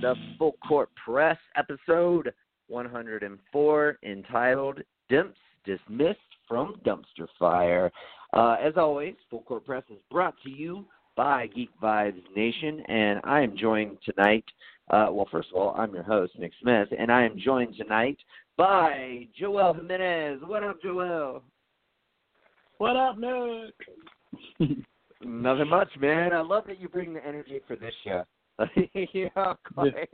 Episode of Full Court Press, episode 104, entitled "Demps Dismissed from Dumpster Fire." Uh, as always, Full Court Press is brought to you by Geek Vibes Nation, and I am joined tonight. Uh, well, first of all, I'm your host, Nick Smith, and I am joined tonight by Joel Jimenez. What up, Joel? What up, Nick? Nothing much, man. I love that you bring the energy for this show. You know, quiet.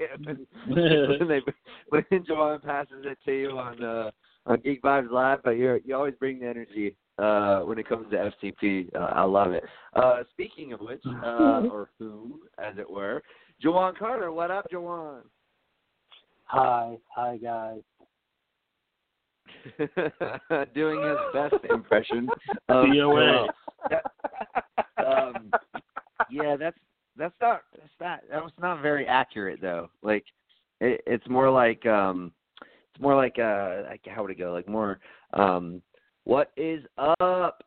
when, they, when Joanne passes it to you on uh, on Geek Vibes Live, but you you always bring the energy uh, when it comes to FCP. Uh, I love it. Uh, speaking of which, uh, or who, as it were, Jawan Carter. What up, Jawan? Hi, hi guys. Doing his best impression of DOA. um, yeah, that's that's not that's not that was not very accurate though. Like it, it's more like um it's more like uh like how would it go? Like more um what is up?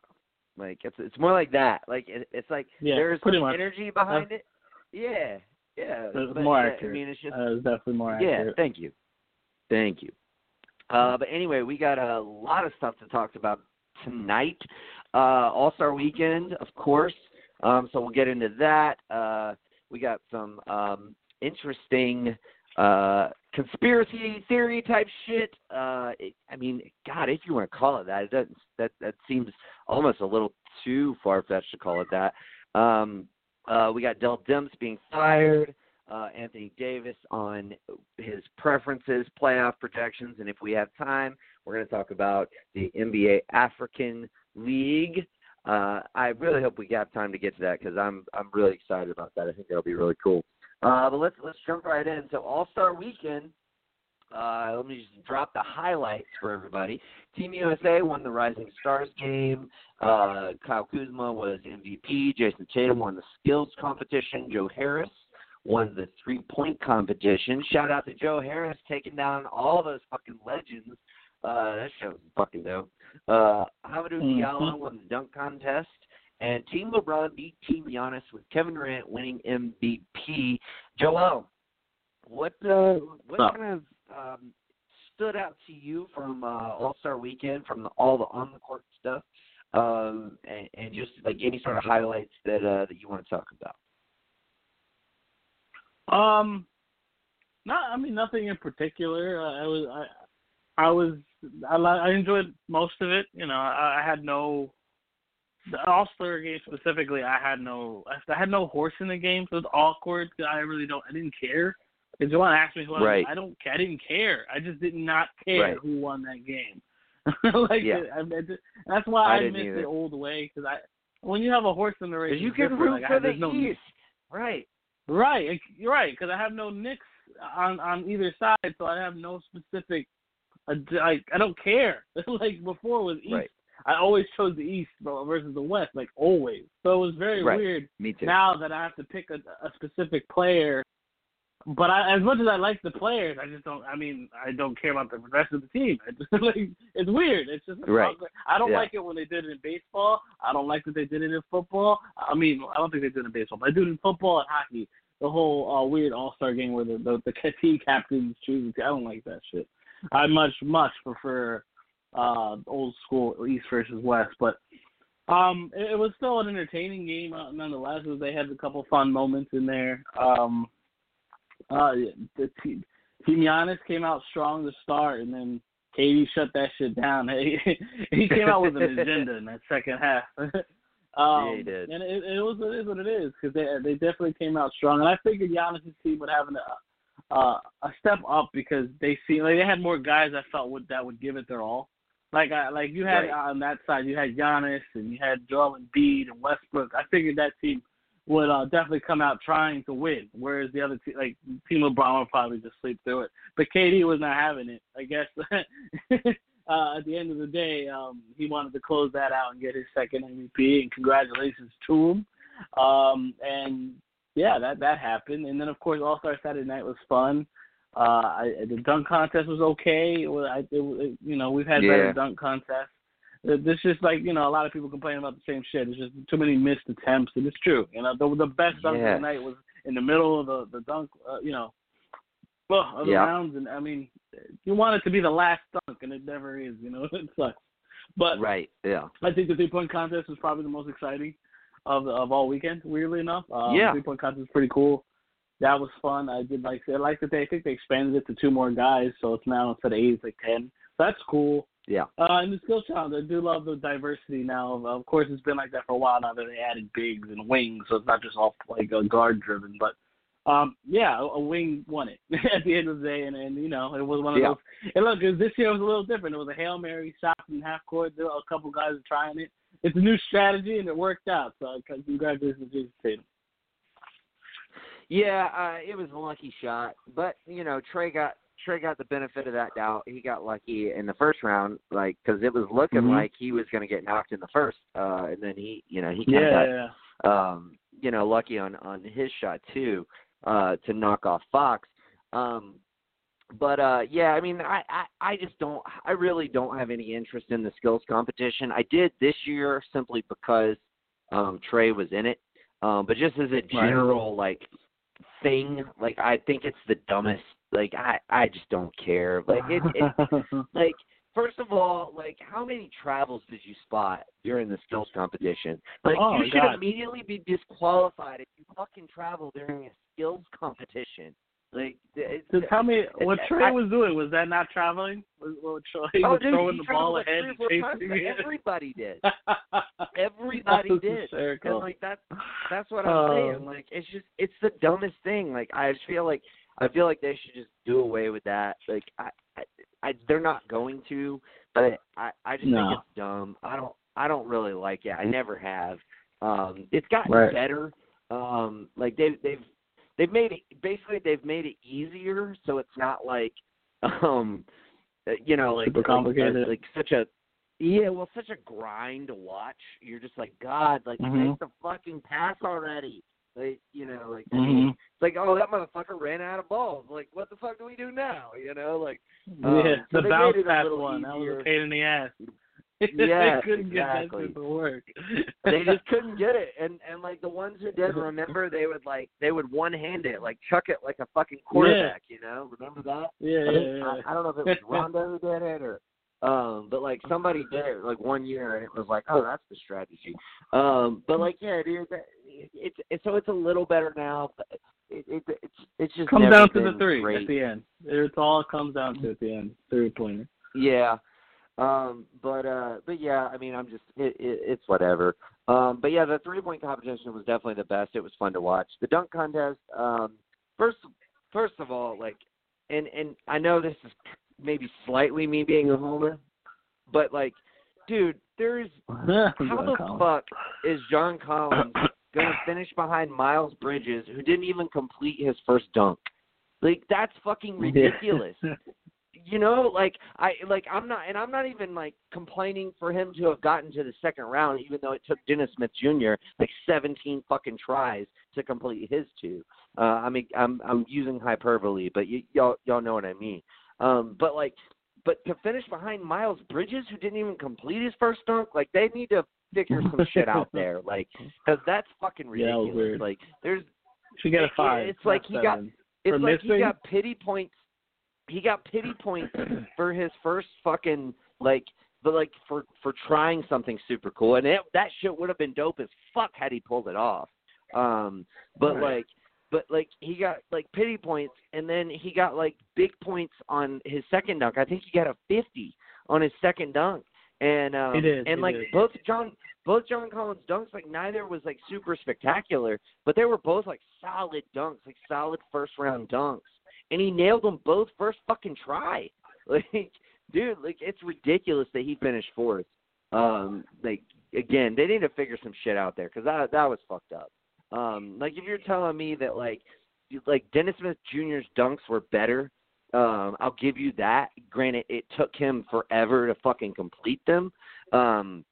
Like it's it's more like that. Like it, it's like Yeah, there's pretty some much. energy behind it. Yeah. Yeah. It's but, more yeah, accurate. I mean it's just Uh, it's definitely more yeah, accurate. thank you. Thank you. Uh, but anyway, we got a lot of stuff to talk about tonight. Uh, All Star Weekend, of course. Um, so we'll get into that. Uh, we got some um, interesting uh, conspiracy theory type shit. Uh, it, I mean, God, if you want to call it that, it doesn't. That that seems almost a little too far fetched to call it that. Um, uh, we got Dell Demps being fired uh, Anthony Davis on his preferences, playoff projections, and if we have time, we're going to talk about the NBA African League. Uh, I really hope we got time to get to that because I'm I'm really excited about that. I think that'll be really cool. Uh, but let's let's jump right in. So All Star Weekend. Uh, let me just drop the highlights for everybody. Team USA won the Rising Stars game. Uh, Kyle Kuzma was MVP. Jayson Tatum won the skills competition. Joe Harris won the three point competition. Shout out to Joe Harris taking down all those fucking legends. Uh, that show was fucking dope. Uh, Hamidou Mhm. Diallo won the dunk contest. And Team LeBron beat Team Giannis with Kevin Durant winning MVP. Joel, what uh, what Oh. kind of um, stood out to you from uh, All Star Weekend, from the, all the on the court stuff, um, and, and just like any sort of highlights that uh, that you want to talk about? Um, not. I mean, nothing in particular. Uh, I was. I. I was. I. I enjoyed most of it. You know, I, I had no. The All Star game specifically, I had no. I had no horse in the game, so it's awkward. I really don't. I didn't care. If you want to ask me who I, Right. I don't. I didn't care. I just did not care Right. who won that game. like Yeah. I, I just, that's why I I, miss either. the old way because I. When you have a horse in the race, you can root Like, for had- the no, East, right? Right, you're right. Because I have no nicks on on either side, so I have no specific. Like I don't care. like before it was East. Right. I always chose the East versus the West, like always. So it was very Right. weird Me too. now that I have to pick a, a specific player. But I, as much as I like the players, I just don't. I mean, I don't care about the rest of the team. I just, like it's weird. It's just Right. I don't Yeah. like it when they did it in baseball. I don't like that they did it in football. I mean, I don't think they did it in baseball, but they do it in football and hockey. The whole uh, weird All Star game where the the, the team captains choose. I don't like that shit. I much much prefer uh old school East versus West, but um it, it was still an entertaining game uh, nonetheless. They had a couple fun moments in there. Um uh the team Team Giannis came out strong to start, and then KD shut that shit down. He he came out with an agenda in that second half. um, yeah, he did. And it, it was it is what it is because they they definitely came out strong. And I figured Giannis' team would have an, uh, a step up because they see like they had more guys I felt would that would give it their all. Like I like you had Right. on that side you had Giannis and you had Joel Embiid and Westbrook. I figured that team would uh, definitely come out trying to win, whereas the other team, like Team LeBron, would probably just sleep through it. But KD was not having it. I guess uh, at the end of the day, um, he wanted to close that out and get his second MVP. And congratulations to him. Um, and yeah, that that happened. And then of course, All Star Saturday Night was fun. Uh, I, the dunk contest was okay. It was, I, it, was- you know, we've had Yeah. better dunk contests. This just like you know, a lot of people complaining about the same shit. It's just too many missed attempts, and it's true. You know, the the best dunk of the night was in the middle of the the dunk. Uh, you know, well, of the Yeah. rounds, and I mean, you want it to be the last dunk, and it never is. You know, it sucks. But Right. Yeah. I think the three point contest was probably the most exciting of of all weekend. Weirdly enough, um, Yeah. three point contest was pretty cool. That was fun. I did like I like that they I think they expanded it to two more guys, so it's now instead of eight, it's like ten. So that's cool. Yeah. Uh, and the skill challenge, I do love the diversity now. Of, course, it's been like that for a while now that they added bigs and wings, so it's not just all like uh, guard driven. But um, yeah, a, a wing won it at the end of the day, and, and you know it was one of Yeah. those. And look, this year was a little different. It was a hail mary shot from half court. There were a couple guys are trying it. It's a new strategy, and it worked out. So congratulations, Jayson Tatum. Yeah, uh, it was a lucky shot, but you know Trae got Trae got the benefit of that doubt. He got lucky in the first round, like because it was looking Mhm. like he was going to get knocked in the first, uh, and then he, you know, he kind of Yeah, got, yeah. um, you know, lucky on on his shot too, uh, to knock off Fox. Um, but uh, yeah, I mean, I, I I just don't, I really don't have any interest in the skills competition. I did this year simply because um, Trae was in it, um, but just as a general like thing. Like I think it's the dumbest. Like I I just don't care. Like it, it like first of all, like how many travels did you spot during the skills competition? Like Oh, you should God. immediately be disqualified if you fucking travel during a skills competition. Like it's, So tell me what Trae I- was doing. Was that not traveling? Was, was Trae Oh, was dude, throwing the ball ahead and chasing it? Everybody did. Everybody did. And like that's that's what I'm Oh. saying. Like it's just it's the dumbest thing. Like I just feel like I feel like they should just do away with that. Like I, I, I they're not going to, but I I just No. think it's dumb. I don't I don't really like it. I never have. Um it's gotten Right. better. Um like they they've they've made it basically they've made it easier so it's not like um uh, you know like Super like, complicated. like such a yeah, well, such a grind to watch. You're just like, God, like Mhm. make the fucking pass already. Like, you know, like I Mhm. it's like, oh, that motherfucker ran out of balls. Like, what the fuck do we do now? You know, like, yeah, Um, so the bounce made it a pass one. That was a pain in the ass. Yes, they couldn't get exactly. that to work. they just couldn't get it. And and like the ones who did remember, they would like they would one hand it, like chuck it like a fucking quarterback. You know, remember that? yeah, I, yeah, yeah. I, I don't know if it was Rondo who did it or um but like somebody did it like one year and it was like oh that's the strategy um but like yeah dude that, it's it's so it's a little better now but it, it it's it's just comes down to the three great. at the end. It's all comes down to at the end. Three pointer. Yeah. Um, but uh, but yeah, I mean, I'm just it, it, it's whatever. Um, but yeah, the three point competition was definitely the best. It was fun to watch. The dunk contest. Um, first, first of all, like, and and I know this is maybe slightly me being a homer, but like, dude, there's how the fuck is John Collins gonna finish behind Miles Bridges, who didn't even complete his first dunk? Like, that's fucking ridiculous you know like i like i'm not and i'm not even like complaining for him to have gotten to the second round even though it took dennis smith jr like 17 fucking tries to complete his two uh i mean i'm i'm using hyperbole but y- y'all y'all know what i mean um but like but to finish behind miles bridges who didn't even complete his first dunk like they need to figure some shit out there like because that's fucking Yeah, ridiculous weird. like there's Should got a five. it's like he got- it's For like he got pity points. He got pity points for his first fucking like, but like for for trying something super cool, and it, that shit would have been dope as fuck had he pulled it off. Um, but Right. like, but like he got like pity points, and then he got like big points on his second dunk. I think he got a fifty on his second dunk, and um, He did, and he like did. both John both John Collins dunks, like neither was like super spectacular, but they were both like solid dunks, like solid first round dunks, and he nailed them both first fucking try. Like, dude, like it's ridiculous that he finished fourth. Um, like again, they need to figure some shit out there because that that was fucked up. Um, like if you're telling me that like like Dennis Smith Jr.'s dunks were better, um, I'll give you that. Granted, it took him forever to fucking complete them. Um,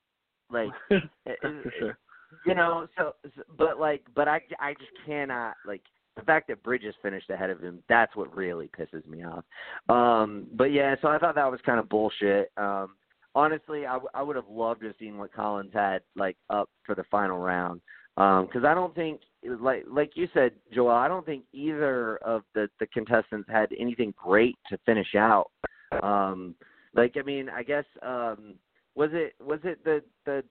like That's for sure. you know, so- but like, but I I just cannot like the fact that Bridges finished ahead of him. That's what really pisses me off. Um, but yeah, so I thought that was kind of bullshit. Um, honestly, I, w- I would have loved to have seen what Collins had like up for the final round. Because I don't think, like like you said, Joel, I don't think either of the the contestants had anything great to finish out. Um, like I mean, I guess um, was it was it the the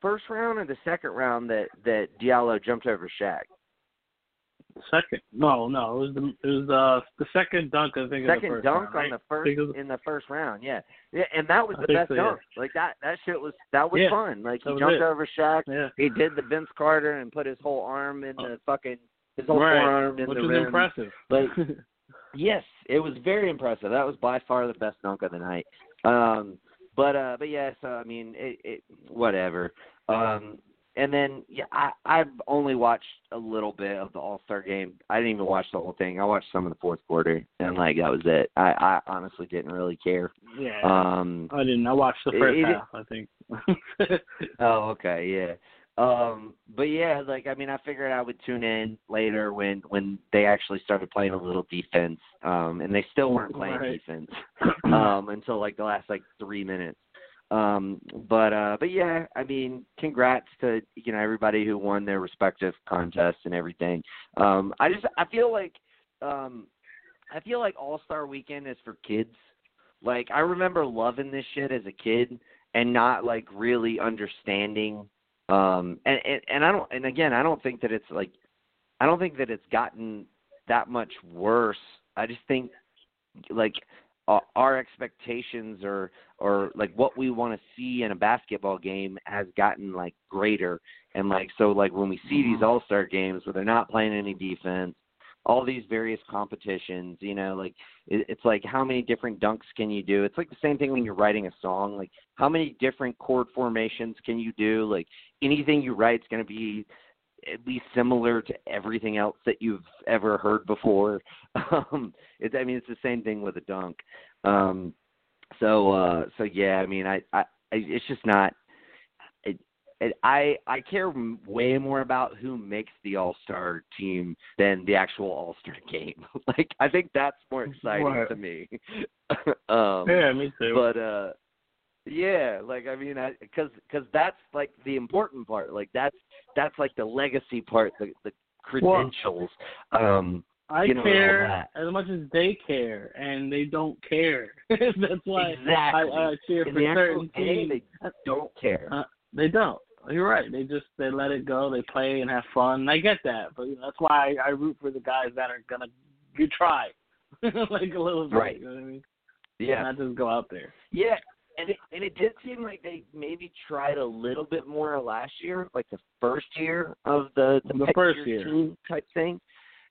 first round or the second round that that Diallo jumped over Shaq? Second, no, no, it was the it was uh the second dunk. I think Second first dunk round, right? on the first was- in the first round, yeah, yeah, and that was the best so, yeah. dunk. Like that that shit was that was Yeah, fun. Like he jumped it. over Shaq. Yeah, He did the Vince Carter and put his whole arm in the fucking his whole right. forearm in Which the was rim. impressive. Like, Yes, it was very impressive. That was by far the best dunk of the night. Um, but uh, but yeah, so I mean, it, it whatever. Um, and then yeah, I I've only watched a little bit of the All Star game. I didn't even watch the whole thing. I watched some of the fourth quarter, and like that was it. I I honestly didn't really care. yeah, Um, I didn't. I watched the first it- half. I think. Oh, okay, yeah. Um, but yeah, like I mean, I figured I would tune in later when when they actually started playing a little defense, um, and they still weren't playing Right. defense um, until like the last like three minutes. Um, but uh, but yeah, I mean, congrats to you know everybody who won their respective contests and everything. Um, I just I feel like um, I feel like All Star Weekend is for kids. Like I remember loving this shit as a kid and not like really understanding um and, and and I don't and again I don't think that it's like I don't think that it's gotten that much worse. I just think like uh, our expectations or or like what we want to see in a basketball game has gotten like greater. And like so like when we see these all-star games where they're not playing any defense all these various competitions you know like it, it's like how many different dunks can you do? It's like the same thing when you're writing a song like how many different chord formations can you do? Like anything you write is going to be at least similar to everything else that you've ever heard before um it, i mean it's the same thing with a dunk um so uh so yeah i mean i i I- it's just not it, it, I I care way more about who makes the All Star team than the actual All Star game. like I think that's more exciting to me. um, yeah, me too. but uh yeah like i mean i because because that's like the important part like that's that's like the legacy part the the credentials um I you know, care as much as they care, and they don't care. That's why exactly I, I cheer in for the certain teams. they don't care Uh, They don't. You're right. They just they let it go. They play and have fun. And I get that, but you know, that's why I, I root for the guys that are gonna you try, like a little bit. Right. You know what I mean? yeah Not just go out there. yeah and it and it did seem like they maybe tried a little bit more last year like the first year of the the, The first year. team type thing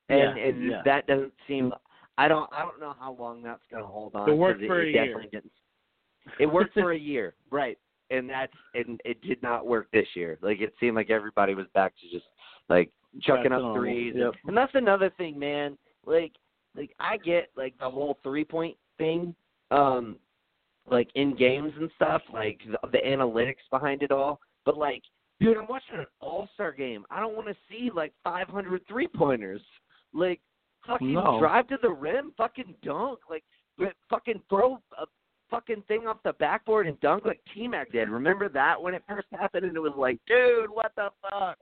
and Yeah, and yeah. that doesn't seem i don't i don't know how long that's going to hold on It worked for it a year. didn't It worked for a year, right? And that's and it did not work this year. Like it seemed like everybody was back to just like chucking to up normal. threes, Yep. and that's another thing, man. Like like I get like the whole three point thing, um, like in games and stuff, like the, the analytics behind it all. But like, dude, I'm watching an All Star game. I don't want to see like 500 three pointers. Like fucking No. drive to the rim, fucking dunk, like fucking throw a fucking thing off the backboard and dunk like T Mac did. Remember that when it first happened and it was like, dude, what the fuck?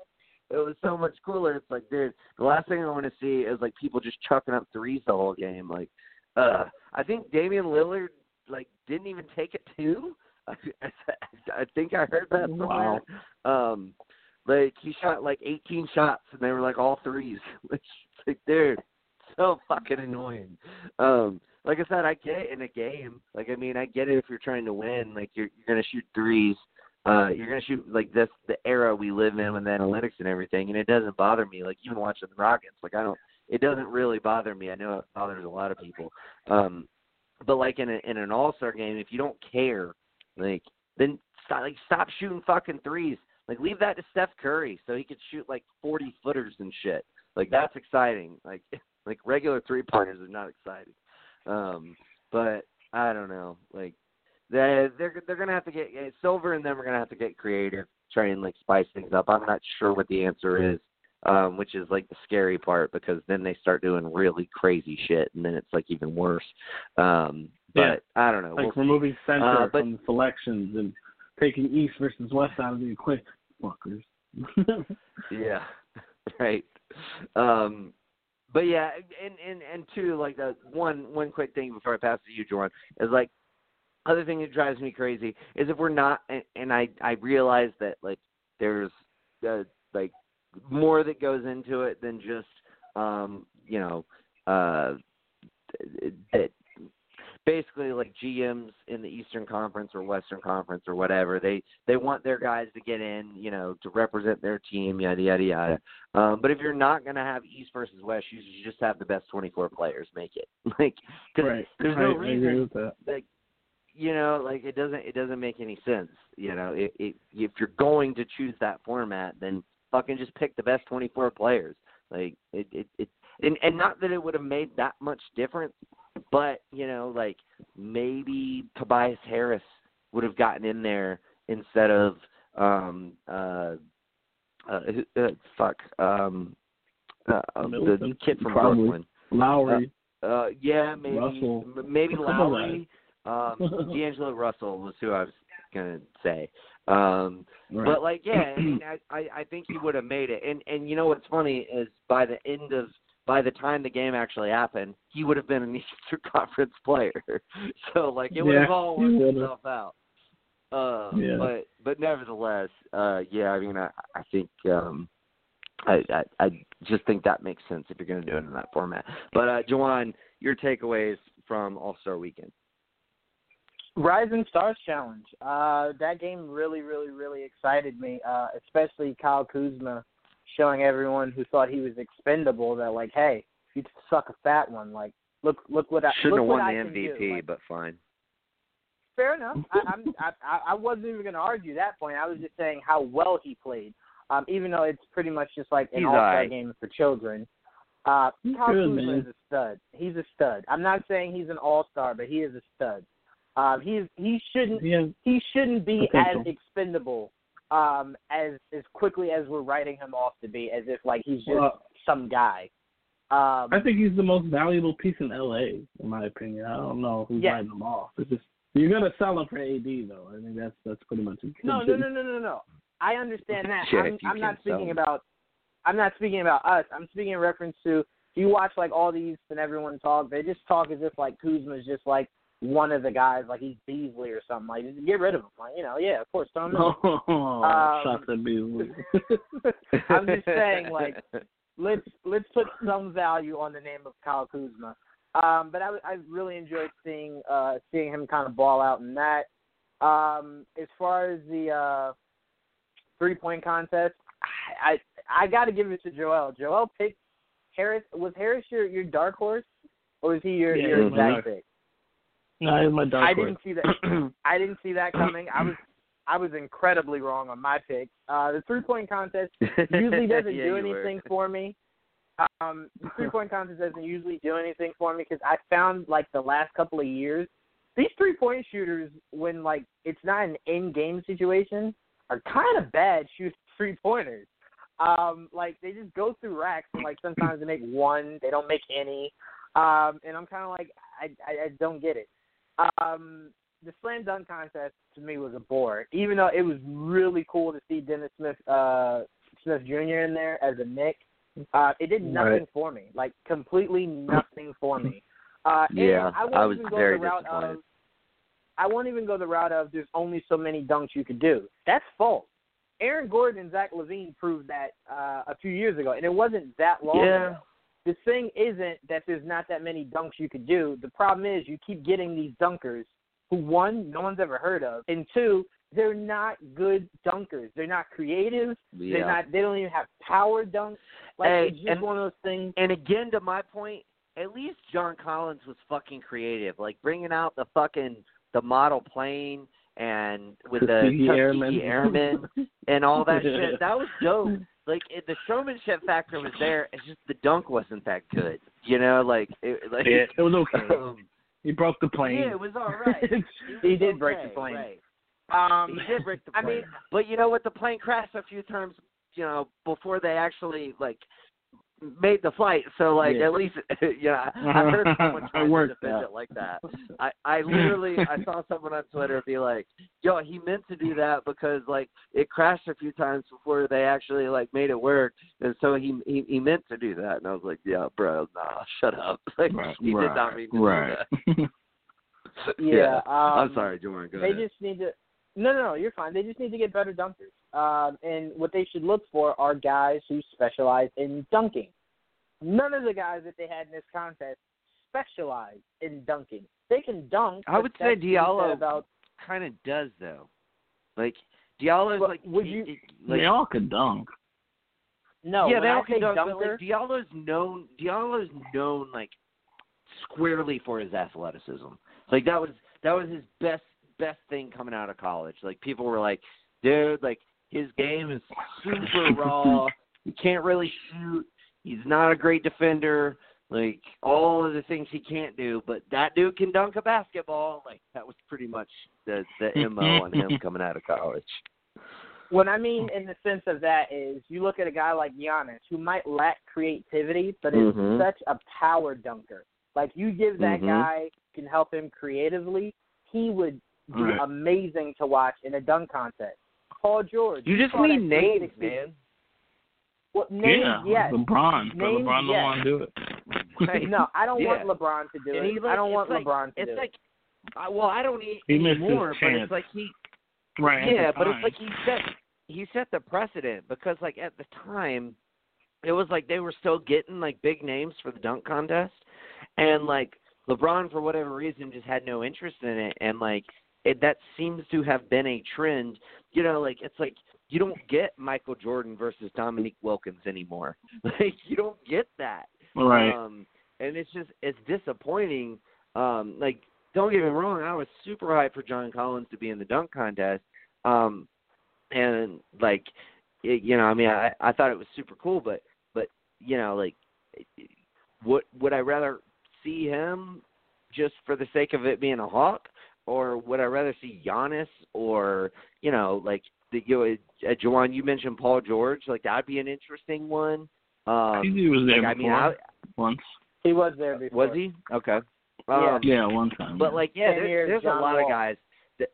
It was so much cooler. It's like, dude, the last thing I want to see is like people just chucking up threes the whole game. Like, uh, I think Damian Lillard like didn't even take a two. I, I think I heard that somewhere. Um, like he shot like 18 shots and they were like all threes. Which like, dude, so fucking annoying. Um, like I said, I get it in a game. Like I mean, I get it if you're trying to win. Like you're you're gonna shoot threes. Uh, you're gonna shoot like this the era we live in with analytics and everything, and it doesn't bother me. Like even watching the Rockets, like I don't. It doesn't really bother me. I know it bothers a lot of people. Um, but like in a, in an All Star game, if you don't care, like then stop, like stop shooting fucking threes. Like leave that to Steph Curry so he could shoot like forty footers and shit. Like that's exciting. Like like regular three pointers are not exciting. Um, but I don't know. Like they they're they're gonna have to get Silver and them are gonna have to get creative, try and like spice things up. I'm not sure what the answer is. Um, which is like the scary part because then they start doing really crazy shit and then it's like even worse. Um, but Yeah. I don't know. Like we'll removing center Uh, but- from the selections and taking East versus West out of the equation. Fuckers. Yeah, right. Um, but yeah, and and and two, like the one one quick thing before I pass to you, Jordan, is like other thing that drives me crazy is if we're not, and, and I I realize that like there's uh, like more that goes into it than just um you know uh that basically like GMs in the Eastern Conference or Western Conference or whatever. They they want their guys to get in, you know, to represent their team, yada yada yada. Um, but if you're not going to have East versus West, you should just have the best 24 players make it. Like, cause right. there's I, no I agree reason with that. like you know like it doesn't it doesn't make any sense you know it, it if you're going to choose that format then fucking just pick the best 24 players like it it, it and and not that it would have made that much difference but you know like maybe Tobias Harris would have gotten in there instead of um uh uh, uh fuck um uh, uh, the kid from probably. Brooklyn Lowry. uh, yeah, maybe Russell. maybe Lowry. Um, D'Angelo Russell was who I was gonna say. Um, right. but like, yeah, I mean, I, I I think he would have made it. And and you know what's funny is by the end of by the time the game actually happened, he would have been an Eastern Conference player. so like, it would have Yeah, all worked itself out. Uh, Yeah. but but nevertheless, uh, yeah, I mean, I I think um, I, I I just think that makes sense if you're going to do it in that format. But uh, Jawan, your takeaways from All Star Weekend? Rising Stars Challenge. Uh, that game really, really, really excited me. Uh, especially Kyle Kuzma showing everyone who thought he was expendable that like, hey, you suck a fat one. Like, look, look what I Shouldn't look have won the. MVP, Like, but fine. fair enough. I, I'm, I, I I wasn't even going to argue that point. I was just saying how well he played. Um, even though it's pretty much just like an He's all star alright. game for children. Uh, He's Kyle good, Kuzma man. is a stud. He's a stud. I'm not saying he's an all star, but he is a stud. Um, he's he shouldn't yeah, he shouldn't be I think as expendable um as as quickly as we're writing him off to be as if like he's just Well, some guy um I think he's the most valuable piece in LA, in my opinion. I don't know who's Yeah. writing him off. It's just you're gonna sell him for AD though. I think that's that's pretty much it. no no no no no no i understand that Yeah, i'm i'm not speaking about i'm not speaking about us i'm speaking in reference to if you watch like all these and everyone talk they just talk as if like kuzma's just like one of the guys like he's beasley or something like get rid of him like you know yeah of course throw him. Oh, Um, shots at Beasley. I'm just saying, like, let's let's put some value on the name of Kyle Kuzma. Um, but I, I really enjoyed seeing uh, seeing him kind of ball out in that. Um, as far as the uh, three point contest, I I, I got to give it to Joel. Joel picked Harris. Was Harris your, your dark horse, or was he your Yeah, your he was my exact pick? No, my dark I didn't see that. I didn't see that coming. I was I was incredibly wrong on my pick. Uh, the three point contest usually doesn't Yeah, do you were. anything for me. Um, the three point contest doesn't usually do anything for me because I found like the last couple of years, these three point shooters, when like it's not an in game situation, are kind of bad shoot three pointers. Um, like they just go through racks and like sometimes they make one, they don't make any. Um, and I'm kind of like I, I I don't get it. Um, the slam dunk contest to me was a bore, even though it was really cool to see Dennis Smith uh Smith Jr. in there as a Nick. Uh, it did nothing Right. for me, like completely nothing for me. Uh, Yeah, I, I was very disappointed. of. I won't even go the route of there's only so many dunks you could do. That's false. Aaron Gordon and Zach LaVine proved that uh, a few years ago, and it wasn't that long Yeah. ago. The thing isn't that there's not that many dunks you could do. The problem is you keep getting these dunkers who one, no one's ever heard of, and two, they're not good dunkers. They're not creative. Yeah. They're not. They don't even have power dunks. Like Hey, it's just and- one of those things. And again, to my point, at least John Collins was fucking creative, like bringing out the fucking the model plane and with the Tuskegee Tuskegee Airmen. Airmen and all that shit. That was dope. Like it, the showmanship factor was there. It's just the dunk wasn't that good. You know, like it, like Yeah, it was okay. um, He broke the plane. yeah, it was all right. It He was did break the plane. right. Um, He did break the plane. I mean, But you know what? The plane crashed a few times. You know, before they actually like made the flight. So like Yeah. at least yeah, I heard someone It try to worked defend out. it like that. I I literally I saw someone on Twitter be like, "Yo, he meant to do that because like it crashed a few times before they actually like made it work, and so he he, he meant to do that." And I was like, "Yeah, bro, nah, shut up. Like Right, he right, did not mean to right. do that." yeah. I'm um, sorry, Jordan. Go they ahead. just need to. No, no, no. You're fine. They just need to get better dunkers. Um, and what they should look for are guys who specialize in dunking. None of the guys that they had in this contest specialize in dunking. They can dunk. I would say that's what you said Diallo about kind of does though. Like Diallo's But like would he- you- he- like they all could dunk. no. yeah, when they I all say can dunk, but dunker, like Diallo's known Diallo's known like squarely for his athleticism. Like that was that was his best best thing coming out of college. Like people were like, dude, like his game is super raw. He can't really shoot. He's not a great defender. Like all of the things he can't do, but that dude can dunk a basketball. Like that was pretty much the the mo on him coming out of college. What I mean in the sense of that is you look at a guy like Giannis who might lack creativity but is Mhm. such a power dunker. Like you give that Mhm. guy can help him creatively, he would be Right. amazing to watch in a dunk contest. Paul George. You just saw need names, man. Well, names, yeah, yes. LeBron. But Names, LeBron don't yes. want to do it. No, I don't want LeBron to do it. like, I don't want like- LeBron to do it. It's like, I, well, I don't need He missed his anymore, but chance. it's like he, Right. yeah, but it's like he set he set the precedent because like at the time, it was like they were still getting like big names for the dunk contest, and like LeBron for whatever reason just had no interest in it, and like it, that seems to have been a trend. You know, like it's like you don't get Michael Jordan versus Dominique Wilkins anymore. Like you don't get that. right. Um, and it's just it's disappointing. Um, like don't get me wrong, I was super hyped for John Collins to be in the dunk contest. Um, and like, it, you know, I mean, I I thought it was super cool, but but you know, like, would would I rather see him just for the sake of it being a hawk, or would I rather see Giannis or you know, like the you know, uh, Jawan, you mentioned Paul George, like that'd be an interesting one. Um, he was there like, I mean, I, once. He was there before. was he? Okay. Yeah. Um, Yeah, one time. But like, yeah, there, there's John a lot Wall. of guys that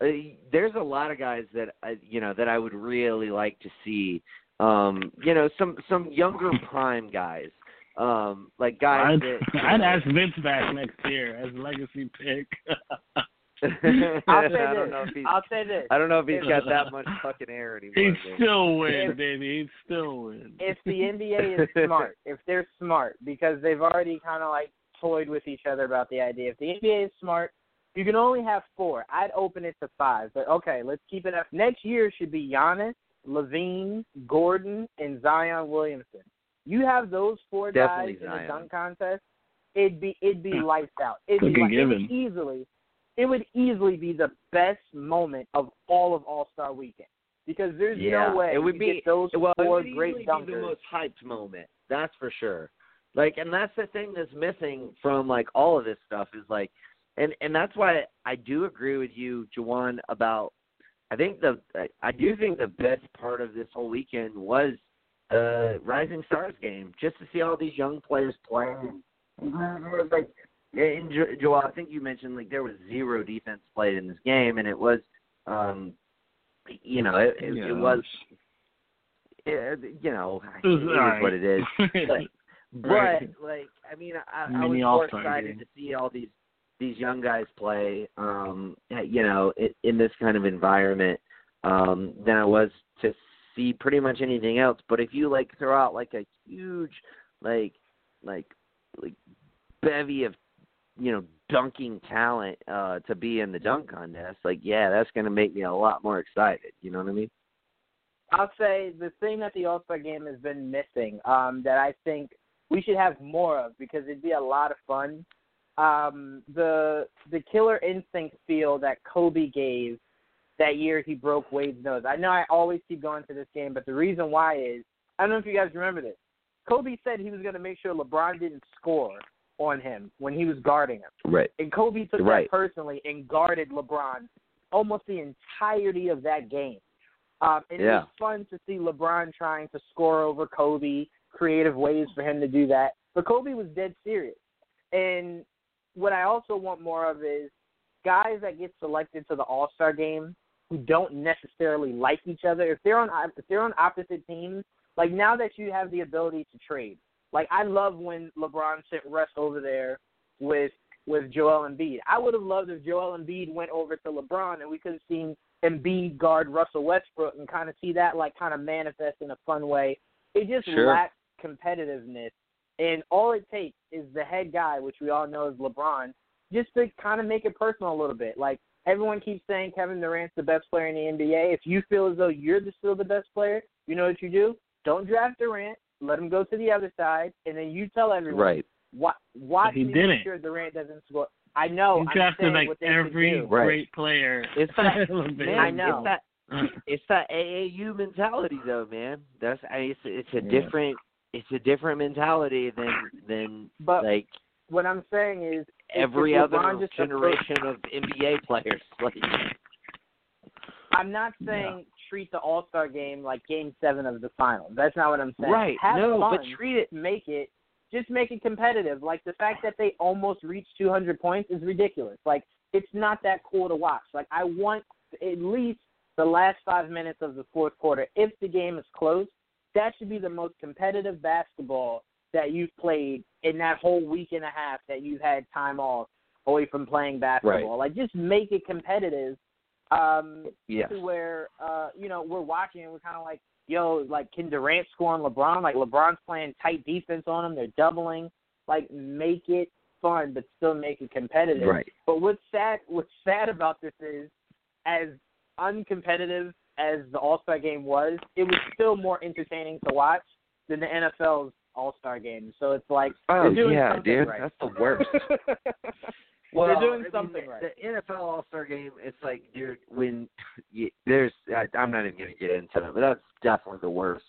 uh, there's a lot of guys that I, you know that I would really like to see. Um, you know, some some younger prime guys, um, like guys I'd, that. I'd know- ask Vince back next year as legacy pick. I'll say I don't this. know if he's. I'll say this. I don't know if he's got that much fucking air anymore. He'd man. still win, If- baby. He'd still win. if the NBA is smart, if they're smart, because they've already kind of like toyed with each other about the idea. If the NBA is smart, you can only have four. I'd open it to five, but okay, let's keep it up. Next year should be Giannis, LaVine, Gordon, and Zion Williamson. You have those four Definitely guys in a dunk contest. It'd be it'd be lights out. It'd be Cookie like, it would easily, it would easily be the best moment of all of All Star Weekend because there's Yeah, no way it would you be get those well, it four would great easily dunkers. be the most hyped moment. That's for sure. Like, and that's the thing that's missing from like all of this stuff is like, and and that's why I do agree with you, Jawan, about. I think the I- I do think the best part of this whole weekend was uh Rising Stars game, just to see all these young players play. And it was like, and Jo- Joel, I think you mentioned like there was zero defense played in this game, and it was, um, you know, it, it, Yeah, it was it, you know, It is alright. what it is. But, Right. but like, I mean, I, I was more excited game. to see all these these young guys play, um, you know, in, in this kind of environment um, than I was to see pretty much anything else. But if you like throw out like a huge like like like bevy of you know dunking talent uh to be in the dunk contest, like yeah, that's going to make me a lot more excited. You know what I mean? I'll say the thing that the All Star game has been missing, um, that I think we should have more of because it'd be a lot of fun. Um, the the killer instinct feel that Kobe gave that year he broke Wade's nose. I know I always keep going to this game, but the reason why is I don't know if you guys remember this. Kobe said he was going to make sure LeBron didn't score on him when he was guarding him. Right. And Kobe took Right. that personally and guarded LeBron almost the entirety of that game. Um, and it was fun to see LeBron trying to score over Kobe, creative ways for him to do that. But Kobe was dead serious. And what I also want more of is guys that get selected to the All Star game who don't necessarily like each other. If they're on if they're on opposite teams, like now that you have the ability to trade, like I love when LeBron sent Russ over there with with Joel Embiid. I would have loved if Joel Embiid went over to LeBron and we could have seen Embiid guard Russell Westbrook and kind of see that like kind of manifest in a fun way. It just Sure. lacks competitiveness, and all it takes is the head guy, which we all know is LeBron, just to kind of make it personal a little bit. Like everyone keeps saying Kevin Durant's the best player in the NBA. If you feel as though you're the, still the best player, you know what you do? Don't draft Durant. Let him go to the other side, and then you tell everyone, Right. Wa- watch he didn't. make sure Durant doesn't score. I know. he I'm drafted saying like what every do. Right. great player. It's that Man, I know. It's that it's that AAU mentality though, man. That's I it's it's a Yeah. different it's a different mentality than than But like what I'm saying is, if- every other LeBron just approached- generation of NBA players. Like I'm not saying treat the All Star game like Game Seven of the finals. That's not what I'm saying. right, Have no, fun. but treat it make it just make it competitive. Like the fact that they almost reached 200 points is ridiculous. Like it's not that cool to watch. Like I want at least the last five minutes of the fourth quarter. If the game is close, that should be the most competitive basketball that you've played in that whole week and a half that you've had time off away from playing basketball. Like just make it competitive. Um, yes. to where uh, you know we're watching and we're kind of like, yo, like can Durant score on LeBron? Like LeBron's playing tight defense on him. They're doubling. Like make it fun, but still make it competitive. Right. But what's sad? What's sad about this is, as uncompetitive as the All Star game was, it was still more entertaining to watch than the NFL's All Star game. So it's like Oh yeah, dude. right. That's the worst. well, They're doing I mean, something right. The NFL All Star Game, it's like, dude, when you, there's, I, I'm not even to get into it, but that's definitely the worst.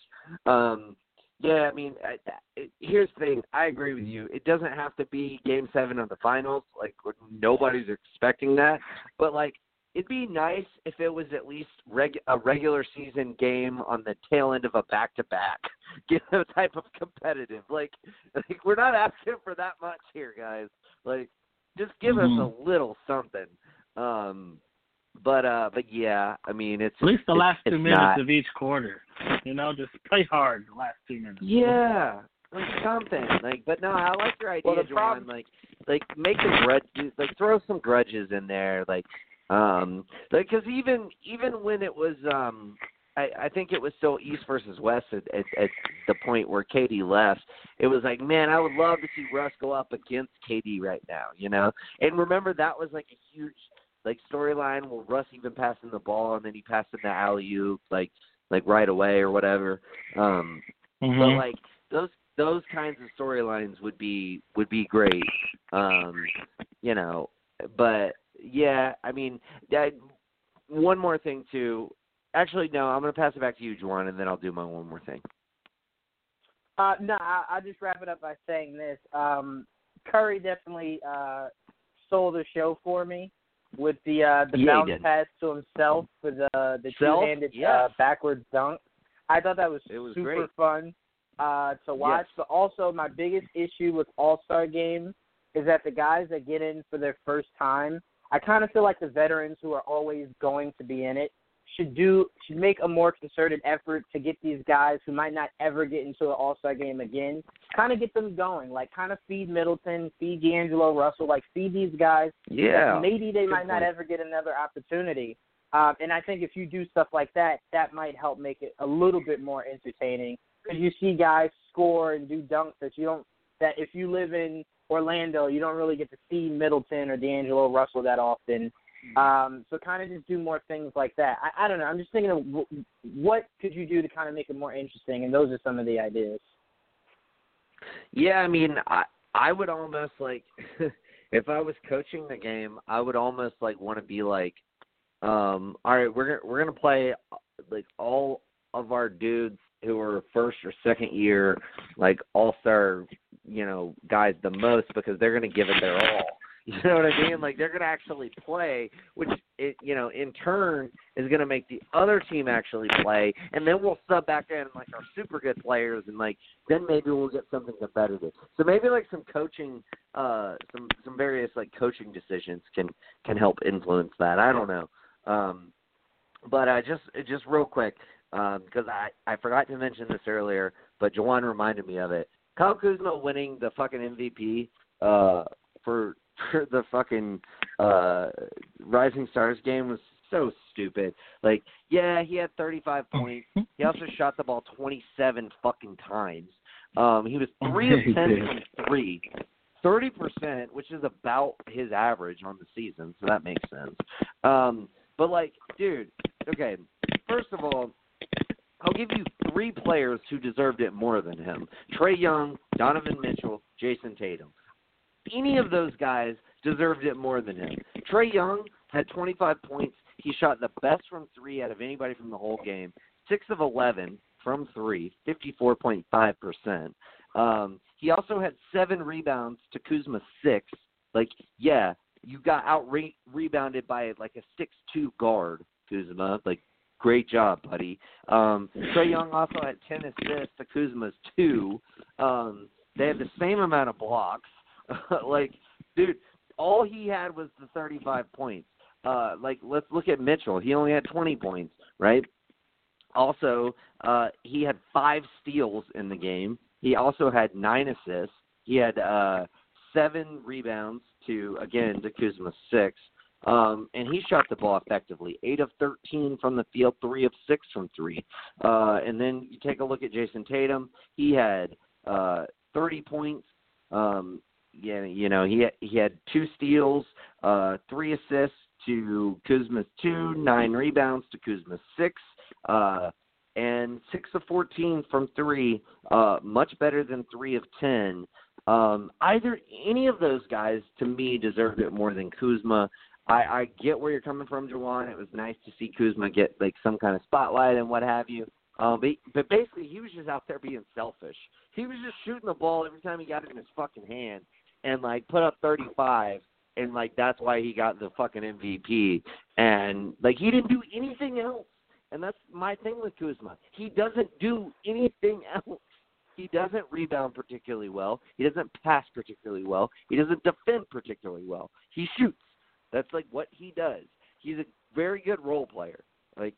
Um, yeah, I mean, I, I, here's the thing. I agree with you. It doesn't have to be Game Seven of the finals. Like nobody's expecting that, but like it'd be nice if it was at least reg- a regular season game on the tail end of a back to back. Get a type of competitive. Like, like we're not asking for that much here, guys. Like just give Mhm. us a little something. Um but uh but yeah, I mean it's At least the it's- last two minutes not- of each quarter. You know, just play hard the last two minutes. Yeah. Like something. Like but no, I like your idea, Well, Juwan. problem- Like like make the grudges like throw some grudges in there, like um like cuz even even when it was um I, I think it was still East versus West at, at, at the point where KD left. It was like, man, I would love to see Russ go up against KD right now, you know. And remember that was like a huge like storyline where Russ even passing the ball and then he passed in the alley oop like like right away or whatever. Um but Mhm. like those those kinds of storylines would be would be great. Um, you know, but yeah, I mean, that, one more thing too. Actually, no, I'm gonna pass it back to you, Juwan, and then I'll do my one more thing. Uh, no, I, I'll just wrap it up by saying this. Um, Curry definitely uh, stole the show for me with the uh, the Yeah, bounce pass to himself for the the Self? two-handed uh, backwards dunk. I thought that was, It was super great. fun uh, to watch. Yes. But also, my biggest issue with All Star games is that the guys that get in for their first time, I kind of feel like the veterans who are always going to be in it should do should make a more concerted effort to get these guys who might not ever get into an All Star game again, kind of get them going. Like kind of feed Middleton, feed D'Angelo Russell, like feed these guys. Yeah. Maybe they might not ever get another opportunity. Um, and I think if you do stuff like that, that might help make it a little bit more entertaining. Because you see guys score and do dunks that you don't that if you live in Orlando, you don't really get to see Middleton or D'Angelo Russell that often. Um, so kind of just do more things like that. I, I don't know. I'm just thinking of w- what could you do to kind of make it more interesting, and those are some of the ideas. Yeah, I mean, I I would almost like if I was coaching the game, I would almost like want to be like, um, all right, we're gonna we're gonna play like all of our dudes who are first or second year, like all star, you know, guys the most because they're gonna give it their all. You know what I mean? Like they're going to actually play, which it, you know, in turn is going to make the other team actually play, and then we'll sub back in like our super good players, and like then maybe we'll get something competitive. So maybe like some coaching, uh, some some various like coaching decisions can can help influence that. I don't know, um, but uh, just just real quick um because I I forgot to mention this earlier, but Jawan reminded me of it. Kyle Kuzma winning the fucking MVP uh, for the fucking uh Rising Stars game was so stupid. Like, yeah, he had 35 points. He also shot the ball 27 fucking times. Um, he was three of 10 from three. 30%, which is about his average on the season, so that makes sense. Um, but like, dude, okay, first of all, I'll give you three players who deserved it more than him: Trae Young, Donovan Mitchell, Jayson Tatum any of those guys deserved it more than him. Trae Young had 25 points. He shot the best from three out of anybody from the whole game. Six of 11 from three, 54.5%. Um, he also had seven rebounds to Kuzma's six. Like, yeah, you got out re- rebounded by like a six-two guard, Kuzma. Like, great job, buddy. Um, Trae Young also had 10 assists to Kuzma's two. Um, they had the same amount of blocks. like, dude, all he had was the 35 points. Uh, like, let's look at Mitchell. He only had 20 points, right? Also, uh, he had five steals in the game. He also had nine assists. He had uh, seven rebounds to again to Kuzma six. Um, and he shot the ball effectively. Eight of 13 from the field, three of six from three. Uh, and then you take a look at Jayson Tatum. He had uh, 30 points, um, yeah, you know, he he had two steals, uh, three assists to Kuzma's two, nine rebounds to Kuzma's six, uh, and six of fourteen from three, uh, much better than three of ten. Um, either any of those guys to me deserved it more than Kuzma. I, I get where you're coming from, Jawan. It was nice to see Kuzma get like some kind of spotlight and what have you. Um, but, but basically, he was just out there being selfish. He was just shooting the ball every time he got it in his fucking hand, and like put up 35 and like that's why he got the fucking MVP and like he didn't do anything else. And that's my thing with Kuzma. He doesn't do anything else. He doesn't rebound particularly well. He doesn't pass particularly well. He doesn't defend particularly well. He shoots. That's like what he does. He's a very good role player. Like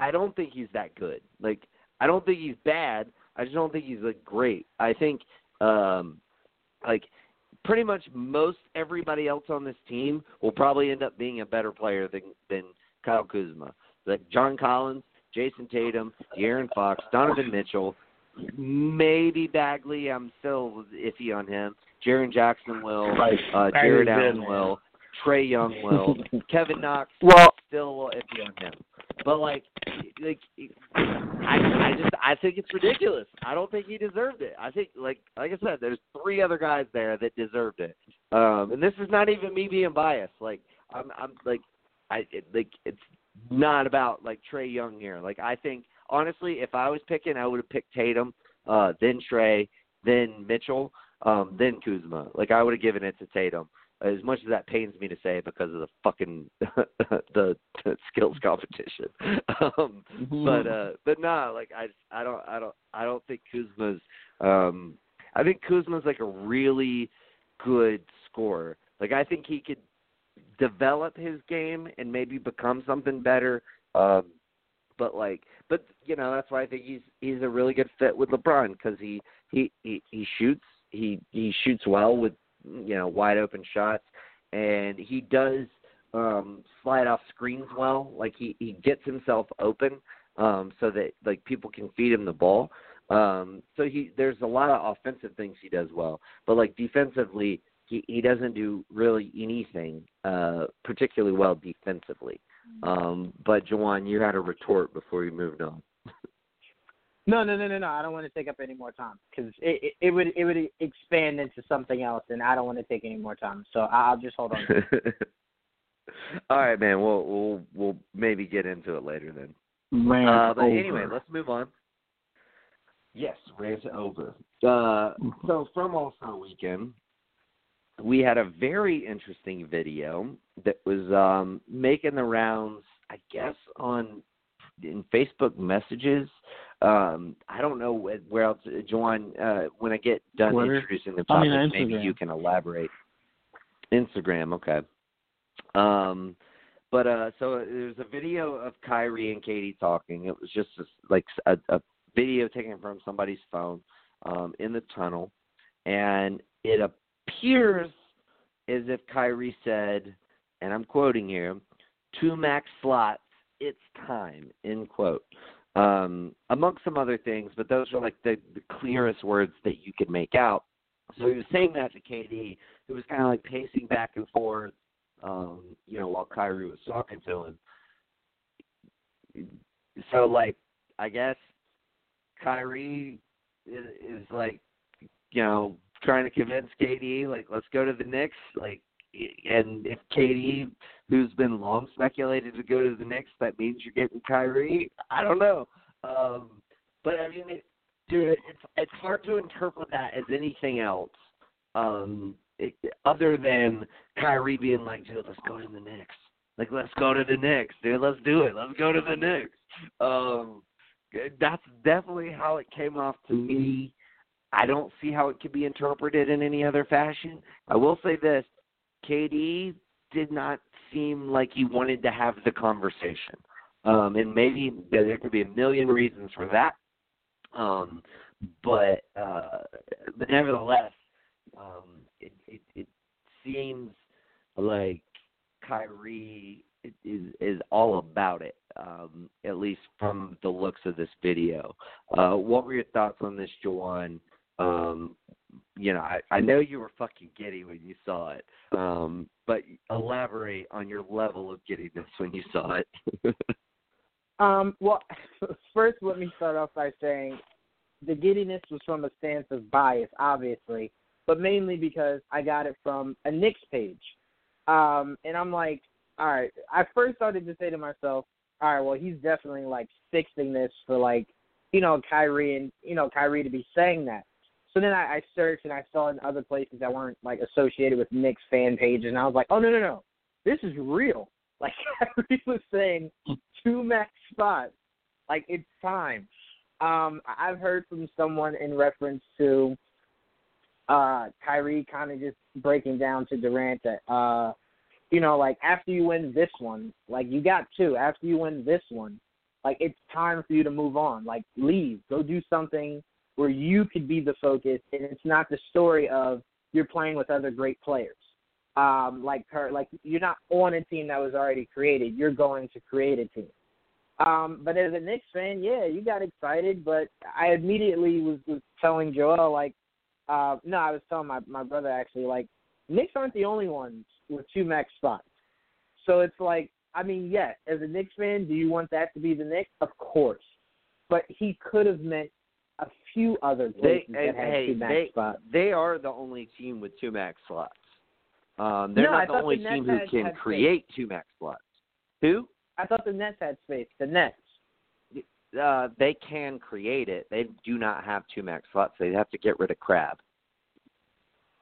I don't think he's that good. Like I don't think he's bad. I just don't think he's like great. I think um like pretty much most everybody else on this team will probably end up being a better player than than Kyle Kuzma. Like John Collins, Jayson Tatum, De'Aaron Fox, Donovan Mitchell, maybe Bagley. I'm still iffy on him. Jaren Jackson will. Right. Uh, Jarrett Allen will. Trae Young will. Kevin Knox. Well, still a little iffy on him. But like, like I, I just I think it's ridiculous. I don't think he deserved it. I think like like I said, there's three other guys there that deserved it. Um, and this is not even me being biased. Like I'm I'm like I it, like it's not about like Trae Young here. Like I think honestly, if I was picking, I would have picked Tatum, uh, then Trae, then Mitchell, um, then Kuzma. Like I would have given it to Tatum as much as that pains me to say because of the fucking the, the skills competition. um mm-hmm. but uh but nah, like I I don't I don't I don't think Kuzma's um I think Kuzma's like a really good scorer. Like I think he could develop his game and maybe become something better. Um but like but you know, that's why I think he's he's a really good fit with LeBron cuz he he he he shoots he he shoots well with you know wide open shots, and he does um, slide off screens well. Like he he gets himself open um, so that like people can feed him the ball. Um, so he there's a lot of offensive things he does well, but like defensively, he he doesn't do really anything uh, particularly well defensively. Um, but Jawan, you had a retort before you moved on. No, no, no, no, no. I don't want to take up any more time because it, it it would it would expand into something else, and I don't want to take any more time. So I'll just hold on. All right, man. We'll we'll we'll maybe get into it later then. Rant Uh, but over. anyway, let's move on. Yes, rant over. Uh, so from All Star Weekend, we had a very interesting video that was um, making the rounds. I guess on in Facebook messages. Um, I don't know where else, Joanne. Uh, when I get done Twitter? introducing the I topic, mean, maybe you can elaborate. Instagram, okay. Um, but uh, so there's a video of Kyrie and KD talking. It was just a, like a, a video taken from somebody's phone um, in the tunnel, and it appears as if Kyrie said, and I'm quoting here, two max slots, it's time, end quote. Um, amongst some other things, but those are like the, the clearest words that you could make out. So he was saying that to KD, who was kind of like pacing back and forth, um, you know, while Kyrie was talking to him. So, like, I guess Kyrie is, is like, you know, trying to convince KD, like, let's go to the Knicks. Like, and if KD, who's been long speculated to go to the Knicks, that means you're getting Kyrie. I don't know. Um, but I mean, it, dude, it's it's hard to interpret that as anything else, um, it, other than Kyrie being like, dude, let's go to the Knicks. Like, let's go to the Knicks, dude. Let's do it. Let's go to the Knicks. Um, that's definitely how it came off to me. I don't see how it could be interpreted in any other fashion. I will say this: KD did not seem like he wanted to have the conversation, um, and maybe there could be a million reasons for that. Um, but uh, but nevertheless, um, it, it it seems like Kyrie is is all about it. Um, at least from the looks of this video. Uh, what were your thoughts on this, Jawan? Um, you know, I, I know you were fucking giddy when you saw it, um, but elaborate on your level of giddiness when you saw it. Um, well, first, let me start off by saying the giddiness was from a stance of bias, obviously, but mainly because I got it from a Knicks page. Um, and I'm like, all right. I first started to say to myself, all right, well, he's definitely like fixing this for like, you know, Kyrie and you know Kyrie to be saying that. So then I, I searched and I saw in other places that weren't like associated with Knicks fan pages, and I was like, oh no no no, this is real. Like Kyrie was saying, two max spots. Like it's time. Um, I've heard from someone in reference to uh Kyrie kind of just breaking down to Durant that uh you know like after you win this one, like you got two. After you win this one, like it's time for you to move on. Like leave, go do something where you could be the focus, and it's not the story of you're playing with other great players um, like her, like you're not on a team that was already created. You're going to create a team. Um, but as a Knicks fan, yeah, you got excited, but I immediately was, was telling Joel like, uh, no, I was telling my my brother actually like, Knicks aren't the only ones with two max spots. So it's like, I mean, yes, as a Knicks fan, do you want that to be the Knicks? Of course, but he could have meant a few other they that had hey, two max they spots. they are the only team with two max slots. Um, they're No, I not the only the team who can had space. create two max slots. Who? I thought the Nets had space. The Nets. Uh, they can create it. They do not have two max slots. They'd have to get rid of Crabbe.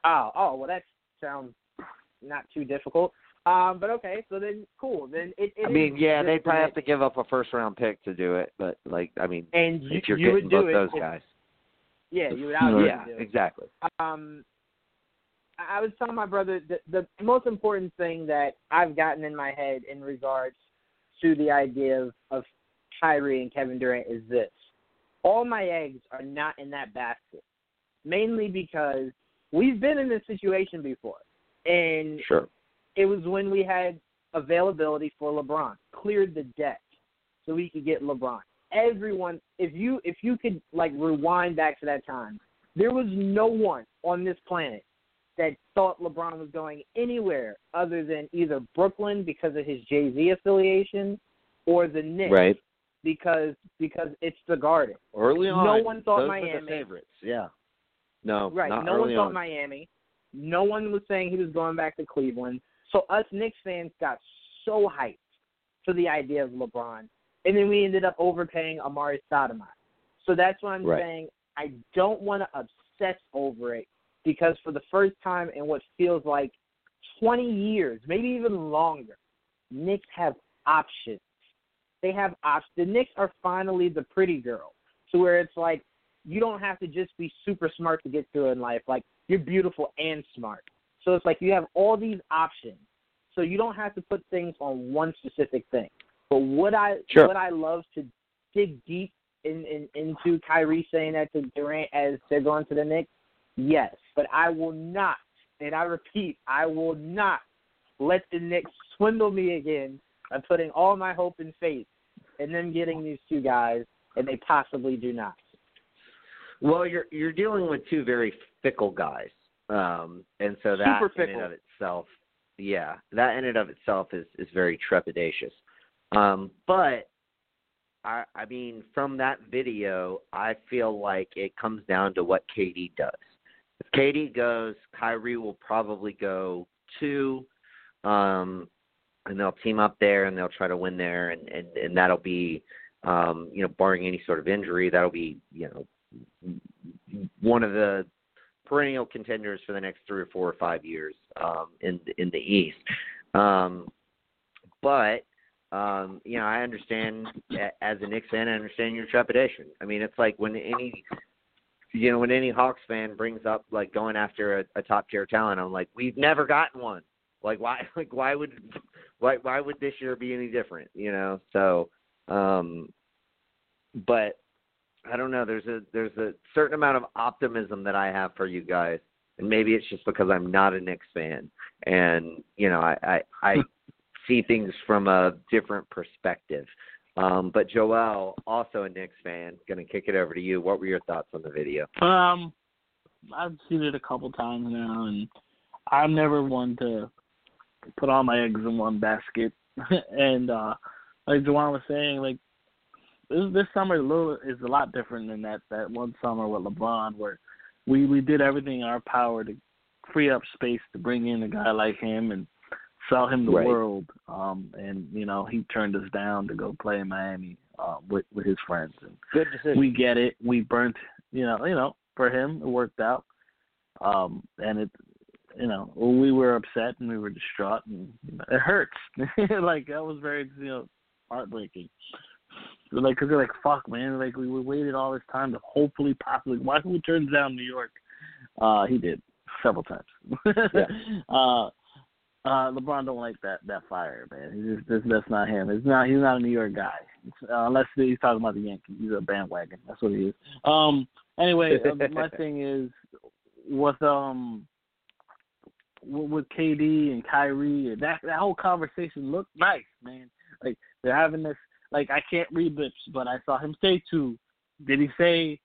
Oh, oh, well, that sounds not too difficult. Um, but okay, so then cool. Then it. it I mean, yeah, they'd probably have to give up a first round pick to do it, but like, I mean, And you, if you're you getting both those if- guys, Yeah, you would yeah, do it. exactly. Um, I I was telling my brother the the most important thing that I've gotten in my head in regards to the idea of, of Kyrie and Kevin Durant is this: all my eggs are not in that basket, mainly because we've been in this situation before, and Sure. It was when we had availability for LeBron, cleared the deck so we could get LeBron. everyone if you if you could like rewind back to that time, there was no one on this planet that thought LeBron was going anywhere other than either Brooklyn because of his Jay Z affiliation or the Knicks Right. because because it's the Garden. Early on, No one thought Miami. the favorites. Yeah. No, Right. no one thought on. Miami. No one was saying he was going back to Cleveland. So us Knicks fans got so hyped for the idea of LeBron, and then we ended up overpaying Amar'e Stoudemire. So that's why I'm Right. saying I don't want to obsess over it because for the first time in what feels like 20 years, maybe even longer, Knicks have options. They have options. The Knicks are finally the pretty girl, to where it's like you don't have to just be super smart to get through in life. Like you're beautiful and smart. So it's like you have all these options. So you don't have to put things on one specific thing. But would I Sure. would I love to dig deep in, in into Kyrie saying that to Durant as they're going to the Knicks? Yes. But I will not, and I repeat, I will not let the Knicks swindle me again by putting all my hope and faith in them getting these two guys, and they possibly do not. Well, you're you're dealing with two very fickle guys, um, and so that Super in and of itself, yeah, that in and of itself is is very trepidatious. Um, but I I mean, from that video, I feel like it comes down to what KD does. If KD goes, Kyrie will probably go two, um, and they'll team up there and they'll try to win there, and and and that'll be, um, you know, barring any sort of injury, that'll be you know one of the perennial contenders for the next three or four or five years um, in in the East. Um, but um, you know, I understand as a Knicks fan, I understand your trepidation. I mean, it's like when any you know when any Hawks fan brings up like going after a, a top tier talent, I'm like, we've never gotten one. Like why like why would why why would this year be any different? You know, so um, but I don't know. There's a there's a certain amount of optimism that I have for you guys, and maybe it's just because I'm not a Knicks fan, and you know I I, I see things from a different perspective. Um, but Joel, also a Knicks fan, going to kick it over to you. What were your thoughts on the video? Um, I've seen it a couple times now, and I'm never one to put all my eggs in one basket. and uh like Juwan was saying, like this this summer is a little is a lot different than that that one summer with LeBron, where we we did everything in our power to free up space to bring in a guy like him and sell him the Right. world. Um, and you know he turned us down to go play in Miami uh, with with his friends. And Good decision. we get it. We burnt, you know, you know, for him it worked out. Um, and it, you know, we were upset and we were distraught, and you know, it hurts. like that was very, you know, heartbreaking. Like, cause they're like, fuck, man. Like we, we waited all this time to hopefully, possibly. Why who turns down New York? Uh, he did several times. Yeah. uh, uh, LeBron don't like that that fire, man. He's just, that's, that's not him. It's not. He's not a New York guy, uh, unless he's talking about the Yankees. He's a bandwagon. That's what he is. Um. Anyway, uh, my thing is with um with with KD and Kyrie and that that whole conversation looked nice, man. Like they're having this. Like I can't read lips, but I saw him say two. Did he say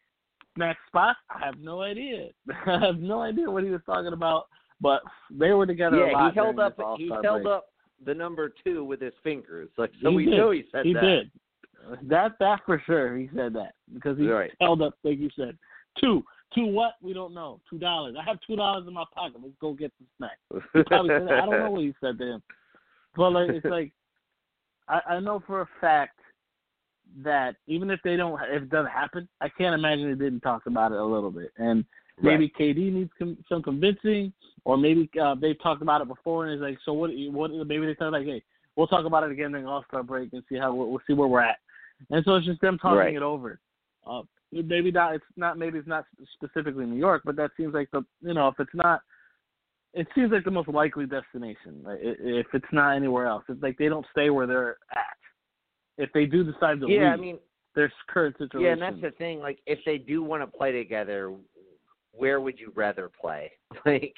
next spot? I have no idea. I have no idea what he was talking about. But they were together a yeah, lot he held up he held break. up the number two with his fingers. Like so He we did. know he said he that. did. That that for sure. He said that because he Right. held up like you said. Two. Two what? We don't know. Two dollars. I have two dollars in my pocket. Let's go get some snacks. He probably said that. I don't know what he said to him. But like it's like I, I know for a fact that even if they don't if it doesn't happen, I can't imagine they didn't talk about it a little bit. And maybe KD needs com- some convincing, or maybe uh, they've talked about it before and it's like, so what? What? Maybe they said like, hey, we'll talk about it again during All Star break and see how we'll, we'll see where we're at. And so it's just them talking Right. it over. Uh, maybe not. It's not. Maybe it's not specifically New York, but that seems like the you know if it's not. It seems like the most likely destination. Like, if it's not anywhere else, it's like they don't stay where they're at. If they do decide to Yeah, I leave, mean their current situation. Yeah, and that's the thing. Like, if they do want to play together, where would you rather play? Like,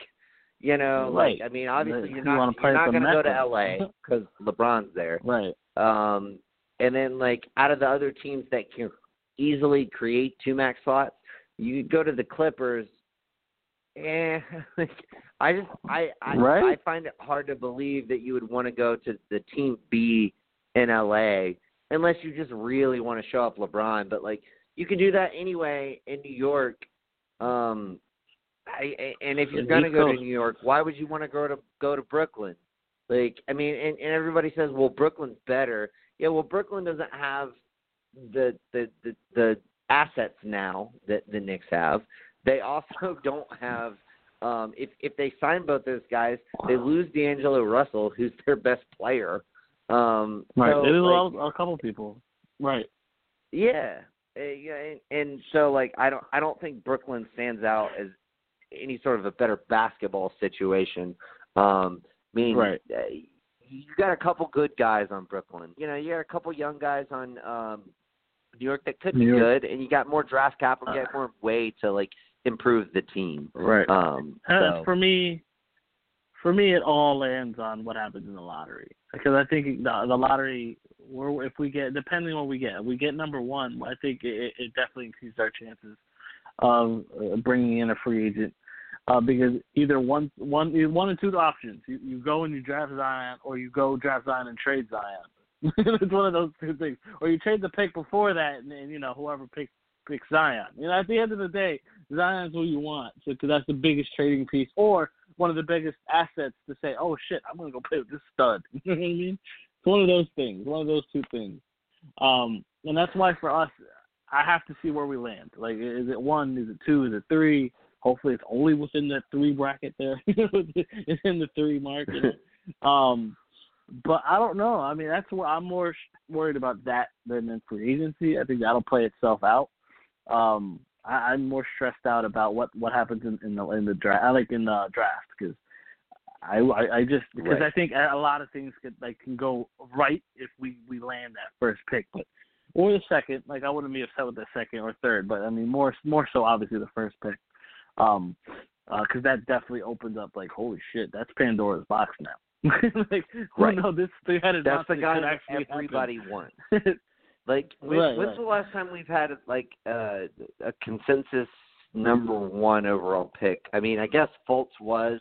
you know, Right. like I mean, obviously You you're not play you're not going to go to L.A. because LeBron's there. right. Um, and then like out of the other teams that can easily create two max slots, you go to the Clippers. Eh, like I just I I, Right. I find it hard to believe that you would want to go to the team B in LA unless you just really want to show up LeBron. But like you can do that anyway in New York. Um, I, and if you're gonna go to New York, why would you want to go to go to Brooklyn? Like I mean, and, and everybody says, well, Brooklyn's better. Yeah, well, Brooklyn doesn't have the the the, the assets now that the Knicks have. They also don't have. Um, if if they sign both those guys, they lose D'Angelo Russell, who's their best player. Um, Right. so, There's a, like, a couple people. Right. yeah, uh, yeah, and, and so like I don't I don't think Brooklyn stands out as any sort of a better basketball situation. Um, I mean, Right. uh, you got a couple good guys on Brooklyn. You know, you got a couple young guys on um, New York that could be York. good, and you got more draft capital, you got more way to like improve the team. Right. Um, Uh, so, for me, for me, it all lands on what happens in the lottery because I think the the lottery, we're, if we get depending on what we get, if we get number one. I think it, it definitely increases our chances of uh, bringing in a free agent. Uh, because either one, one, one or two options. You you go and you draft Zion, or you go draft Zion and trade Zion. it's one of those two things. Or you trade the pick before that, and, and you know whoever picks picks Zion. You know, at the end of the day, Zion's who you want, so because that's the biggest trading piece, or one of the biggest assets to say, oh shit, I'm gonna go play with this stud. You know what I mean? It's one of those things, one of those two things. Um, and that's why for us, I have to see where we land. Like, is it one? Is it two? Is it three? Hopefully, it's only within that three bracket there. it's in the three mark. um, but I don't know. I mean, that's what I'm more worried about that than in free agency. I think that'll play itself out. Um, I, I'm more stressed out about what what happens in, in the in the draft. I like in the draft because I, I I just because Right. I think a lot of things could like can go right if we we land that first pick, but or the second. Like I wouldn't be upset with the second or third, but I mean more more so obviously the first pick. Um, because that definitely opens up like holy shit, that's Pandora's box now. like Right. know this three-headed that's the guy that actually everybody wants. happen. Like, when, Right, when's right. the last time we've had like uh, a consensus number one overall pick? I mean, I guess Fultz was,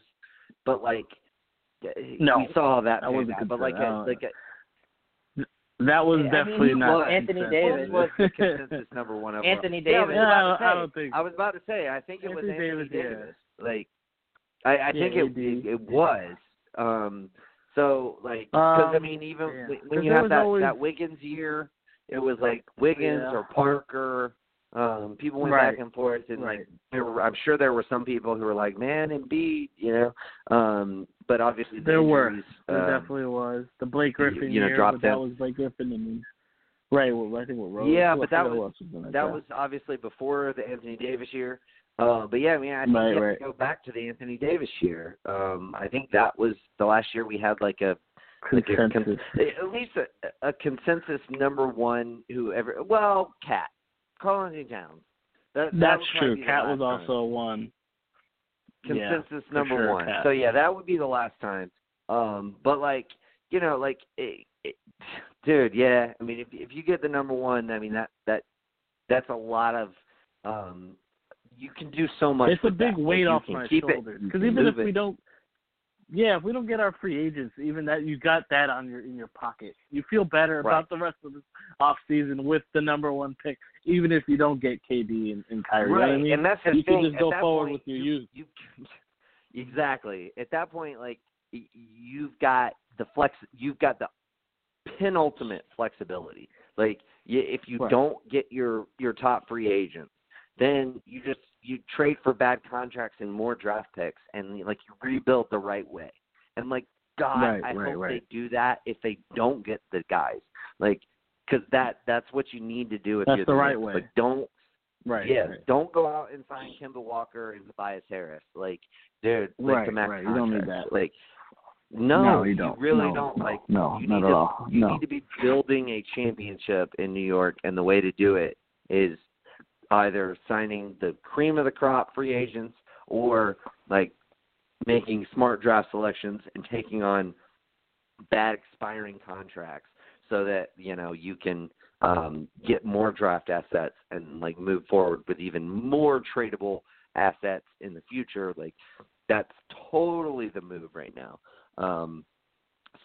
but like, No, we saw how that. that wasn't out, but like, a, like a, that was I mean, definitely he not was. Anthony consensus. Davis. was the consensus number one overall. Anthony Yeah, I was Davis. Yeah, about I, to I say- don't think. I was about to say. I think it was Anthony Anthony Davis, yeah. Davis. Like, I, I think Yeah, it, it it was. Um, so like, because I Um, mean, even yeah. when- you have that always- that Wiggins year, it was like Wiggins Yeah. or Parker. Um, people went Right. back and forth, and Right. like, there were, I'm sure there were some people who were like, "Man, Embiid," you know. Um, but obviously, the There were. There um, definitely was the Blake Griffin you know, year, dropped but that was Blake Griffin and right. Well, I think what Rose. Yeah, but that was- in that draft? was obviously before the Anthony Davis year. Uh, but yeah, I mean, I think Right, you have right. to go back to the Anthony Davis year. Um, I think that was the last year we had like a like a consensus. at least a, a consensus number one who ever. Well, Cat, Karl-Anthony Towns. That, that That's true. Cat was time. also one. Consensus for number sure, one. Cat. So yeah, that would be the last time. Um, but like you know, like it, it, dude, yeah. I mean, if if you get the number one, I mean that that that's a lot of. um You can do so much. It's a big that. Weight you off my shoulders. Because even if we don't, yeah, if we don't get our free agents, even that you got that on your in your pocket, you feel better Right. about the rest of the off season with the number one pick, even if you don't get KD and, and Kyrie. You know right, I mean? and that's the you thing. can just At go forward point, with your you, youth. You, exactly. At that point, like you've got the flex. You've got the penultimate flexibility. Like if you Right. don't get your your top free agents, then you just you trade for bad contracts and more draft picks, and like you rebuild the right way. And like God, Right, I right, hope right. they do that if they don't get the guys. Like because that that's what you need to do if That's you're the right way. But don't Right. yeah, Right. don't go out and sign Kemba Walker and Tobias Harris. Like, dude, like Right, the max right. You don't need that. Like, no, No, you don't. really No, don't. no, like, no, you not need at to, all. You No. need to be building a championship in New York, and the way to do it is either signing the cream of the crop free agents or like making smart draft selections and taking on bad expiring contracts. so that you know you can um, get more draft assets and like move forward with even more tradable assets in the future. Like that's totally the move right now. Um,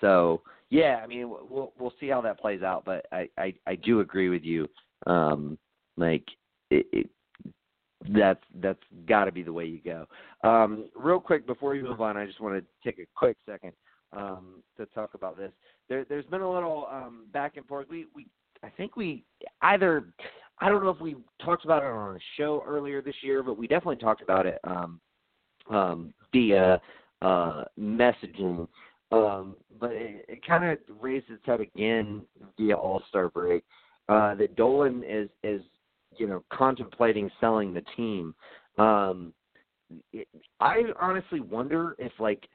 so yeah, I mean we'll we'll see how that plays out, but I I, I do agree with you. Um, like that's that's got to be the way you go. Um, real quick before you move on, I just want to take a quick second um, to talk about this. There, there's been a little um, back and forth. We we I think we either I don't know if we talked about it on a show earlier this year, but we definitely talked about it um, um, via uh, messaging. Um, but it, it kind of raised its head again via All Star break. Uh, that Dolan is is you know contemplating selling the team. Um, it, I honestly wonder if like.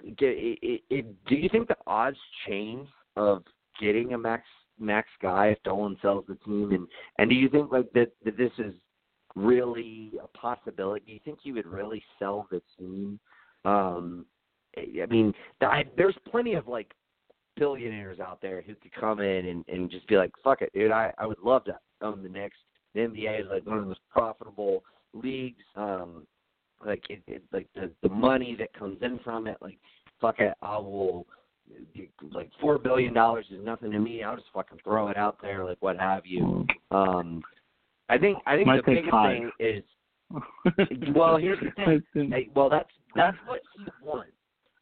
It, it, do you think the odds change of getting a max max guy if Dolan sells the team? And and do you think like that that this is really a possibility? Do you think he would really sell the team? Um, I mean, I, there's plenty of like billionaires out there who could come in and, and just be like, "Fuck it, dude! I I would love to own the next The NBA is like one of the most profitable leagues. Um, like it, it like the the money that comes in from it. Like, fuck it, I will. Like four billion dollars is nothing to me. I'll just fucking throw it out there, like what have you. Um, I think I think Might the biggest five. thing is well, here's the thing. Hey, well, that's that's what he wants.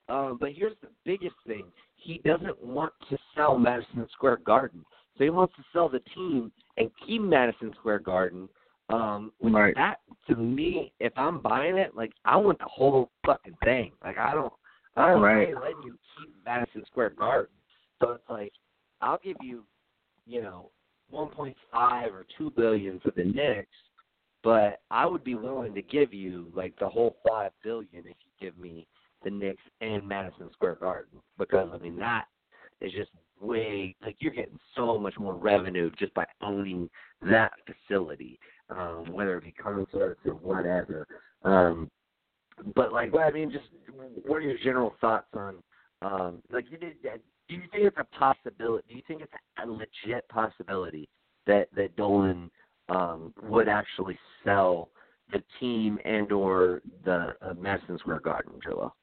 Um, but here's the biggest thing: he doesn't want to sell Madison Square Garden, so he wants to sell the team and keep Madison Square Garden. Um, which Right. that to me, if I'm buying it, like I want the whole fucking thing. Like I don't, I don't Right. really let you keep Madison Square Garden. So it's like I'll give you, you know, 1.5 or 2 billion for the Knicks, but I would be willing to give you like the whole 5 billion if you give me the Knicks and Madison Square Garden because I mean that is just way like you're getting so much more revenue just by owning that facility, um, whether it be concerts or whatever. Um, but like, well, I mean, just what are your general thoughts on um, like? You did, do you think it's a possibility? Do you think it's a legit possibility that that Dolan um, would actually sell the team and or the uh, Madison Square Garden, Joel?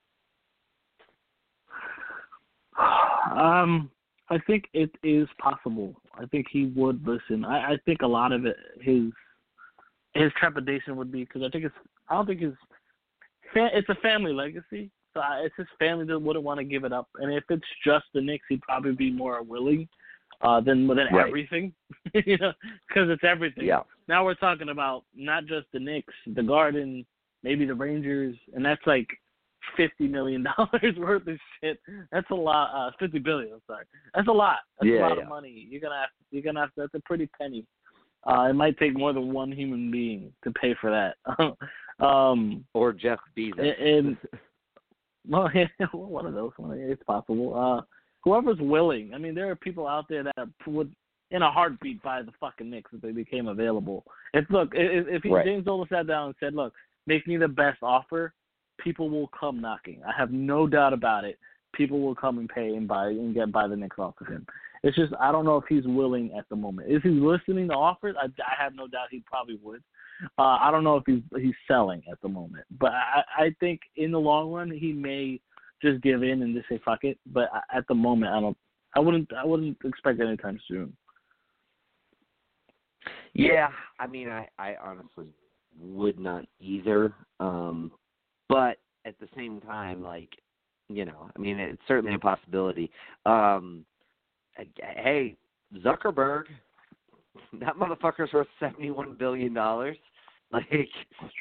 Um, I think it is possible. I think he would listen. I, I think a lot of it, his his trepidation would be because I think it's. I don't think it's It's a family legacy, so I, it's his family that wouldn't want to give it up. And if it's just the Knicks, he'd probably be more willing uh, than than Right. everything, you know, because it's everything. Yeah. Now we're talking about not just the Knicks, the Garden, maybe the Rangers, and that's like fifty million dollars worth of shit. That's a lot. Uh, fifty billion. I'm sorry. That's a lot. That's Yeah, a lot yeah. of money. You're gonna have. You're gonna have. That's a pretty penny. Uh, it might take more than one human being to pay for that. um, Or Jeff Bezos. and well, yeah, one of those. One, of, it's possible. Uh, whoever's willing. I mean, there are people out there that would, in a heartbeat, buy the fucking Knicks if they became available. If look, if, if he, Right. James Dolan sat down and said, "Look, make me the best offer," people will come knocking. I have no doubt about it. People will come and pay and buy and get buy the Knicks off of him. It's just I don't know if he's willing at the moment. If he's listening to offers, I, I have no doubt he probably would. Uh, I don't know if he's he's selling at the moment, but I, I think in the long run he may just give in and just say fuck it. But at the moment, I don't. I wouldn't. I wouldn't expect anytime soon. Yeah, I mean, I, I honestly would not either. Um, but at the same time, like, you know, I mean, it's certainly a possibility. Um, hey, Zuckerberg, that motherfucker's worth seventy-one billion dollars. Like,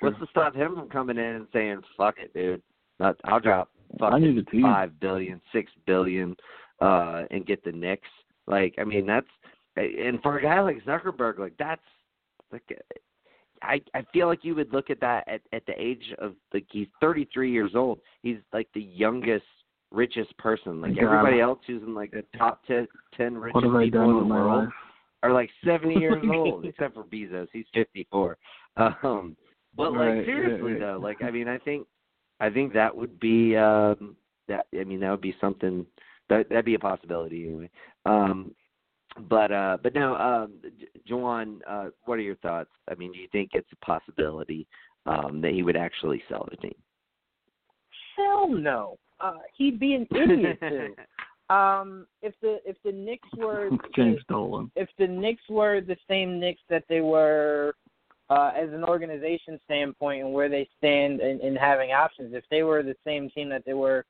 what's to stop him from coming in and saying, "Fuck it, dude, Not- I'll drop I need fucking five billion, six billion, uh, and get the Knicks." Like, I mean, that's and for a guy like Zuckerberg, like that's like I I feel like you would look at that at at the age of like he's 33 years old. He's like the youngest richest person. Like God. everybody else who's in like the top 10, 10 richest people in the world life? are like 70 years old, except for Bezos. He's 54. Um, but like Right, seriously right, right. though, like I mean, I think I think that would be um, that. I mean, that would be something that that'd be a possibility anyway. Um, but uh, but no, um, Juwan, uh, what are your thoughts? I mean, do you think it's a possibility um, that he would actually sell the team? Hell no. Uh, he'd be an idiot too. Um, if the if the Knicks were James Dolan. if the Knicks were the same Knicks that they were uh, as an organization standpoint and where they stand in, in having options, if they were the same team that they were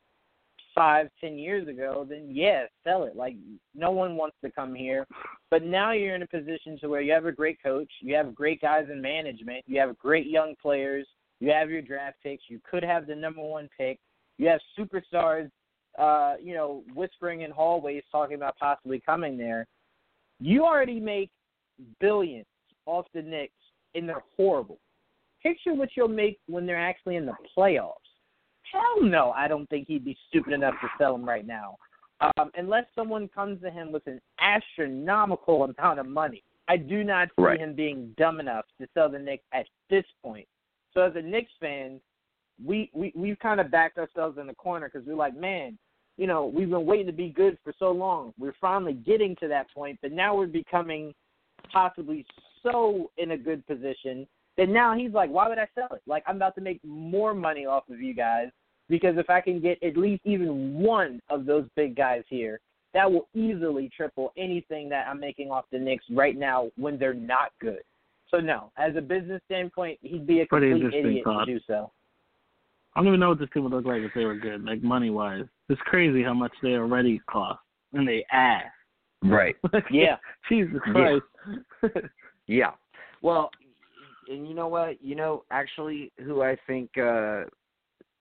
five, ten years ago, then yeah, sell it. Like no one wants to come here. But now you're in a position to where you have a great coach, you have great guys in management, you have great young players, you have your draft picks, you could have the number one pick, you have superstars uh, you know, whispering in hallways talking about possibly coming there. You already make billions off the Knicks, and they're horrible. Picture what you'll make when they're actually in the playoffs. Hell no, I don't think he'd be stupid enough to sell them right now. Um, unless someone comes to him with an astronomical amount of money. I do not see Right. him being dumb enough to sell the Knicks at this point. So as a Knicks fan, we we we've kind of backed ourselves in the corner because we're like, man, you know, we've been waiting to be good for so long. We're finally getting to that point, but now we're becoming possibly so in a good position that now he's like, why would I sell it? Like I'm about to make more money off of you guys because if I can get at least even one of those big guys here, that will easily triple anything that I'm making off the Knicks right now when they're not good. So no, as a business standpoint, he'd be a Pretty complete idiot thought. to do so. I don't even know what this team would look like if they were good, like money wise. It's crazy how much they already cost, and they ass. Right. Yeah. Jesus Yeah. Christ. Yeah. Well, and you know what? You know, actually, who I think uh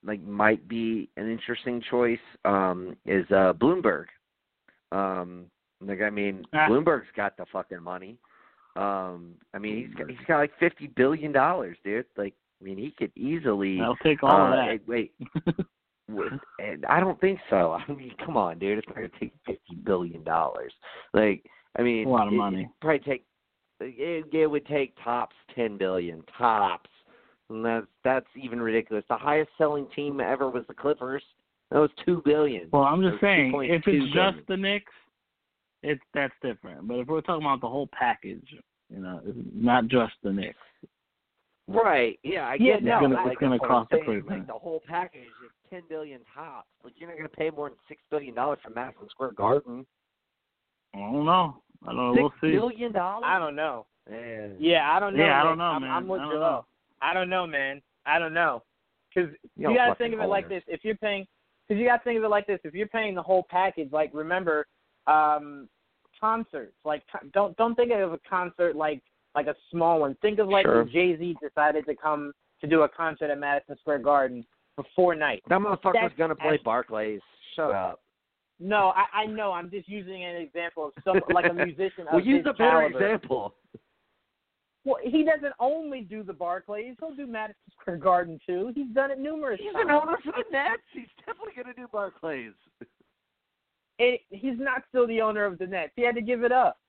like might be an interesting choice um is uh Bloomberg. Um, like I mean, Ah. Bloomberg's got the fucking money. Um, I mean, he's got he's got like fifty billion dollars, dude. Like, I mean, he could easily. I'll take all uh, of that. Wait, Wait, and I don't think so. I mean, come on, dude. It's not gonna take fifty billion dollars. Like, I mean, A lot of it- money. probably take. It, it would take tops ten billion tops, and that's that's even ridiculous. The highest selling team ever was the Clippers. That was two billion. Well, I'm just saying, if it's billion. just the Knicks, it's that's different. But if we're talking about the whole package, you know, it's not just the Knicks. Right. Yeah, I Yeah, get no, that. it's but, gonna- like, it's gonna that's cost a saying, pretty Like the whole package is ten billion tops. Like you're not gonna pay more than six billion dollars for Madison Square Garden. I don't know. I don't know. Six We'll see. billion dollars. I don't know. Man. Yeah, I don't know. Yeah, I don't know, I'm, man. I'm with I don't Joel. know. I don't know, man. I don't know. Because You you got to think of it like this. If you're paying, because you got to think of it like this. If you're paying the whole package, like remember, um, concerts. Like don't don't think of a concert like like a small one. Think of like Sure. when Jay Z decided to come to do a concert at Madison Square Garden for four nights. That motherfucker's That's gonna play actually- Barclays. Shut up. No, I, I know. I'm just using an example of some like a musician of Well, use his a better caliber. example. Well, he doesn't only do the Barclays. He'll do Madison Square Garden too. He's done it numerous He's times. He's an owner for the Nets. He's definitely gonna do Barclays. It, he's not still the owner of the Nets. He had to give it up.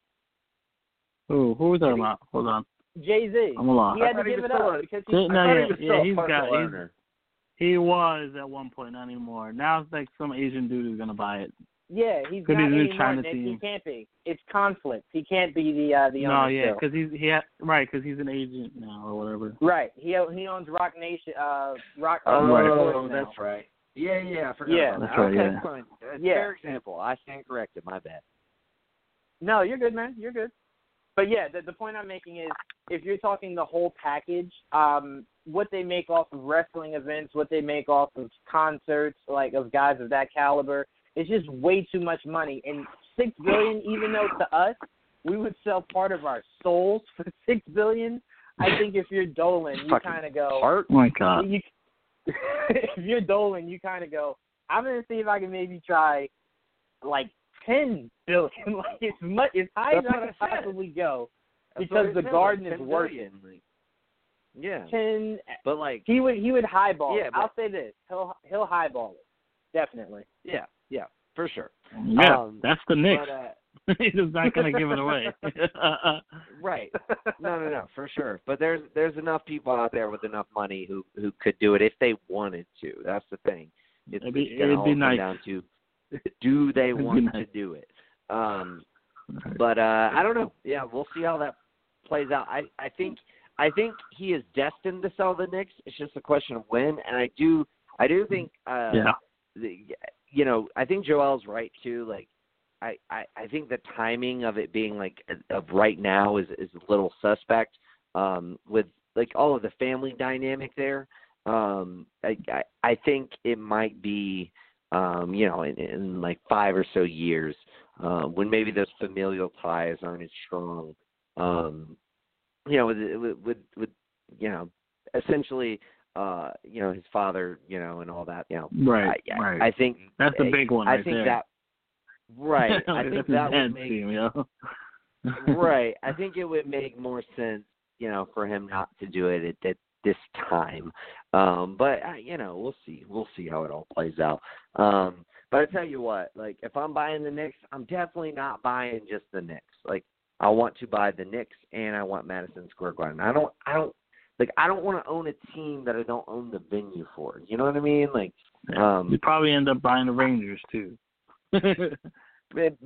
Who? Who was that about? Hold on. Jay Z. I'm lost. He had to he give it up because Yeah, he, no, yeah, he yeah, still a he's partial got- he's- owner. He was at one point, not anymore. Now it's like some Asian dude is gonna buy it. Yeah, he's Could be not the new anymore. China Nick. He can't be. It's conflict. He can't be the uh, the no, yeah, because he's he ha- right because he's an agent now or whatever. Right. He he owns Roc Nation. Uh, Roc. Oh, Right. Sports now. that's right. Yeah, yeah, I forgot Yeah. about That's that. right, okay, yeah. fine. Yeah. Fair example. I stand corrected. My bad. No, you're good, man. You're good. But yeah, the the point I'm making is if you're talking the whole package, um, what they make off of wrestling events, what they make off of concerts, like of guys of that caliber, it's just way too much money. And six billion, even though to us we would sell part of our souls for six billion, I think if you're Dolan, you kind of go. Heart. Oh my God. You, if you're Dolan, you kind of go. I'm gonna see if I can maybe try like ten billion, like as much as high as I can possibly go. Because the said, garden like is 10 worth billion, like- yeah, Ten. but like, He would he would highball. Yeah, it. but- I'll say this. He'll he'll highball it. Definitely. yeah, yeah, for sure. Yeah, Um, that's the Knicks. But, uh, he's just not gonna give it away. right. No, no, no, for sure. But there's there's enough people out there with enough money who who could do it if they wanted to. That's the thing. It's, It'd be- it's it'd be nice. down to do they want nice. to do it? Um, but uh, I don't know. Yeah, we'll see how that plays out. I I think I think he is destined to sell the Knicks. It's just a question of when. And I do I do think uh, yeah. the, you know I think Joel's right too. Like I, I I think the timing of it being like of right now is is a little suspect. Um, with like all of the family dynamic there. Um, I I, I think it might be um, you know in, in like five or so years uh, when maybe those familial ties aren't as strong. Um, you know, with with with, with you know, essentially, uh, you know, his father, you know, and all that. You know, Right, I, right. I think That's the big one I right think there. that. Right, I think a that would make team, yo. right. I think it would make more sense, you know, for him not to do it at, at this time. Um, but uh, you know, we'll see. We'll see how it all plays out. Um, but I tell you what, like if I'm buying the Knicks, I'm definitely not buying just the Knicks. Like I want to buy the Knicks and I want Madison Square Garden. I don't. I don't. Like I don't want to own a team that I don't own the venue for. You know what I mean? Like um you probably end up buying the Rangers too.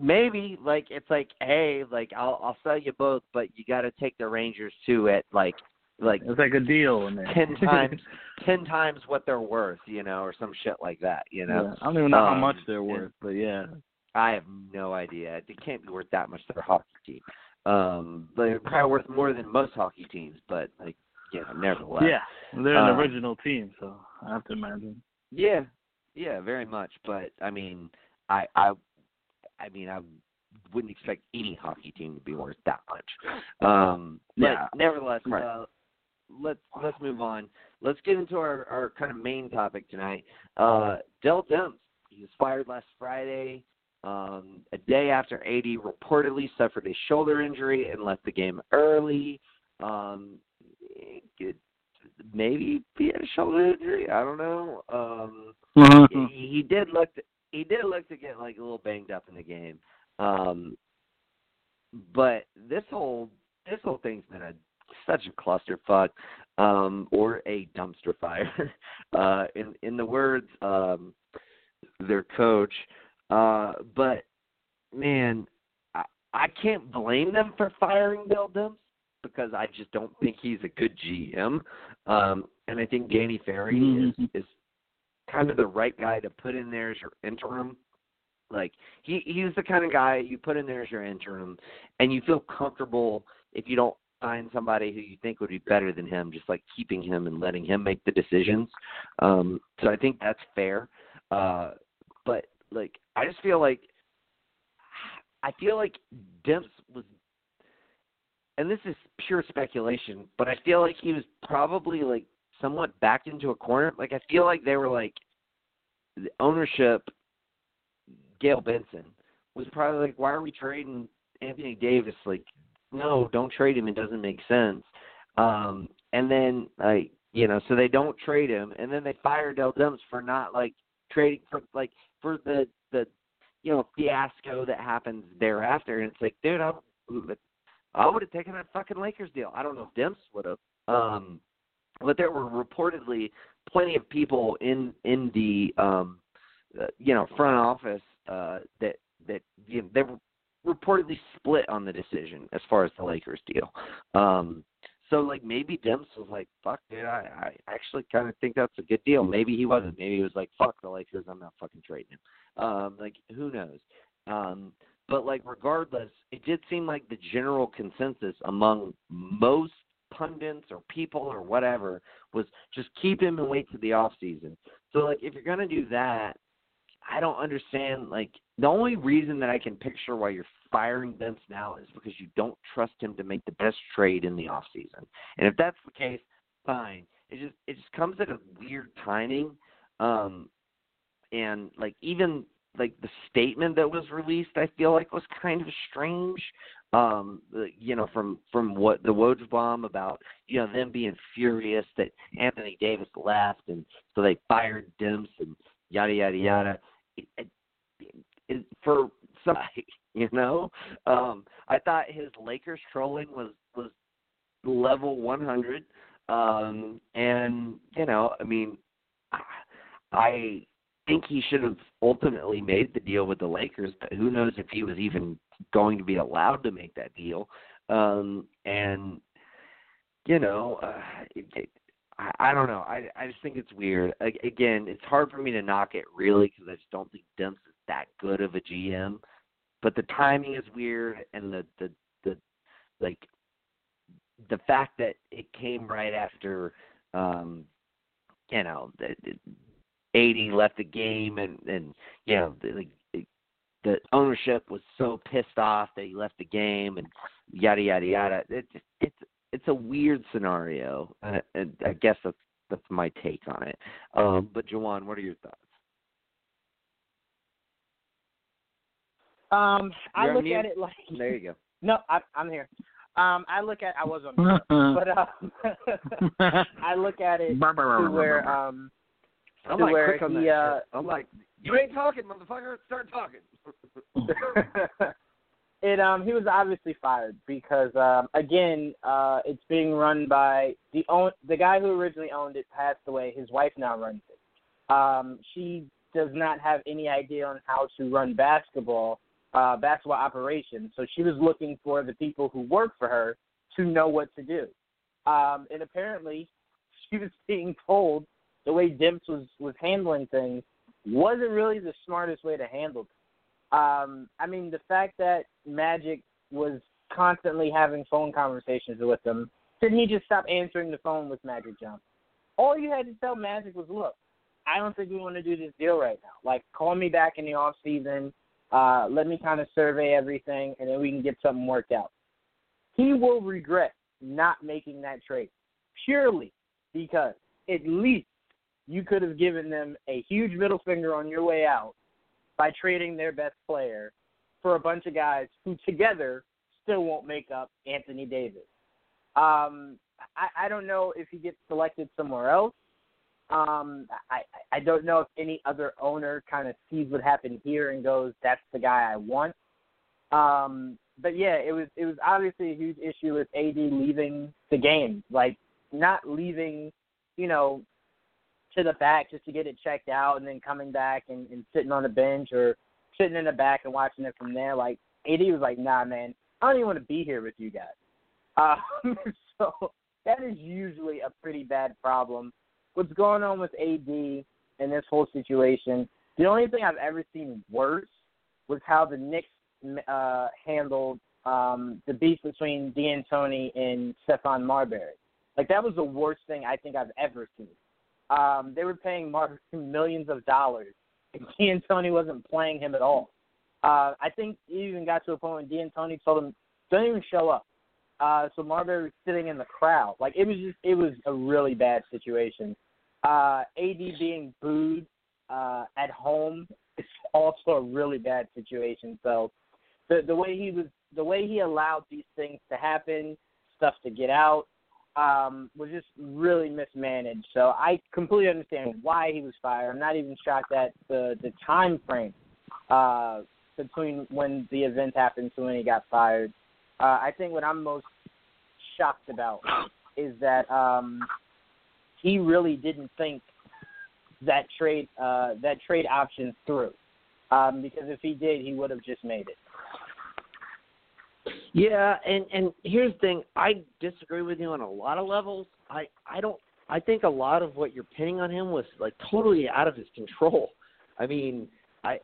Maybe like it's like hey like i'll i'll sell you both but you got to take the rangers too at like like it's like a deal in there. ten times ten times what they're worth you know or some shit like that you know Yeah, I don't even know how Um, much they're worth, but yeah. i have no idea it can't be worth that much they're a hockey team um they're probably worth more than most hockey teams but like you know nevertheless Yeah, they're an uh, original team, so I have to imagine. Yeah, yeah, very much. But I mean, I I I mean, I wouldn't expect any hockey team to be worth that much. Um, but Yeah. nevertheless, Right. uh, let's let's move on. Let's get into our our kind of main topic tonight. Uh, Dell Demps, he was fired last Friday. Um, a day after AD reportedly suffered a shoulder injury and left the game early. Um, it, maybe he had a shoulder injury. I don't know. Um, Mm-hmm. he, he did look to, he did look to get like a little banged up in the game. Um but this whole this whole thing's been a such a clusterfuck um or a dumpster fire. uh in in the words um their coach. Uh but man, I I can't blame them for firing Dell Demps because I just don't think he's a good GM. Um and I think Danny Ferry is Mhm. is kind of the right guy to put in there as your interim. Like he he's the kind of guy you put in there as your interim, and you feel comfortable if you don't find somebody who you think would be better than him, just like keeping him and letting him make the decisions. Um, so I think that's fair. Uh, but like I just feel like I feel like Demps was, and this is pure speculation, but I feel like he was probably like somewhat backed into a corner. Like I feel like they were like the ownership, Gail Benson was probably like, why are we trading Anthony Davis? Like, no, don't trade him. It doesn't make sense. Um, and then like you know, so they don't trade him, and then they fire Dell Demps for not like trading for like for the the you know fiasco that happens thereafter. And it's like, dude, I I would have taken that fucking Lakers deal. I don't know if Demps would have. Um, but there were reportedly plenty of people in in the um uh, you know front office uh that that you know, they were reportedly split on the decision as far as the Lakers deal. Um so like maybe Demps was like, fuck dude, I, I actually kinda think that's a good deal. Maybe he wasn't. Maybe he was like, Fuck the Lakers, I'm not fucking trading him. Um, like who knows? Um but like regardless, it did seem like the general consensus among most pundits or people or whatever was just keep him and wait to the off season. So like if you're gonna do that, I don't understand like the only reason that I can picture why you're firing Vince now is because you don't trust him to make the best trade in the off season. And if that's the case, fine. It just it just comes at a weird timing. Um and like even like the statement that was released I feel like was kind of strange um you know from from what the Woj bomb about you know them being furious that Anthony Davis left and so they fired Demps and yada yada yada. It, it, it, for somebody you know? Um I thought his Lakers trolling was was level 100 um and you know I mean I think he should have ultimately made the deal with the Lakers, but who knows if he was even going to be allowed to make that deal. Um, and you know, uh, it, it, I, I don't know. I I just think it's weird. Again, it's hard for me to knock it really because I just don't think Demps is that good of a GM. But the timing is weird, and the the the like the fact that it came right after um you know the, AD left the game and and you know the, the the ownership was so pissed off that he left the game and yada yada yada. It it's it's a weird scenario and, and I guess that's that's my take on it. Um but Jawan what are your thoughts? Um I You're look mute? at it like there you go. No I I'm here. Um I look at I was on but uh I look at it to where um I'm like quick on that uh. I'm like you ain't talking motherfucker. Start talking. It um he was obviously fired because um again uh it's being run by the own the guy who originally owned it passed away. His wife now runs it. Um she does not have any idea on how to run basketball uh basketball operations. So she was looking for the people who work for her to know what to do. Um and apparently she was being told the way Demps was was handling things wasn't really the smartest way to handle them. Um, I mean, the fact that Magic was constantly having phone conversations with them, didn't he just stop answering the phone with Magic Johnson? All you had to tell Magic was, look, I don't think we want to do this deal right now. Like, call me back in the off season. Uh, let me kind of survey everything, and then we can get something worked out. He will regret not making that trade purely because at least you could have given them a huge middle finger on your way out by trading their best player for a bunch of guys who together still won't make up Anthony Davis. Um, I, I don't know if he gets selected somewhere else. Um, I, I don't know if any other owner kind of sees what happened here and goes, "That's the guy I want." Um, but yeah, it was it was obviously a huge issue with AD leaving the game, like not leaving, you know, to the back just to get it checked out and then coming back and, and sitting on the bench or sitting in the back and watching it from there. Like AD was like, nah, man, I don't even want to be here with you guys. Um, so that is usually a pretty bad problem. What's going on with AD in this whole situation? The only thing I've ever seen worse was how the Knicks uh, handled um, the beef between D'Antoni and Stephon Marbury. Like that was the worst thing I think I've ever seen. Um, they were paying Marbury millions of dollars, and D'Antoni wasn't playing him at all. Uh, I think he even got to a point when D'Antoni told him, "Don't even show up." Uh, so Marbury was sitting in the crowd. Like it was just, it was a really bad situation. Uh, AD being booed uh, at home is also a really bad situation. So the the way he was, the way he allowed these things to happen, stuff to get out, um, was just really mismanaged. So I completely understand why he was fired. I'm not even shocked at the the time frame uh, between when the event happened to when he got fired. Uh, I think what I'm most shocked about is that um, he really didn't think that trade uh, that trade option through. Um, because if he did, he would have just made it. Yeah, and and here's the thing. I disagree with you on a lot of levels. I I don't. I think a lot of what you're pinning on him was like totally out of his control. I mean, I.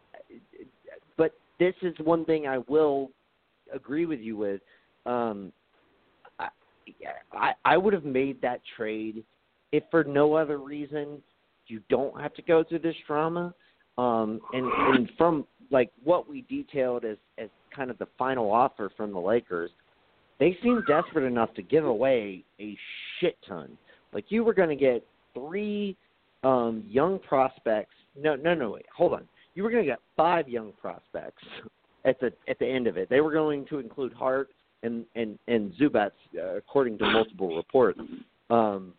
But this is one thing I will agree with you with. Um, I I, I would have made that trade if for no other reason. You don't have to go through this drama. Um, and and from like what we detailed as as kind of the final offer from the Lakers, they seemed desperate enough to give away a shit ton. Like you were going to get three um, young prospects. No, no, no, wait, hold on. You were going to get five young prospects at the at the end of it. They were going to include Hart and and and Zubac, uh, according to multiple reports. Um,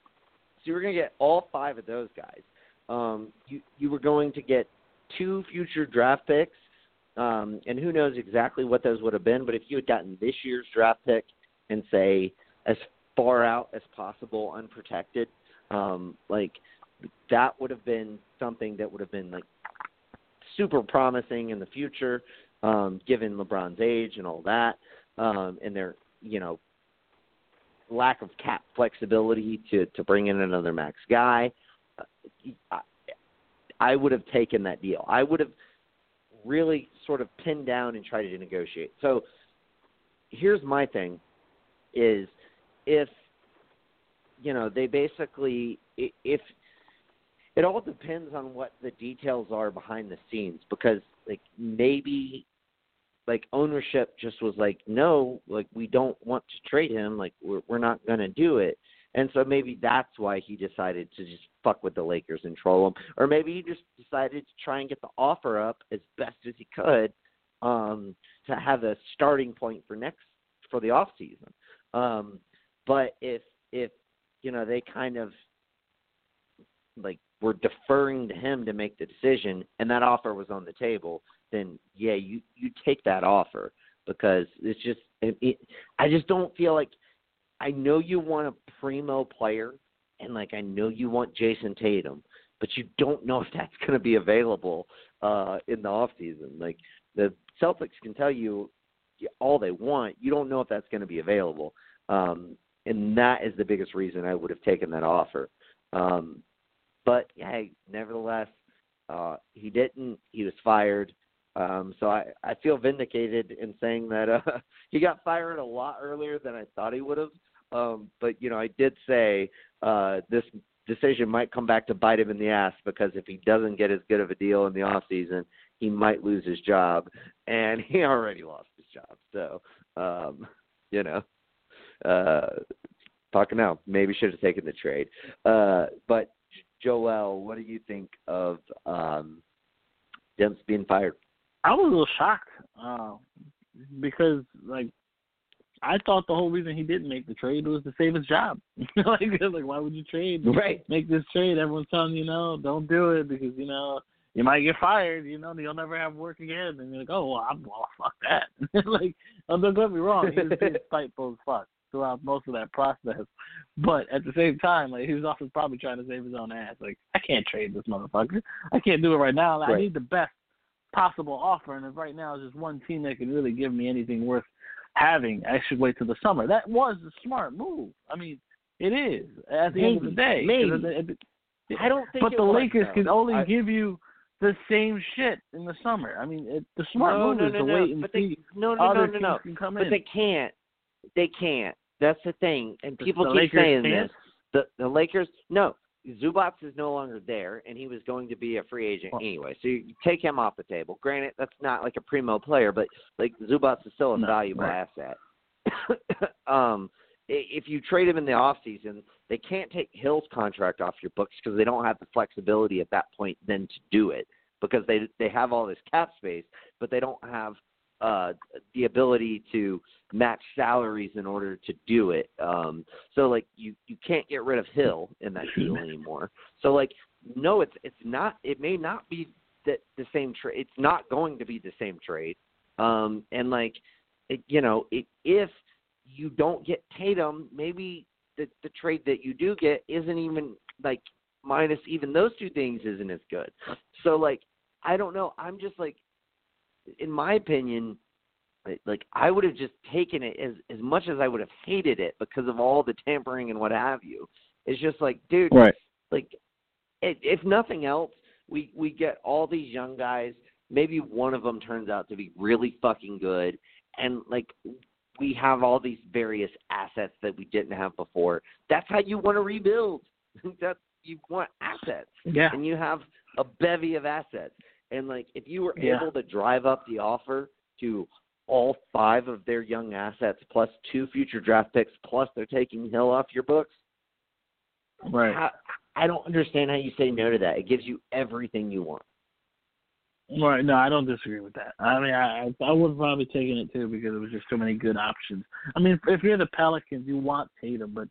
so you were going to get all five of those guys. Um, you you were going to get two future draft picks, um, and who knows exactly what those would have been. But if you had gotten this year's draft pick and say as far out as possible, unprotected, um, like that would have been something that would have been like super promising in the future, um, given LeBron's age and all that, um, and their you know lack of cap flexibility to to bring in another max guy. I, I would have taken that deal. I would have really sort of pin down and try to negotiate. So here's my thing is if you know they basically if it all depends on what the details are behind the scenes because like maybe like ownership just was like no like we don't want to trade him like we're we're not going to do it and so maybe that's why he decided to just fuck with the Lakers and troll them or maybe he just decided to try and get the offer up as best as he could um to have a starting point for next for the off season um but if if you know they kind of like were deferring to him to make the decision and that offer was on the table then yeah, you you take that offer because it's just it, it, I just don't feel like I know you want a primo player and like I know you want Jayson Tatum, but you don't know if that's going to be available uh in the off season. Like the Celtics can tell you all they want, you don't know if that's going to be available. Um and that is the biggest reason I would have taken that offer. Um but hey, nevertheless, uh he didn't. He was fired. Um, so I, I feel vindicated in saying that uh, he got fired a lot earlier than I thought he would have. Um, but you know, I did say uh, this decision might come back to bite him in the ass because if he doesn't get as good of a deal in the off season, he might lose his job, and he already lost his job. So um, you know, uh, talking now, maybe should have taken the trade. Uh, but Joel, what do you think of um, Demps being fired? I was a little shocked uh, because like I thought the whole reason he didn't make the trade was to save his job. like, like why would you trade? Right. Make this trade. Everyone's telling you, no, don't do it because you know you might get fired. You know, you'll never have work again. And you're like, oh well, I'm, well fuck that. like, oh, don't get me wrong, he was being spiteful as fuck throughout most of that process. But at the same time, like he was also probably trying to save his own ass. Like, I can't trade this motherfucker. I can't do it right now. Right. I need the best possible offer, and if right now is just one team that can really give me anything worth having, should wait till the summer. That was a smart move. I mean, it is at the maybe, end of the day. Maybe. It, I don't think. But the Lakers though. can only I, give you the same shit in the summer. I mean, it, the smart no, move no, is no, to wait and but see. They, no, no, other no, no, no. Can come but in. they can't. They can't. That's the thing, and people the keep Lakers saying can't? this. The the Lakers, no, Zubac is no longer there, and he was going to be a free agent anyway. So you take him off the table. Granted, that's not like a primo player, but like Zubac is still a No, valuable right. asset. um, if you trade him in the off season, they can't take Hill's contract off your books because they don't have the flexibility at that point then to do it because they they have all this cap space, but they don't have uh the ability to match salaries in order to do it. Um so like you you can't get rid of Hill in that deal anymore. So like no it's it's not it may not be that the same trade it's not going to be the same trade. Um and like it, you know, it, if you don't get Tatum, maybe the the trade that you do get isn't even like minus even those two things isn't as good. So like I don't know. I'm just like in my opinion, like- like I would have just taken it as as much as I would have hated it because of all the tampering and what have you. It's just like, dude, Right. like if, if nothing else, we we get all these young guys. Maybe one of them turns out to be really fucking good, and like we have all these various assets that we didn't have before. That's how you want to rebuild. That you want assets Yeah. and you have a bevy of assets. And like if you were Yeah. able to drive up the offer to all five of their young assets plus two future draft picks plus they're taking Hill off your books, Right. how, I don't understand how you say no to that. It gives you everything you want. Right. No, I don't disagree with that. I mean, I I would have probably taken it too because there was just so many good options. I mean, if you're the Pelicans, you want Tatum, but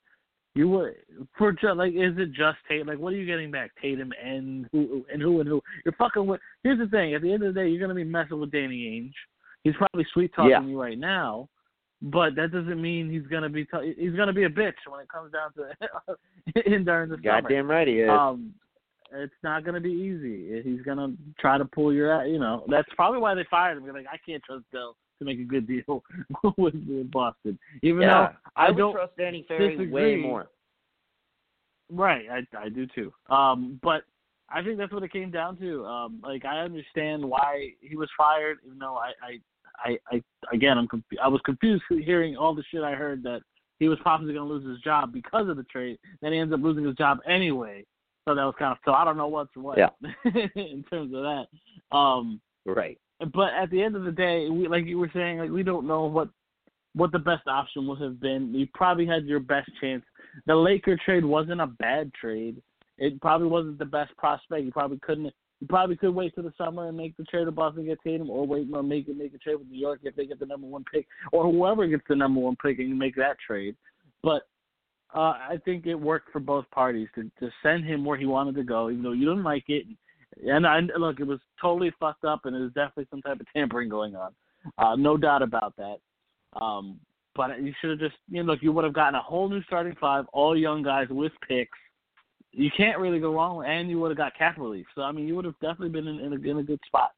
you would for ju- like, is it just Tatum? Like, what are you getting back? Tatum and who and who and who? You're fucking with. Here's the thing. At the end of the day, you're gonna be messing with Danny Ainge. He's probably sweet talking Yeah. you right now, but that doesn't mean he's gonna be. T- he's gonna be a bitch when it comes down to in during the summer. Goddamn right he is. Um, it's not going to be easy. He's going to try to pull your, you know, that's probably why they fired him. They're like, I can't trust Dell to make a good deal with, with Boston, even yeah, though I, I would don't trust Danny Ferry disagree. way more. Right, I I do too. Um, but I think that's what it came down to. Um, like I understand why he was fired, even though I I I, I again I'm conf- I was confused hearing all the shit I heard that he was possibly going to lose his job because of the trade. Then he ends up losing his job anyway. So that was kind of so I don't know what's what Yeah. in terms of that. Um, Right. But at the end of the day, we like you were saying, like we don't know what what the best option would have been. You probably had your best chance. The Laker trade wasn't a bad trade. It probably wasn't the best prospect. You probably couldn't. You probably could wait till the summer and make the trade of Boston get Tatum, or wait or make make a trade with New York if they get the number one pick, or whoever gets the number one pick and you make that trade. But uh, I think it worked for both parties to to send him where he wanted to go, even though you didn't like it. And I look, it was totally fucked up, and was definitely some type of tampering going on. Uh, no doubt about that. Um, but you should have just, you know, look, you would have gotten a whole new starting five, all young guys with picks. You can't really go wrong, and you would have got cap relief. So I mean, you would have definitely been in, in a in a good spot.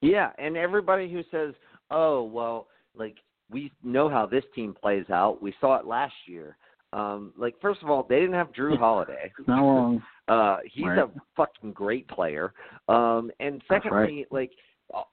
Yeah, and everybody who says, "Oh, well, like we know how this team plays out. We saw it last year." Um, like first of all, they didn't have Jrue Holiday. Not wrong. Uh, he's Right. a fucking great player. Um, and secondly, like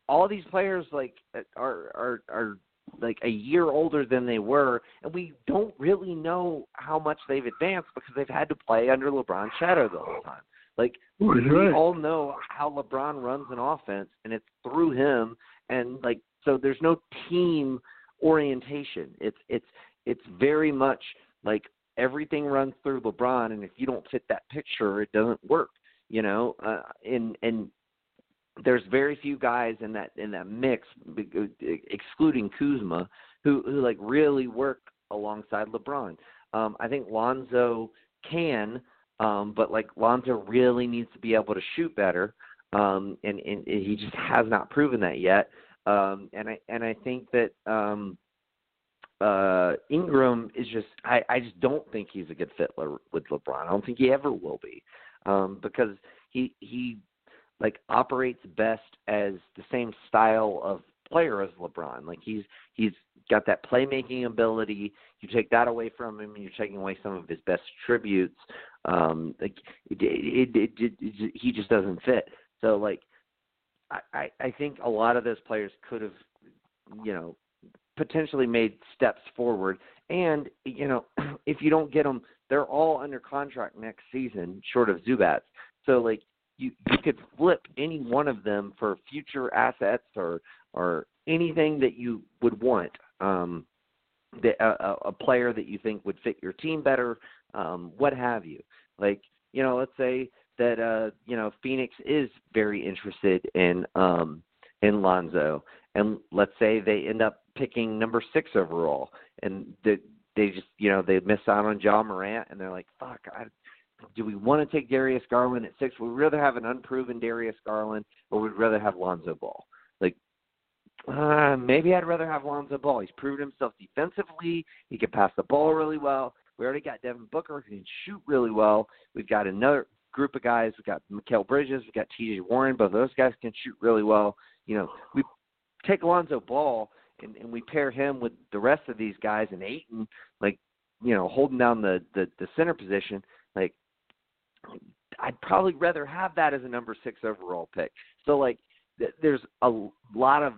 all these players like are are are like a year older than they were, and we don't really know how much they've advanced because they've had to play under LeBron's shadow the whole time. Like we all know how LeBron runs an offense, and it's through him. And like, so there's no team orientation. It's it's it's very much like everything runs through LeBron, and if you don't fit that picture, it doesn't work. You know, uh, and and there's very few guys in that in that mix, excluding Kuzma, who who like really work alongside LeBron. Um, I think Lonzo can, um, but like Lonzo really needs to be able to shoot better, um, and, and he just has not proven that yet. Um, and I and I think that um, uh, Ingram is just I, I just don't think he's a good fit le- with LeBron. I don't think he ever will be, um, because he he like operates best as the same style of player as LeBron. Like he's he's got that playmaking ability. You take that away from him, and you're taking away some of his best tributes. Um, like it, it, it, it, it, he just doesn't fit. So like I I think a lot of those players could have, you know, potentially made steps forward. And you know, if you don't get them, they're all under contract next season, short of Zubac. So like you you could flip any one of them for future assets or or anything that you would want. Um, that a, a player that you think would fit your team better, um, what have you. Like you know, let's say that uh, you know Phoenix is very interested in um, in Lonzo, and let's say they end up picking number six overall, and that they just you know they miss out on Ja Morant, and they're like, fuck, I, do we want to take Darius Garland at six? We'd we rather have an unproven Darius Garland, or we'd we rather have Lonzo Ball? Like, uh, maybe I'd rather have Lonzo Ball. He's proven himself defensively. He can pass the ball really well. We already got Devin Booker who can shoot really well. We've got another group of guys. We've got Mikal Bridges. We've got T.J. Warren. Both those guys can shoot really well. You know, we take Lonzo Ball and, and we pair him with the rest of these guys and Ayton, like you know, holding down the the, the center position. Like, I'd probably rather have that as a number six overall pick. So like, th- there's a lot of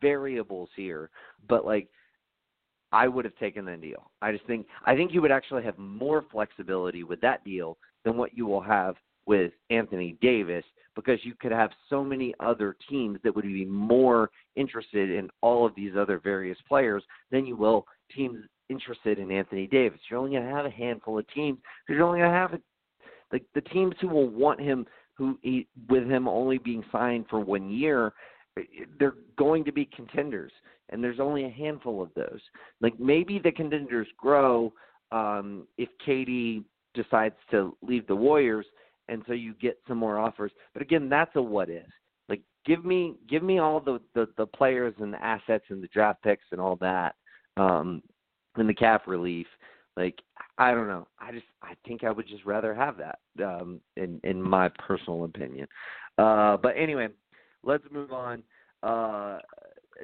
variables here, but like. I would have taken the deal. I just think I think you would actually have more flexibility with that deal than what you will have with Anthony Davis because you could have so many other teams that would be more interested in all of these other various players than you will teams interested in Anthony Davis. You're only going to have a handful of teams you're only going to have a, like the teams who will want him who he, with him only being signed for one year they're going to be contenders and there's only a handful of those like maybe the contenders grow um if KD decides to leave the Warriors and so you get some more offers. But again, that's a what if. Like give me give me all the the, the players and the assets and the draft picks and all that, um, and the cap relief. Like I don't know. I just I think I would just rather have that um in in my personal opinion. Uh but anyway, let's move on. Uh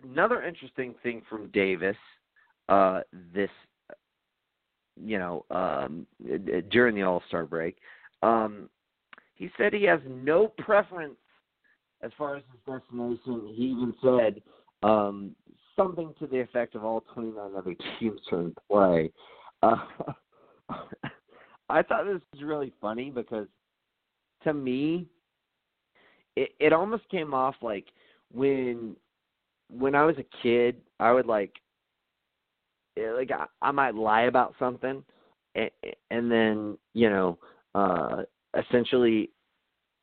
another interesting thing from Davis uh this you know um during the All-Star break. Um he said he has no preference as far as his destination. He even said um something to the effect of all 29 other teams are in play. Uh, I thought this was really funny because to me, it it almost came off like when when I was a kid, I would like eh, like I, I might lie about something, and, and then you know, uh essentially,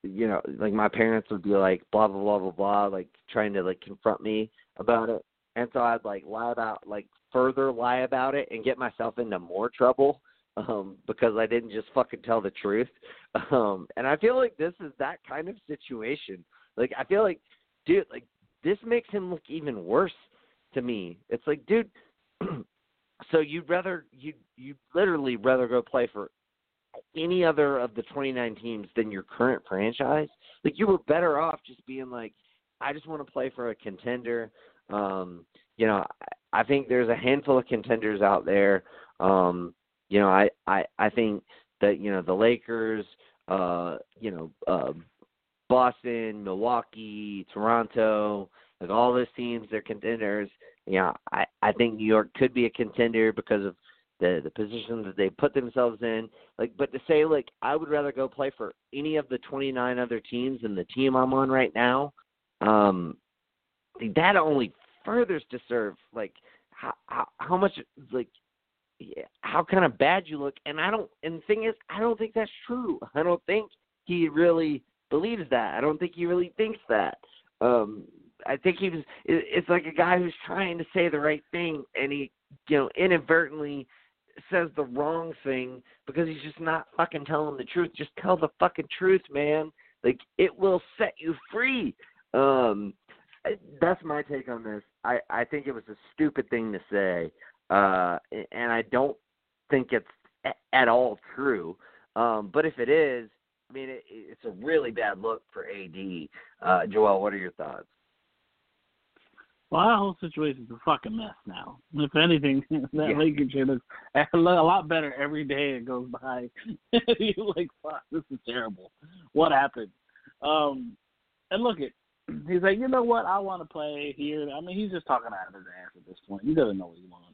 you know, like my parents would be like blah blah blah blah blah, like trying to like confront me about it, and so I'd like lie about like further lie about it and get myself into more trouble um because I didn't just fucking tell the truth. Um and I feel like this is that kind of situation. Like I feel like dude like this makes him look even worse to me. It's like dude so you'd rather you you literally rather go play for any other of the 29 teams than your current franchise? Like you were better off just being like I just want to play for a contender. Um you know, I think there's a handful of contenders out there. Um, you know, I, I, I think that, you know, the Lakers, uh, you know, uh, Boston, Milwaukee, Toronto, like all those teams, they're contenders. You know, I, I think New York could be a contender because of the the positions that they put themselves in. Like, but to say like I would rather go play for any of the 29 other teams than the team I'm on right now, um, that only furthers to serve like how how, how much like yeah, how kind of bad you look. And i don't and the thing is i don't think that's true. I don't think he really believes that. I don't think he really thinks that. Um i think he was it's like a guy who's trying to say the right thing and he you know inadvertently says the wrong thing because he's just not fucking telling the truth just tell the fucking truth man like it will set you free um that's my take on this. I I think it was a stupid thing to say, uh, and I don't think it's at all true. Um, but if it is, I mean, it, it's a really bad look for AD. Uh, Joel, what are your thoughts? Well, that whole situation's a fucking mess now. If anything, that Yeah. Lakers shit looks a lot better every day it goes by. You're like, fuck, this is terrible. What happened? Um, and look, it he's like, you know what? I want to play here. I mean, he's just talking out of his ass at this point. He doesn't know what he wants.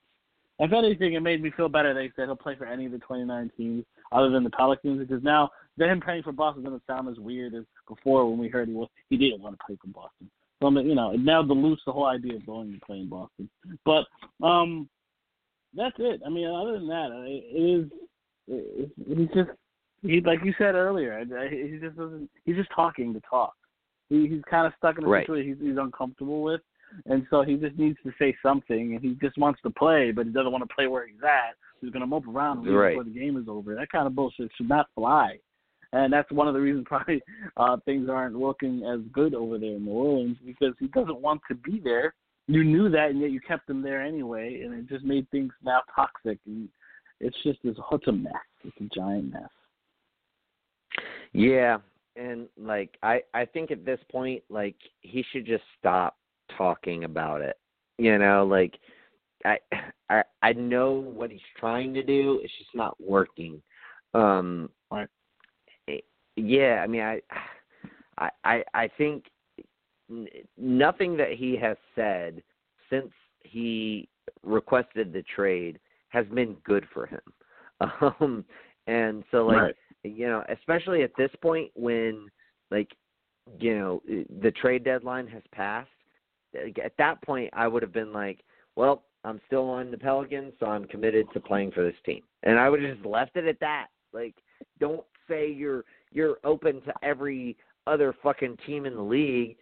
If anything, it made me feel better that he said he'll play for any of the 29 teams other than the Pelicans because now him playing for Boston doesn't sound as weird as before when we heard he was he didn't want to play for Boston. So I mean, you know, it now dilutes the whole idea of going to play in Boston. But um, that's it. I mean, other than that, it is it, he's just he like you said earlier. He just doesn't. He's just talking to talk. He, he's kind of stuck in a Right. situation he's, he's uncomfortable with, and so he just needs to say something. And he just wants to play, but he doesn't want to play where he's at. He's going to mope around and Right. before the game is over. That kind of bullshit should not fly. And that's one of the reasons probably uh, things aren't looking as good over there in New Orleans because he doesn't want to be there. You knew that, and yet you kept him there anyway, and it just made things now toxic. And it's just it's, it's a mess. It's a giant mess. Yeah, and like I I think at this point like he should just stop talking about it. You know, like I I I know what he's trying to do, it's just not working. Um Right. Yeah, I mean I I I I think nothing that he has said since he requested the trade has been good for him. Um and so like right. you know, especially at this point when like you know the trade deadline has passed. At that point, I would have been like, "Well, I'm still on the Pelicans, so I'm committed to playing for this team," and I would have just left it at that. Like, don't say you're you're open to every other fucking team in the league.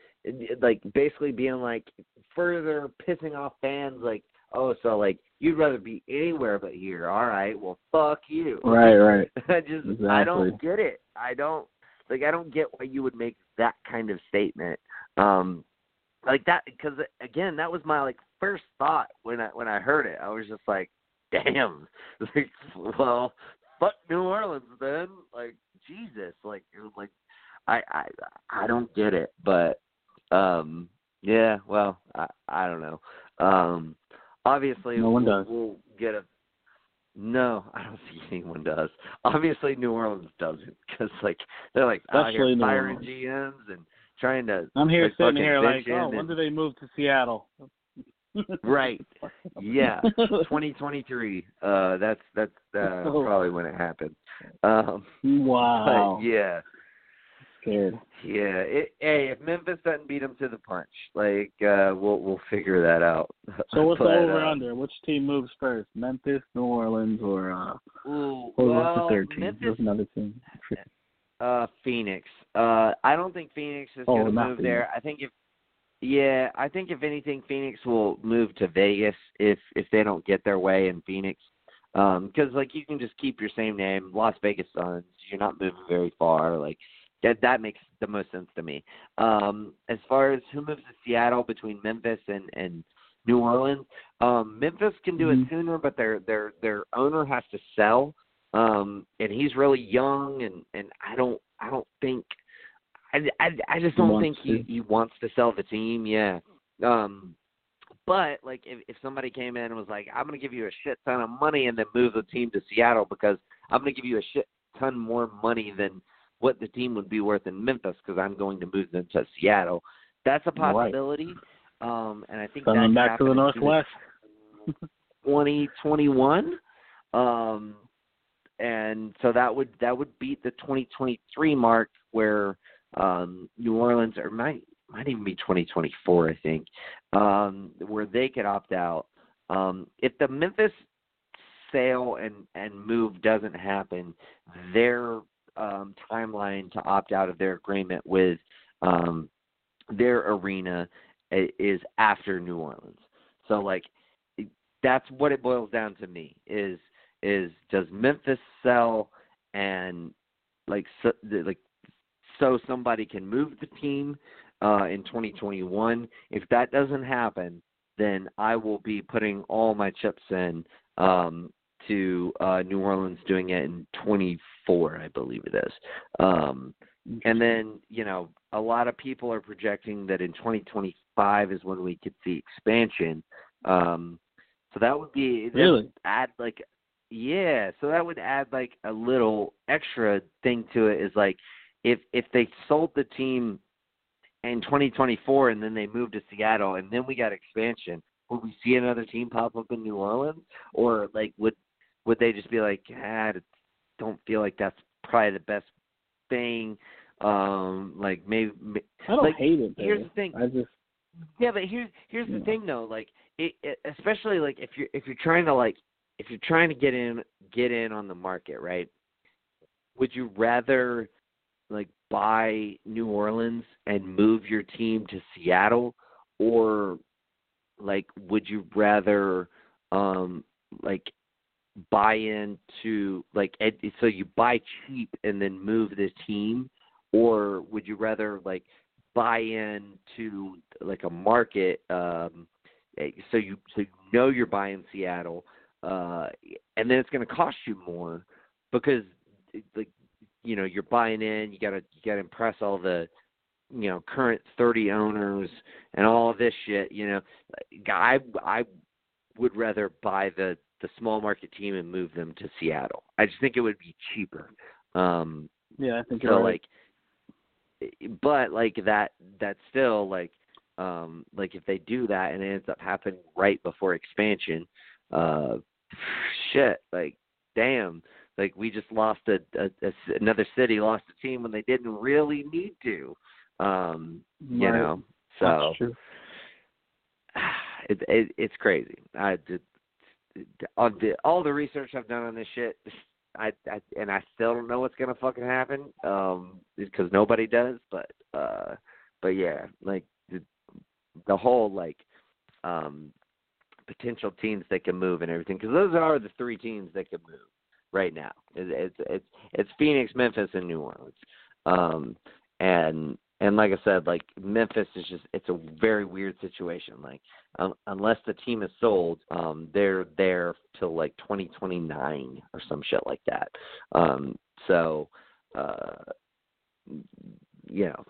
Like, basically being like further pissing off fans. Like, oh, so like you'd rather be anywhere but here. All right, well, fuck you. Right, right. I just I don't get it. I don't like I don't get why you would make that kind of statement. Um like that because again, that was my like first thought when I when I heard it. I was just like, damn. Like, well, fuck New Orleans then. Like, Jesus. Like, it was like, I, I, I don't get it. But, um, yeah. Well, I, I don't know. Um, obviously, No one we'll, does. we'll get a. No, I don't see anyone does. Obviously, New Orleans doesn't because like they're like out Especially here New firing GMs and trying to I'm here like, sitting here like, oh, when and- do they move to Seattle? Right. Yeah. 2023. Uh, that's that's uh, probably when it happened. Um, wow. yeah, Scared. yeah. It, hey, if Memphis doesn't beat them to the punch, like uh, we'll we'll figure that out. So what's But, the over uh, under? Which team moves first? Memphis, New Orleans, or uh Ooh, or well, what's the third team? Memphis, There's another team. uh, Phoenix. Uh, I don't think Phoenix is Oh, going to move Phoenix. there. I think if yeah, I think if anything, Phoenix will move to Vegas if if they don't get their way in Phoenix. Um, 'cause like you can just keep your same name, Las Vegas Suns. You're not moving very far. Like that that makes the most sense to me. Um, as far as who moves to Seattle between Memphis and and New Orleans, um, Memphis can do Mhm. it sooner, but their their their owner has to sell. Um, and he's really young, and and I don't I don't think I I, I just don't think he to. he wants to sell the team. Yeah. Um, but like if if somebody came in and was like, I'm gonna give you a shit ton of money and then move the team to Seattle because I'm gonna give you a shit ton more money than what the team would be worth in Memphis because I'm going to move them to Seattle. That's a Right. possibility. Um, and I think Send that back to the happen as soon as Northwest. 2021. Um, and so that would that would beat the 2023 mark where um, New Orleans or might might even be 2024, I think, um, where they could opt out. Um, if the Memphis sale and and move doesn't happen, their um, timeline to opt out of their agreement with um, their arena is after New Orleans. So like that's what it boils down to me is is does Memphis sell and like so, like so somebody can move the team uh in 2021 if that doesn't happen then I will be putting all my chips in um to uh New Orleans doing it in 24 I believe it is um and then, you know, a lot of people are projecting that in 2025 is when we could see expansion. Um, so that would be that would Really? add like, yeah. So that would add like a little extra thing to it. Is like if if they sold the team in 2024 and then they moved to Seattle and then we got expansion, would we see another team pop up in New Orleans, or like would would they just be like, ah, I don't feel like that's probably the best thing. Um, like maybe, I don't like, hate it. here's though. the thing. I just yeah, but here's here's the Yeah. thing though, like it, it especially like if you're if you're trying to like if you're trying to get in get in on the market, right? Would you rather like buy New Orleans and move your team to Seattle? Or like would you rather um like buy into like ed- so you buy cheap and then move the team? Or would you rather like buy in to like a market um eh, so you so you know you're buying Seattle uh and then it's going to cost you more because like you know you're buying in you got to you got to impress all the you know current 30 owners and all of this shit you know I I would rather buy the the small market team and move them to Seattle. I just think it would be cheaper. Um yeah, I think so right. like but like that that's still like um like if they do that and it ends up happening right before expansion uh shit like damn like we just lost a, a, a another city lost a team when they didn't really need to um you know so it, it it's crazy. I did all the all the research I've done on this shit. I, I and I still don't know what's gonna fucking happen. Um, because nobody does. But uh, but yeah, like the the whole like um potential teams that can move and everything. Because those are the three teams that can move right now. It, it's it's it's Phoenix, Memphis, and New Orleans. Um, and and like I said, like Memphis is just it's a very weird situation. Like um, unless the team is sold, um, they're there till like 2029 or some shit like that. Um, so, uh, you know,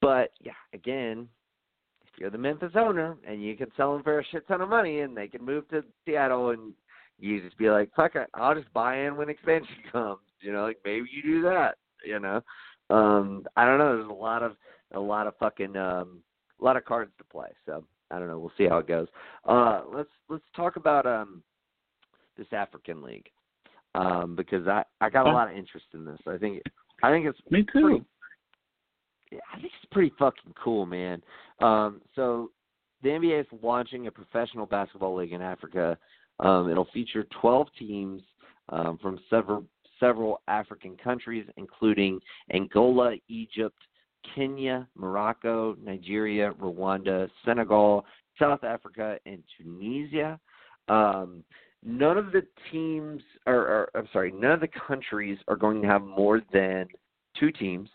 but yeah, again, if you're the Memphis owner and you can sell them for a shit ton of money and they can move to Seattle and you just be like, fuck it, I'll just buy in when expansion comes. You know, like maybe you do that. You know, um, I don't know. There's a lot of a lot of fucking um, a lot of cards to play. So I don't know. We'll see how it goes. Uh, let's let's talk about um, this African League um, because I I got a lot of interest in this. I think I think it's me too. Pretty, I think it's pretty fucking cool, man. Um, so the NBA is launching a professional basketball league in Africa. Um, it'll feature 12 teams um, from several several African countries, including Angola, Egypt, Kenya, Morocco, Nigeria, Rwanda, Senegal, South Africa, and Tunisia. Um, none of the teams, or, or I'm sorry, none of the countries are going to have more than two teams.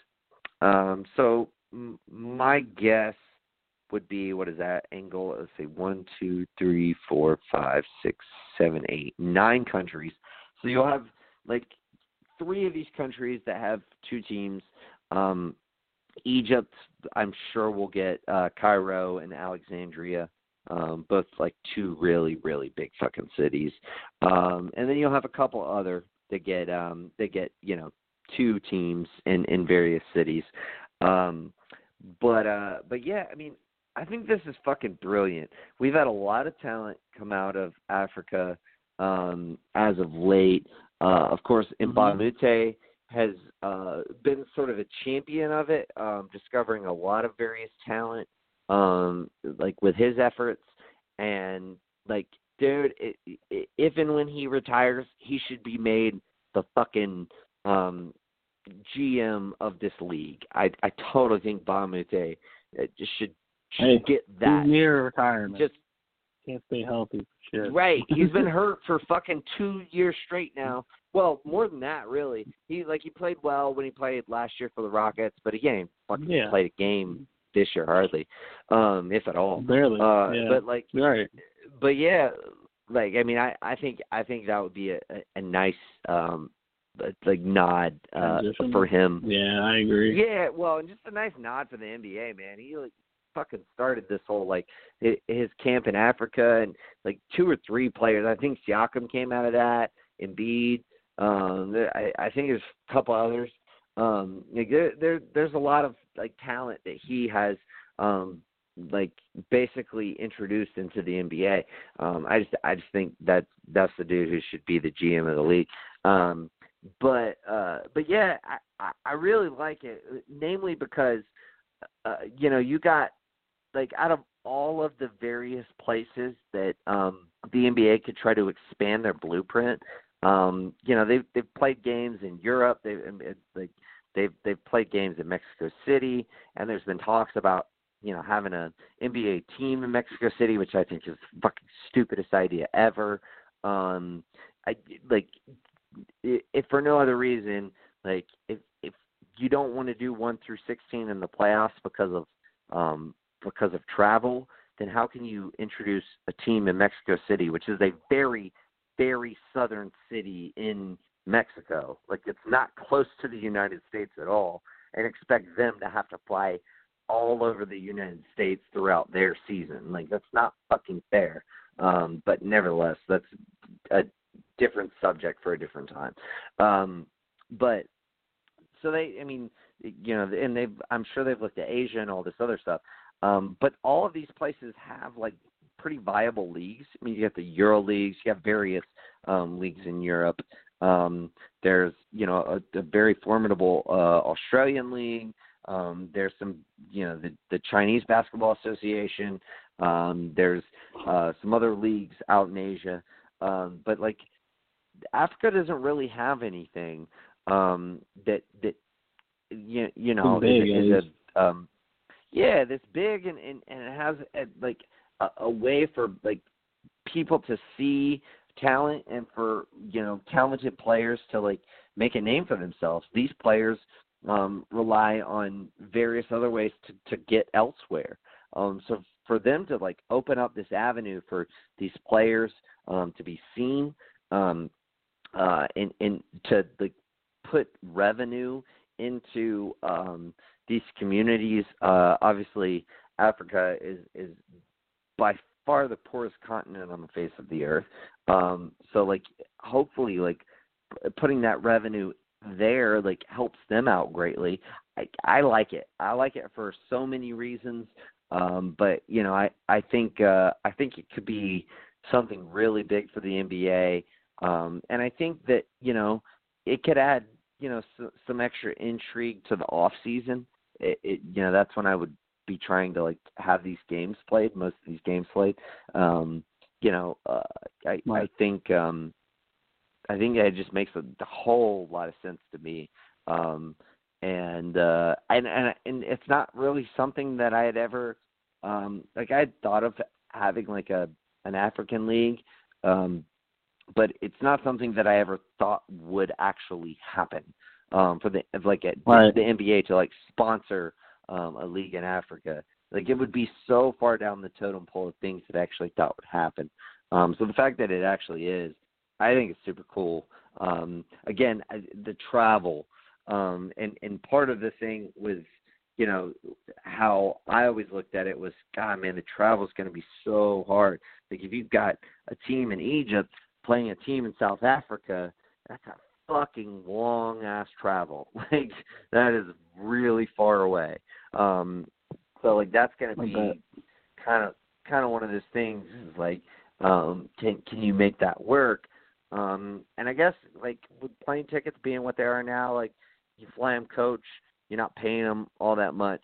Um, so m- my guess would be what is that? angle? let's say one, two, three, four, five, six, seven, eight, nine countries. So you'll have like three of these countries that have two teams. Um, Egypt, I'm sure will get uh, Cairo and Alexandria, um, both like two really really big fucking cities. Um, and then you'll have a couple other that get um, that get you know two teams in in various cities. Um, but uh, but yeah, I mean, I think this is fucking brilliant. We've had a lot of talent come out of Africa um, as of late. Uh, of course, Mbah a Moute mm-hmm has uh, been sort of a champion of it, um, discovering a lot of various talent, um, like with his efforts, and like, dude, it, it, if and when he retires, he should be made the fucking um, GM of this league. I I totally think Mbah a Moute uh, should hey, get that near retirement. Just can't stay healthy. Sure. Right. He's been hurt for fucking two years straight now. Well, more than that, really. He like he played well when he played last year for the Rockets, but again, fucking yeah. played a game this year hardly, um, if at all. Barely. Uh, yeah. But like, right. But yeah, like I mean, I I think I think that would be a a, a nice um like nod uh Transition. for him. Yeah, I agree. Yeah, well, and just a nice nod for the NBA, man. He like fucking started this whole like his camp in Africa and like two or three players. I think Siakam came out of that. Embiid. Um, I, I think there's a couple others. Um, like there, there, there's a lot of like talent that he has, um, like basically introduced into the NBA. Um, I just, I just think that that's the dude who should be the GM of the league. Um, but, uh, but yeah, I, I, I really like it, namely because, uh, you know, you got like out of all of the various places that um the NBA could try to expand their blueprint. Um, you know, they've they've played games in Europe. They like they've they've played games in Mexico City, and there's been talks about you know having an NBA team in Mexico City, which I think is the fucking stupidest idea ever. Um, I like if for no other reason, like if if you don't want to do one through sixteen in the playoffs because of um because of travel, then how can you introduce a team in Mexico City, which is a very, very southern city in Mexico? Like it's not close to the United States at all, and expect them to have to fly all over the United States throughout their season. Like that's not fucking fair. Um, but nevertheless, that's a different subject for a different time. Um, but so they, I mean, you know, and they've, I'm sure they've looked at Asia and all this other stuff. Um, but all of these places have like pretty viable leagues. I mean, you have the Euro leagues, you have various um, leagues in Europe. Um, there's you know a, a very formidable uh, Australian league. Um, there's some you know the, the Chinese Basketball Association. Um, there's uh, some other leagues out in Asia, um, but like Africa doesn't really have anything um, that that you, you know is, is a um, yeah, this big and and, and it has a, like a, a way for like people to see talent and for you know talented players to like make a name for themselves. These players um, rely on various other ways to to get elsewhere. Um, so for them to like open up this avenue for these players um, to be seen um, uh, and and to like put revenue into um, these communities. Uh, obviously, Africa is is by far the poorest continent on the face of the earth. Um, so like hopefully like putting that revenue there like helps them out greatly. I I like it. I like it for so many reasons. Um, but you know, I I think uh, I think it could be something really big for the NBA. Um, and I think that you know it could add you know some extra intrigue to the off season. It, it you know that's when I would be trying to like have these games played, most of these games played. Um, you know, uh, I I think um, I think it just makes a, a whole lot of sense to me. Um, and uh, and and and it's not really something that I had ever um, like I had thought of having like a an African league, um, but it's not something that I ever thought would actually happen um, for the like a, right. the NBA to like sponsor um, a league in Africa. Like it would be so far down the totem pole of things that I actually thought would happen. Um, so the fact that it actually is, I think it's super cool. Um, again, the travel um, and and part of the thing was, you know, how I always looked at it was, God, man, the travel is going to be so hard. Like if you've got a team in Egypt playing a team in South Africa, that's a fucking long ass travel. Like that is really far away. Um so like that's gonna be kind of kind of one of those things is like um can can you make that work? Um and I guess like with plane tickets being what they are now, like you fly them coach, you're not paying them all that much.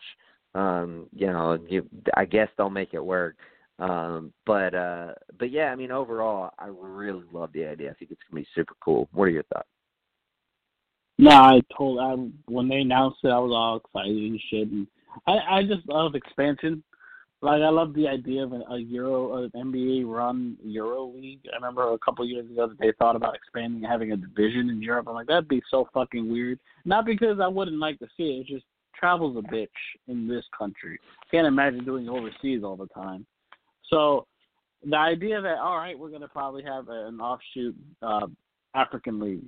Um, you know, you I guess they'll make it work. Um, but uh, but yeah, I mean, overall, I really love the idea. I think it's gonna be super cool. What are your thoughts? No, I told I when they announced it, I was all excited and shit. And I I just love expansion. Like I love the idea of an, a Euro, an NBA run Euro League. I remember a couple years ago that they thought about expanding, and having a division in Europe. I'm like, that'd be so fucking weird. Not because I wouldn't like to see it. It's just travel's a bitch in this country. Can't imagine doing it overseas all the time. So the idea that all right, we're gonna probably have an offshoot uh, African league.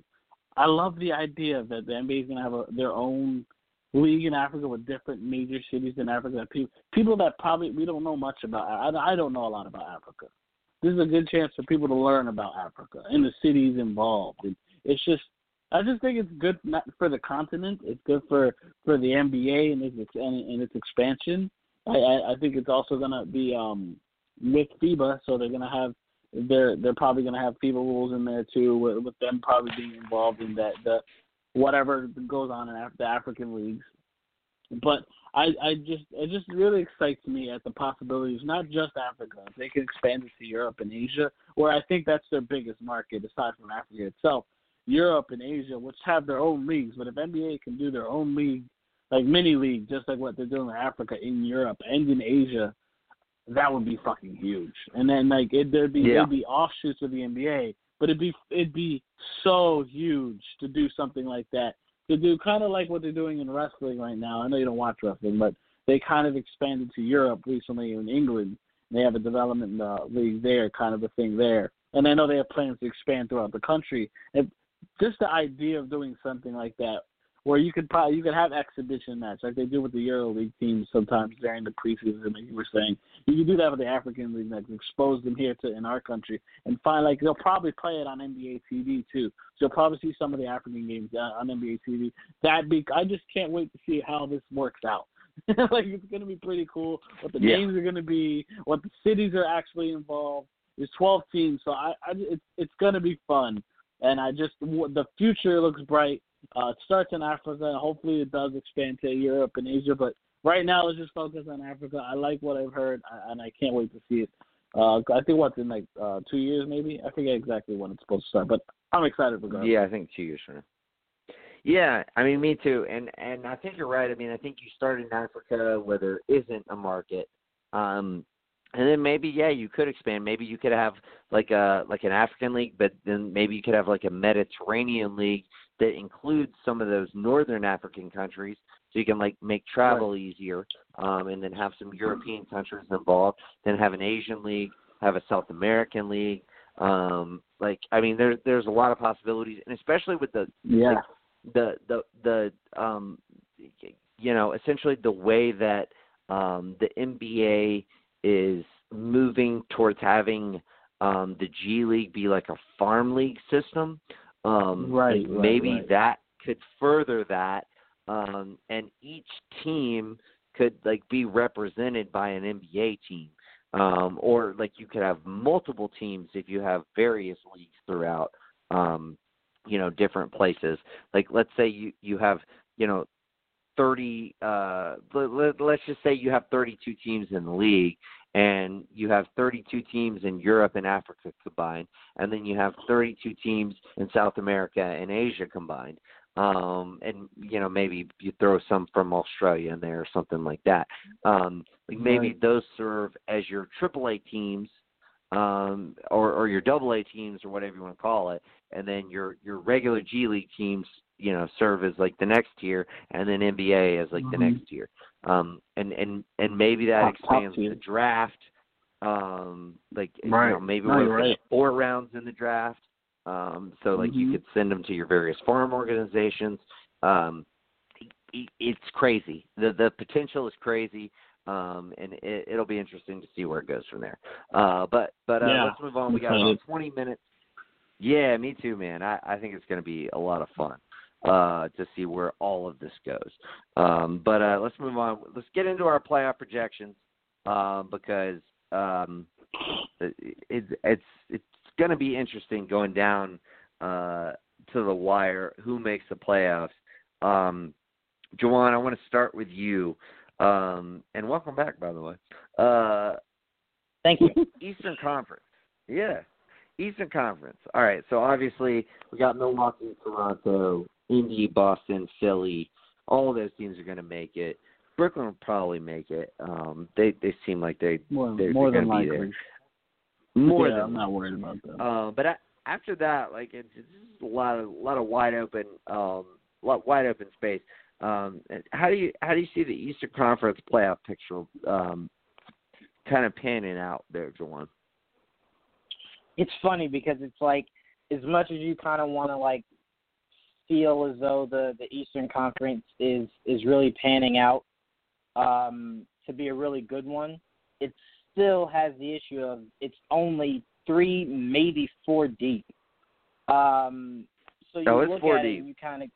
I love the idea that the NBA is gonna have a, their own league in Africa with different major cities in Africa. People people that probably we don't know much about. I, I don't know a lot about Africa. This is a good chance for people to learn about Africa and the cities involved. And it's just I just think it's good for the continent. It's good for for the NBA and its and, and its expansion. I, I I think it's also gonna be um with FIBA, so they're gonna have they're they're probably gonna have FIBA rules in there too, with, with them probably being involved in that the whatever goes on in Af- the African leagues. But I I just it just really excites me at the possibilities, not just Africa. They can expand it to Europe and Asia, where I think that's their biggest market aside from Africa itself. Europe and Asia, which have their own leagues, but if NBA can do their own league, like mini league, just like what they're doing in Africa, in Europe, and in Asia, that would be fucking huge. And then like it there'd be yeah. there'd be offshoots of the NBA, but it'd be it'd be so huge to do something like that. To do kind of like what they're doing in wrestling right now. I know you don't watch wrestling, but they kind of expanded to Europe recently in England. They have a development uh, league there, kind of a thing there. And I know they have plans to expand throughout the country. And just the idea of doing something like that where you could probably you could have exhibition match like they do with the Euro League teams sometimes during the preseason, like you were saying. You can do that with the African League, like expose them here to in our country, and find like they'll probably play it on NBA TV too. So you'll probably see some of the African games uh, on NBA TV. That be I just can't wait to see how this works out. like it's gonna be pretty cool. What the yeah. games are gonna be, what the cities are actually involved. There's 12 teams, so I, I it's it's gonna be fun, and I just the future looks bright uh, it starts in Africa, and hopefully it does expand to Europe and Asia. But right now, let's just focus on Africa. I like what I've heard, and I can't wait to see it. Uh, I think what's in like uh, two years, maybe. I forget exactly when it's supposed to start, but I'm excited regardless. Yeah, I think two years from now. Yeah, I mean, me too, and and I think you're right. I mean, I think you start in Africa where there isn't a market, um, and then maybe yeah, you could expand. Maybe you could have like a like an African league, but then maybe you could have like a Mediterranean league that includes some of those northern African countries, so you can like make travel right. easier, um, and then have some European countries involved. Then have an Asian league, have a South American league. Um, like I mean, there's there's a lot of possibilities, and especially with the yeah like, the the the um you know essentially the way that um the NBA is moving towards having um the G League be like a farm league system. Um right, right maybe right. that could further that um and each team could like be represented by an NBA team. Um or like you could have multiple teams if you have various leagues throughout um you know different places like let's say you you have you know 30 uh let, let's just say you have 32 teams in the league and you have 32 teams in Europe and Africa combined and then you have 32 teams in South America and Asia combined um and you know maybe you throw some from Australia in there or something like that um maybe those serve as your AAA teams um or or your double A teams or whatever you want to call it and then your your regular G League teams, you know, serve as like the next tier, and then NBA as like mm-hmm. the next tier. Um, and and and maybe that top, expands top the draft. Um, like right. you know, maybe no, we're right. four rounds in the draft. Um, so like mm-hmm. you could send them to your various farm organizations. Um, it, it's crazy. The the potential is crazy. Um, and it, it'll be interesting to see where it goes from there. Uh, but but uh, yeah. let's move on. We got about 20 minutes yeah, me too, man. I, I think it's going to be a lot of fun uh, to see where all of this goes. Um, but uh, let's move on. Let's get into our playoff projections uh, because um, it, it, it's it's going to be interesting going down uh, to the wire. Who makes the playoffs? Um, Jawan, I want to start with you. Um, and welcome back, by the way. Uh, Thank you. Eastern Conference. Yeah. Eastern Conference. All right, so obviously we got Milwaukee, Toronto, Indy, Boston, Philly. All of those teams are going to make it. Brooklyn will probably make it. Um, they they seem like they more, they're, more they're than gonna be likely. There. More yeah, than I'm not worried about that. uh, but I, after that, like it's, it's just a lot of a lot of wide open, um, lot wide open space. Um, how do you how do you see the Eastern Conference playoff picture um, kind of panning out there, Jawan? it's funny because it's like as much as you kind of want to like feel as though the the Eastern Conference is is really panning out um, to be a really good one, it still has the issue of it's only three, maybe four deep. Um, so you oh, it's look four at deep. it and you kind of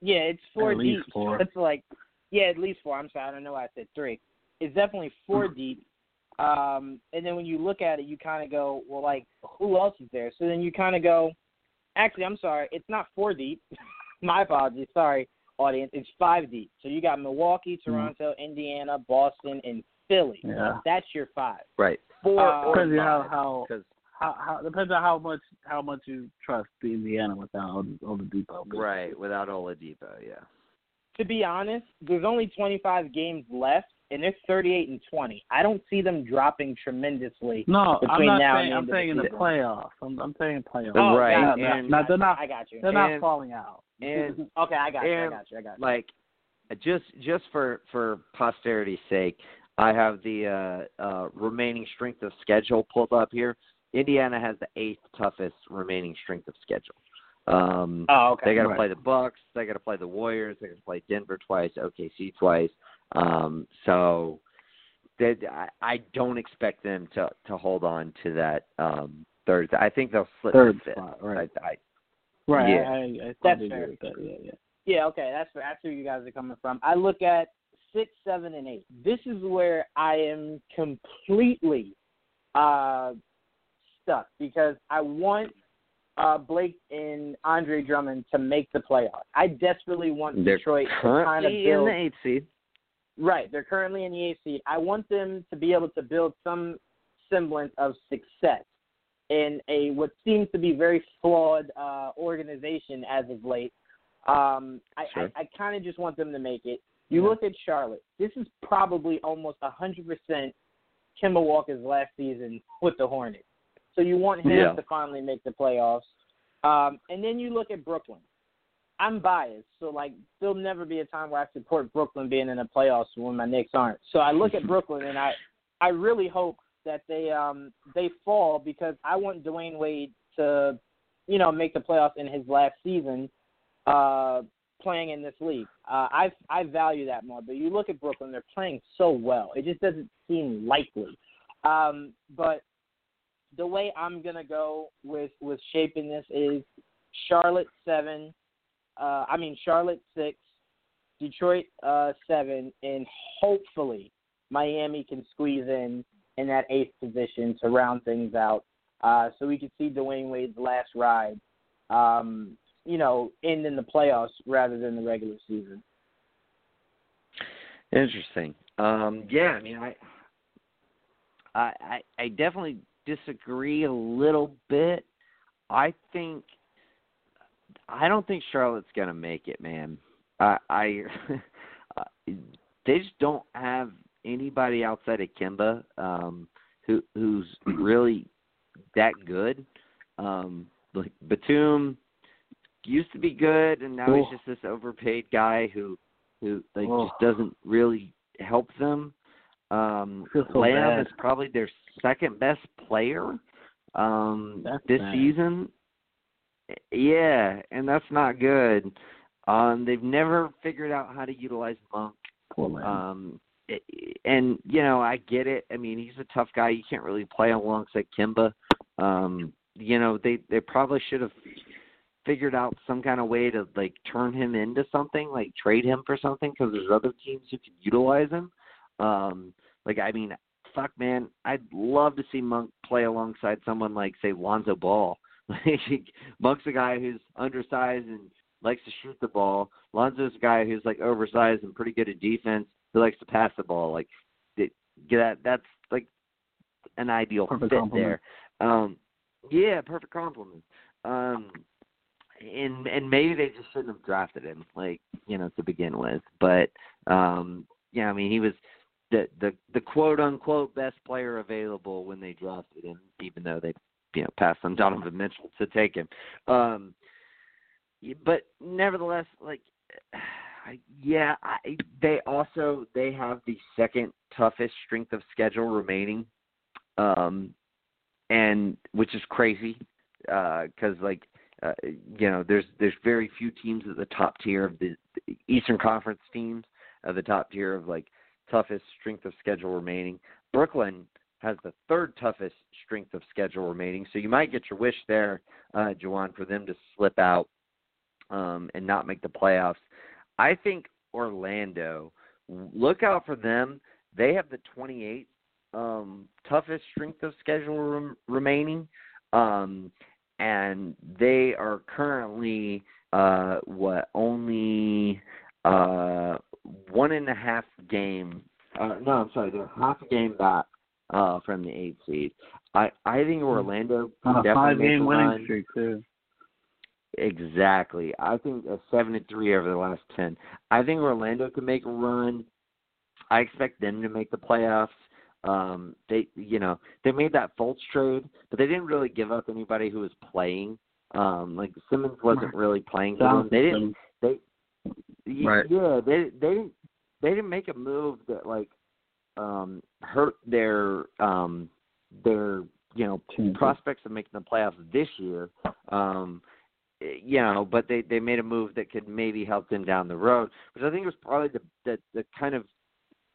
yeah, it's four At deep. least four. It's like yeah, at least four. I'm sorry, I don't know why I said three. It's definitely four Hmm. deep. Um, and then when you look at it, you kind of go, well, like, who else is there? So then you kind of go, actually, I'm sorry, it's not four deep. My apologies. Sorry, audience. It's five deep. So you got Milwaukee, Toronto, Indiana, Boston, and Philly. Yeah. That's your five. Right. Four Uh, Depends on how how, Because how how depends on how much how much you trust the Indiana without all the, deep. Right. Without all the depot. right without Oladipo, yeah. To be honest, there's only 25 games left, and they're 38 and 20. I don't see them dropping tremendously. No, I'm not now saying and I'm the saying in the the playoffs. I'm I'm saying playoffs. Oh, Right, got and- Now, got they're not- I got you. They're not falling out. And Okay, I got you. I got you. I got you. like just just for for posterity's sake, I have the uh, uh, remaining strength of schedule pulled up here. Indiana has the eighth toughest remaining strength of schedule. Um, Oh, okay. they got to right. play the Bucks. They got to play the Warriors. They got to play Denver twice, OKC twice. Um, so they, I, I don't expect them to to hold on to that um, third. I think they'll slip Third to fifth. spot, right. I, I, Right. Yeah. I, I, I That's fair. that. Yeah, yeah. Yeah, okay, that's that's where you guys are coming from. I look at six, seven, and eight. This is where I am completely uh, stuck because I want uh, Blake and Andre Drummond to make the playoffs. I desperately want they're Detroit to kind of currently build. in the eighth seed. Right, they're currently in the eighth seed. I want them to be able to build some semblance of success in a what seems to be very flawed uh, organization as of late. Um, I, Sure. I, I kind of just want them to make it. You Yeah. look at Charlotte. This is probably almost a hundred percent Kemba Walker's last season with the Hornets. So you want him Yeah. to finally make the playoffs. Um, and then you look at Brooklyn. I'm biased, so like there'll never be a time where I support Brooklyn being in the playoffs when my Knicks aren't. So I look at Brooklyn and I I really hope that they um they fall because I want Dwyane Wade to you know make the playoffs in his last season uh playing in this league. Uh I I value that more. But you look at Brooklyn, they're playing so well. It just doesn't seem likely. Um but the way I'm gonna go with with shaping this is Charlotte seven, uh, I mean Charlotte six, Detroit uh, seven, and hopefully Miami can squeeze in in that eighth position to round things out, uh, so we can see Dwyane Wade's last ride, um, you know, end in the playoffs rather than the regular season. Interesting. Um, yeah, I mean, I, I, I definitely disagree a little bit. I think, I don't think Charlotte's gonna make it, man. I, I, they just don't have anybody outside of Kemba, um, who who's really that good. Um, like Batum used to be good, and now Oh. he's just this overpaid guy who who like Oh. just doesn't really help them. Um, so Lamb bad. is probably their second best player um, That's this bad. season. Yeah, and that's not good. Um, they've never figured out how to utilize Monk. Um, and you know, I get it. I mean, he's a tough guy. You can't really play alongside Kemba. Um, you know, they they probably should have figured out some kind of way to like turn him into something, like trade him for something, because there's other teams who could utilize him. Um, like, I mean, fuck, man, I'd love to see Monk play alongside someone like, say, Lonzo Ball. Like, Monk's a guy who's undersized and likes to shoot the ball. Lonzo's a guy who's like oversized and pretty good at defense. Who likes to pass the ball. Like, that that that's like an ideal Perfect fit compliment. there. Um, yeah, perfect compliment. Um, and and maybe they just shouldn't have drafted him, like you know, to begin with. But um, yeah, I mean, he was the the the quote unquote best player available when they drafted him, even though they you know passed on Donovan Mitchell to take him. Um, but nevertheless, like. I, yeah, I, they also they have the second toughest strength of schedule remaining, um, and which is crazy because like uh, you know there's there's very few teams at the top tier of the, the Eastern Conference teams at the top tier of like toughest strength of schedule remaining. Brooklyn has the third toughest strength of schedule remaining, so you might get your wish there, uh, Juwan, for them to slip out um, and not make the playoffs. I think Orlando. Look out for them. They have the 28th um, toughest strength of schedule rem- remaining, um, and they are currently uh, what only uh, one and a half game. Uh, no, I'm sorry, they're half a game back uh, from the eighth seed. I I think Orlando definitely five game a winning run. streak too. Exactly. I think a seven and three over the last ten. I think Orlando can make a run. I expect them to make the playoffs. Um, they, you know, they made that Fultz trade, but they didn't really give up anybody who was playing. Um, like Simmons wasn't really playing for them. They didn't. They, Right. yeah, they they didn't they didn't make a move that like um hurt their um their you know Team. prospects of making the playoffs this year. Um, you know, but they they made a move that could maybe help them down the road, which I think was probably the the, the kind of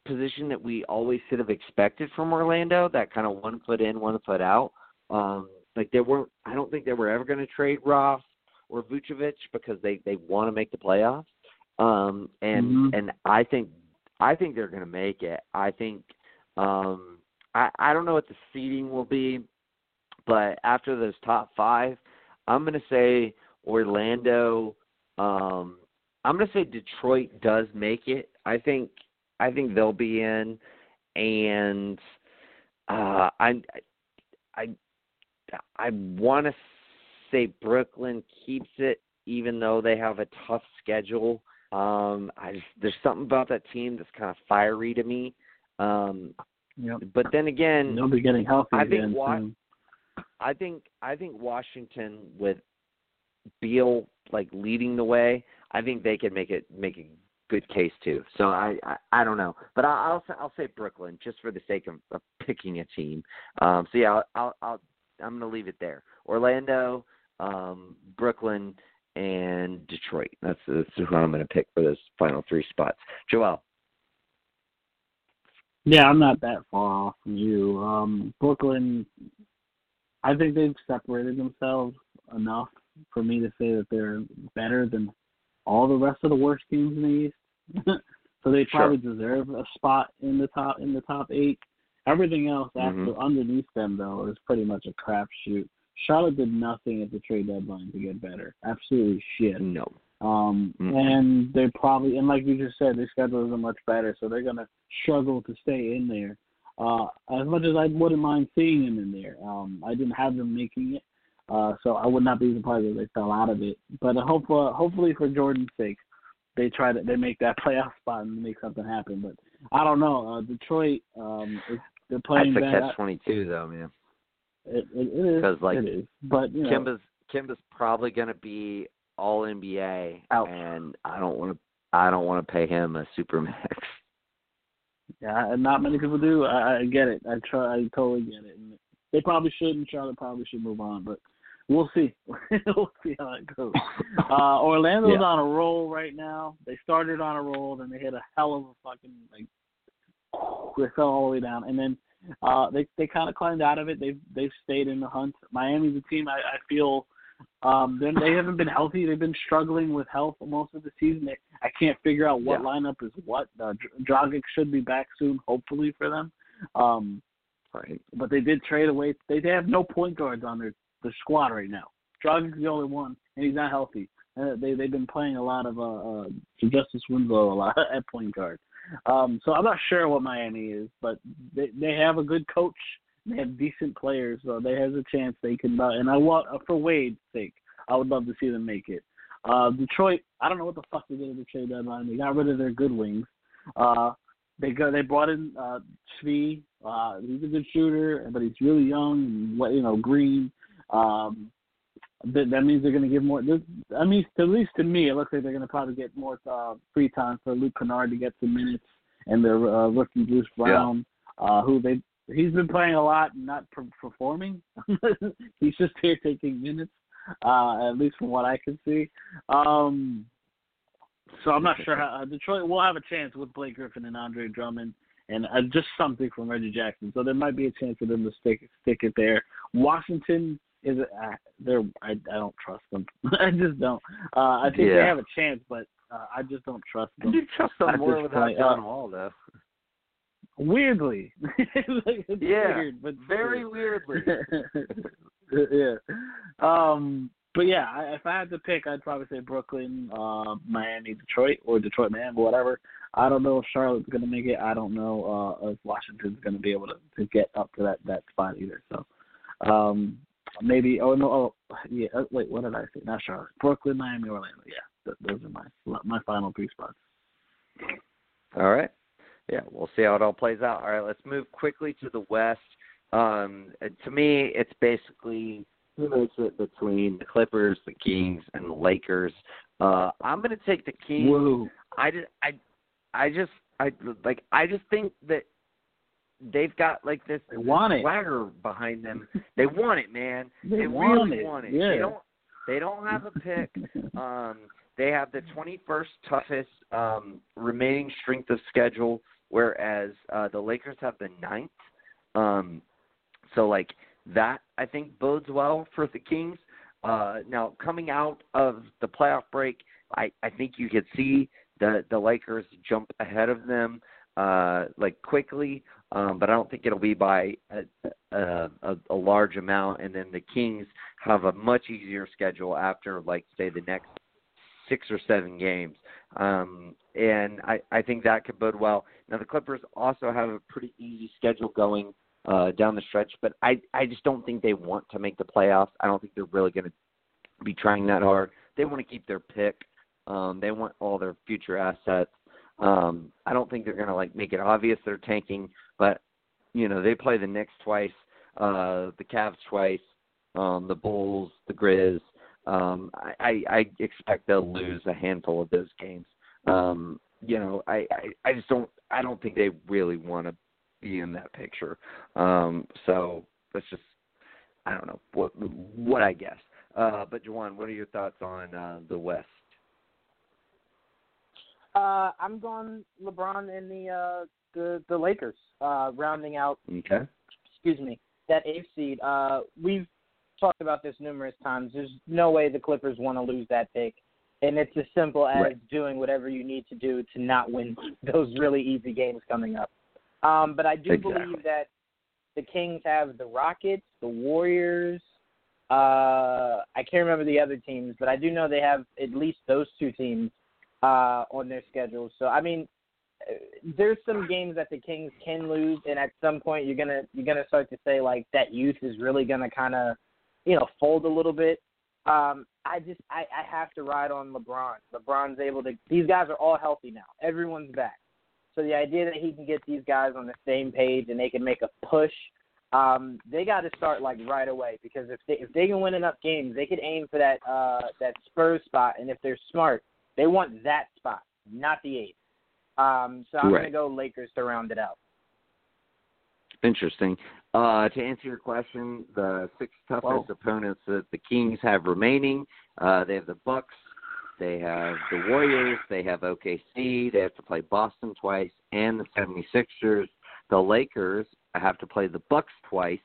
position that we always should have expected from Orlando. That kind of one foot in, one foot out. Um, like they weren't. I don't think they were ever going to trade Ross or Vucevic because they they want to make the playoffs. Um, and Mhm. and I think I think they're going to make it. I think um, I I don't know what the seeding will be, but after those top five, I'm going to say Orlando. Um, I'm going to say Detroit does make it. I think I think they'll be in, and uh, I I I want to say Brooklyn keeps it, even though they have a tough schedule. Um, I just, there's something about that team that's kind of fiery to me. Um, Yep. But then again, They'll getting healthy I think again Wa-. I think I think Washington with Beal like leading the way, I think they could make it make a good case too. So I I, I don't know, but I, I'll I'll say Brooklyn just for the sake of, of picking a team. Um, so yeah, I'll, I'll I'll I'm gonna leave it there. Orlando, um, Brooklyn, and Detroit. That's that's who I'm gonna pick for those final three spots. Joel. Yeah, I'm not that far off from you. Um, Brooklyn, I think they've separated themselves enough for me to say that they're better than all the rest of the worst teams in the East. so they Sure. probably deserve a spot in the top in the top eight. Everything else after Mhm. underneath them though is pretty much a crapshoot. Charlotte did nothing at the trade deadline to get better. Absolutely shit. No. Um, Mhm. and they're probably, and like you just said, their schedule isn't much better, so they're gonna struggle to stay in there. Uh, as much as I wouldn't mind seeing them in there, um, I didn't have them making it, uh, so I would not be surprised if they fell out of it. But uh, hope, uh, hopefully for Jordan's sake, they try to they make that playoff spot and make something happen. But I don't know. Uh, Detroit, um, is, they're playing That's a catch twenty two though, man. It, it, it is. 'Cause, like, it is. But you know, Kemba's Kemba's probably going to be all NBA, Ouch. and I don't want to. I don't want to pay him a super max. Yeah, and not many people do. I, I get it. I try. I totally get it. And they probably shouldn't. Charlotte probably should move on. But we'll see. we'll see how it goes. Uh, Orlando's Yeah. on a roll right now. They started on a roll, then they hit a hell of a fucking like. They fell all the way down, and then uh, they they kind of climbed out of it. They've they've stayed in the hunt. Miami's a team I, I feel um, then they haven't been healthy. They've been struggling with health most of the season. They, I can't figure out what Yeah. lineup is what. Uh, Dr- Dragic should be back soon, hopefully for them. Um, Right. but they did trade away. They, they have no point guards on their their squad right now. Dragic's the only one, and he's not healthy. Uh, they they've been playing a lot of uh, uh Justice Winslow a lot at point guard. Um, so I'm not sure what Miami is, but they they have a good coach. They have decent players, so they has a chance they can. Uh, and I want uh, for Wade's sake, I would love to see them make it. Uh, Detroit, I don't know what the fuck they did at the trade deadline. They got rid of their good wings. Uh, they go. They brought in uh, Svi. Uh, he's a good shooter, but he's really young and you know green. Um, that, that means they're going to give more. this- I mean, at least to me, it looks like they're going to probably get more uh, free time for Luke Kennard to get some minutes, and their uh, rookie Bruce Brown, uh, who they he's been playing a lot and not per- performing. he's just here taking minutes, uh, at least from what I can see. Um, so I'm not sure how uh, Detroit will have a chance with Blake Griffin and Andre Drummond and uh, just something from Reggie Jackson. So there might be a chance for them to stick stick it there. Washington is uh, they're I, I don't trust them. I just don't. Uh, I think they have a chance, but uh, I just don't trust them. do trust them At more without point, John uh, Wall, though. Weirdly, Like, it's Yeah, weird, but Very weirdly. yeah. Um, but yeah, I, if I had to pick, I'd probably say Brooklyn, uh, Miami, Detroit, or Detroit, Miami, whatever. I don't know if Charlotte's going to make it. I don't know uh, if Washington's going to be able to, to get up to that that spot either. So um, maybe. Oh no. Oh yeah. uh, Wait, what did I say? Not Charlotte. Brooklyn, Miami, Orlando. Yeah, th- those are my my final three spots. All right. Yeah, we'll see how it all plays out. All right, let's move quickly to the West. Um, to me, it's basically who makes it between the Clippers, the Kings, and the Lakers. Uh, I'm going to take the Kings. Whoa. I just, I, I just, I like, I just think that they've got like this They want it. swagger behind them. They want it, man. They They want really it. want it. Yeah. They don't. They don't have a pick. Um, they have the 21st toughest um, remaining strength of schedule, whereas uh, the Lakers have the ninth. Um, so, like that, I think bodes well for the Kings. Uh, now, coming out of the playoff break, I, I think you could see the the Lakers jump ahead of them uh, like quickly, um, but I don't think it'll be by a, a, a, large amount. And then the Kings have a much easier schedule after, like, say, the next six or seven games. Um, and I, I think that could bode well. Now, the Clippers also have a pretty easy schedule going uh, down the stretch, but I, I just don't think they want to make the playoffs. I don't think they're really going to be trying that hard. They want to keep their pick. Um, they want all their future assets. Um, I don't think they're going to like make it obvious they're tanking, but you know they play the Knicks twice, uh, the Cavs twice, um, the Bulls, the Grizz. Um, I, I, I expect they'll lose a handful of those games. Um, you know, I, I, I just don't I don't think they really want to be in that picture. Um, so that's just I don't know what what I guess. Uh, but Juwan, what are your thoughts on uh, the West? Uh, I'm going LeBron and the uh, the the Lakers, uh, rounding out. Okay. Excuse me, that eighth seed. Uh, we've talked about this numerous times. There's no way the Clippers want to lose that pick, and it's as simple as Right. doing whatever you need to do to not win those really easy games coming up. Um, but I do Exactly. believe that the Kings have the Rockets, the Warriors. Uh, I can't remember the other teams, but I do know they have at least those two teams uh, on their schedule. So I mean, uh, there's some games that the Kings can lose, and at some point you're gonna you're gonna start to say like that youth is really gonna kind of you know fold a little bit. Um, I just I, I have to ride on LeBron. LeBron's able to. These guys are all healthy now. Everyone's back. So the idea that he can get these guys on the same page and they can make a push, um, they got to start like right away because if they if they can win enough games, they could aim for that uh, that Spurs spot, and if they're smart, they want that spot, not the eighth. Um, so I'm Right. gonna go Lakers to round it out. Interesting. Uh, to answer your question, the six toughest Whoa. opponents that the Kings have remaining, uh, they have the Bucks, they have the Warriors, they have OKC, they have to play Boston twice, and the 76ers. The Lakers have to play the Bucks twice,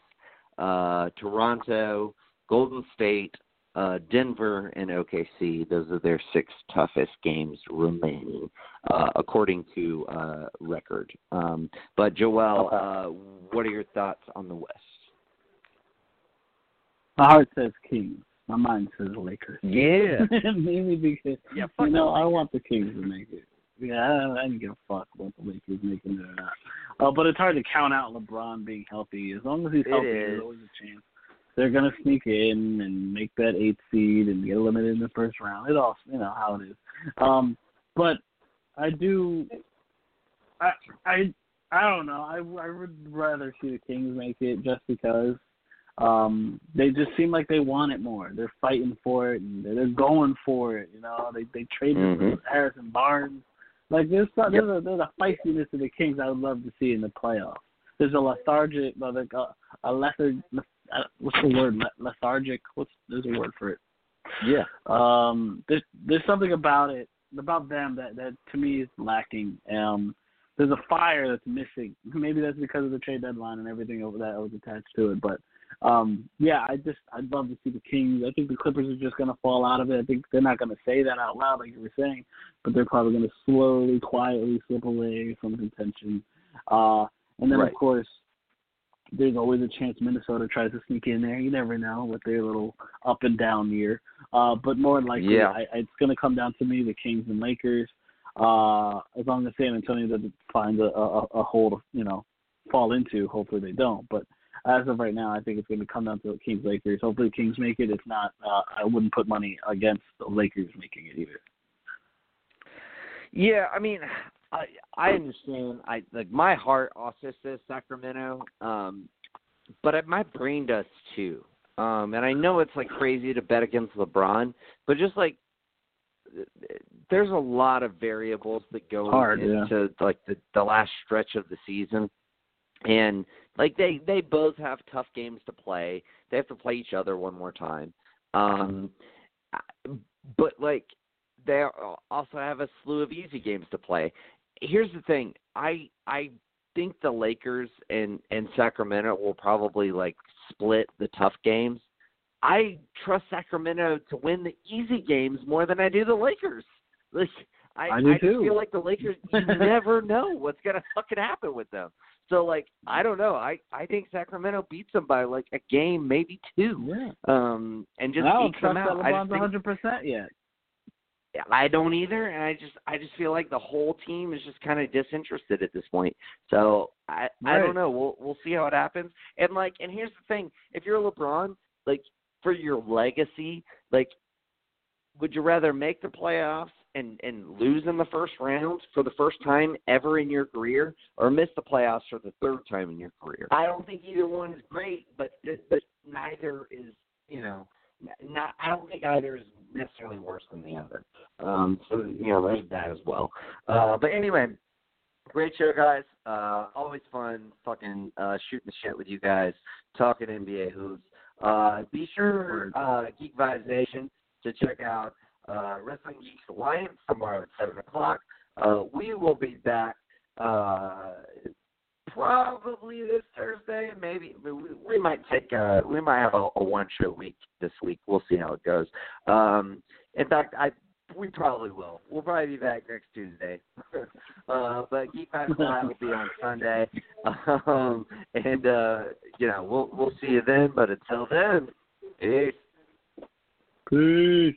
uh, Toronto, Golden State, uh, Denver, and OKC. Those are their six toughest games remaining, uh, according to uh, record. Um, but Joel, uh, what are your thoughts on the West? My heart says Kings. My mind says Lakers. Yeah. Mainly because Yeah, you know I want the Kings to make it. Yeah, I, I don't give a fuck about the Lakers making it or not. Uh, but it's hard to count out LeBron being healthy. As long as he's healthy, there's always a chance they're gonna sneak in and make that eighth seed and get eliminated in the first round. It all, you know how it is. Um, but I do. I I I don't know. I I would rather see the Kings make it just because um they just seem like they want it more. They're fighting for it and they're going for it. You know, they they traded Mhm. for Harrison Barnes. Like there's some, Yep. there's a there's a feistiness to the Kings I would love to see in the playoffs. There's a lethargic, like a, a lesser, uh, what's the word? Lethargic. What's there's a word for it? Yeah. um there's there's something about it about them that that to me is lacking um there's a fire that's missing maybe that's because of the trade deadline and everything over that was attached to it but um yeah i just i'd love to see the kings i think the clippers are just going to fall out of it i think they're not going to say that out loud like you were saying but they're probably going to slowly quietly slip away from contention uh and then Right. of course there's always a chance Minnesota tries to sneak in there. You never know with their little up and down year. Uh, but more than likely, Yeah. I, it's going to come down to me, the Kings and Lakers. Uh, as long as San Antonio doesn't find a, a, a hole to, you know, fall into, hopefully they don't. But as of right now, I think it's going to come down to the Kings Lakers. Hopefully, the Kings make it. If not, uh, I wouldn't put money against the Lakers making it either. Yeah, I mean, I I understand. I like my heart also says Sacramento, um, but my brain does too. Um, and I know it's like crazy to bet against LeBron, but just like there's a lot of variables that go Hard, yeah. into like the the last stretch of the season, and like they they both have tough games to play. They have to play each other one more time. Um, but like they also have a slew of easy games to play. Here's the thing: I I think the Lakers and and Sacramento will probably like split the tough games. I trust Sacramento to win the easy games more than I do the Lakers. Like I, I too. feel like the Lakers. You never know what's gonna fucking happen with them. So like I don't know. I I think Sacramento beats them by like a game, maybe two. Yeah. Um, and just I don't ekes them out. I LeBron's think- 100% yet. I don't either, and I just I just feel like the whole team is just kind of disinterested at this point. So I I don't know. We'll we'll see how it happens. And like, and here's the thing: if you're LeBron, like for your legacy, like, would you rather make the playoffs and and lose in the first round for the first time ever in your career, or miss the playoffs for the third time in your career. I don't think either one is great, but but neither is you know not. I don't think either is necessarily worse than the other. Um, so you know there's that as well. Uh, but anyway, great show, guys. Uh, always fun fucking uh, shooting the shit with you guys, talking NBA hoops. Uh, be sure, uh, Geek Vibes Nation, to check out uh, Wrestling Geeks Alliance tomorrow at 7 o'clock. Uh, we will be back uh, probably this Thursday. Maybe we, we might take a, we might have a, a one show week this week. We'll see how it goes. Um, in fact, I we probably will. We'll probably be back next Tuesday. uh, but Geek Vibes Live will be on Sunday. Um, and uh, you know, we'll we'll see you then. But until then, peace. Peace.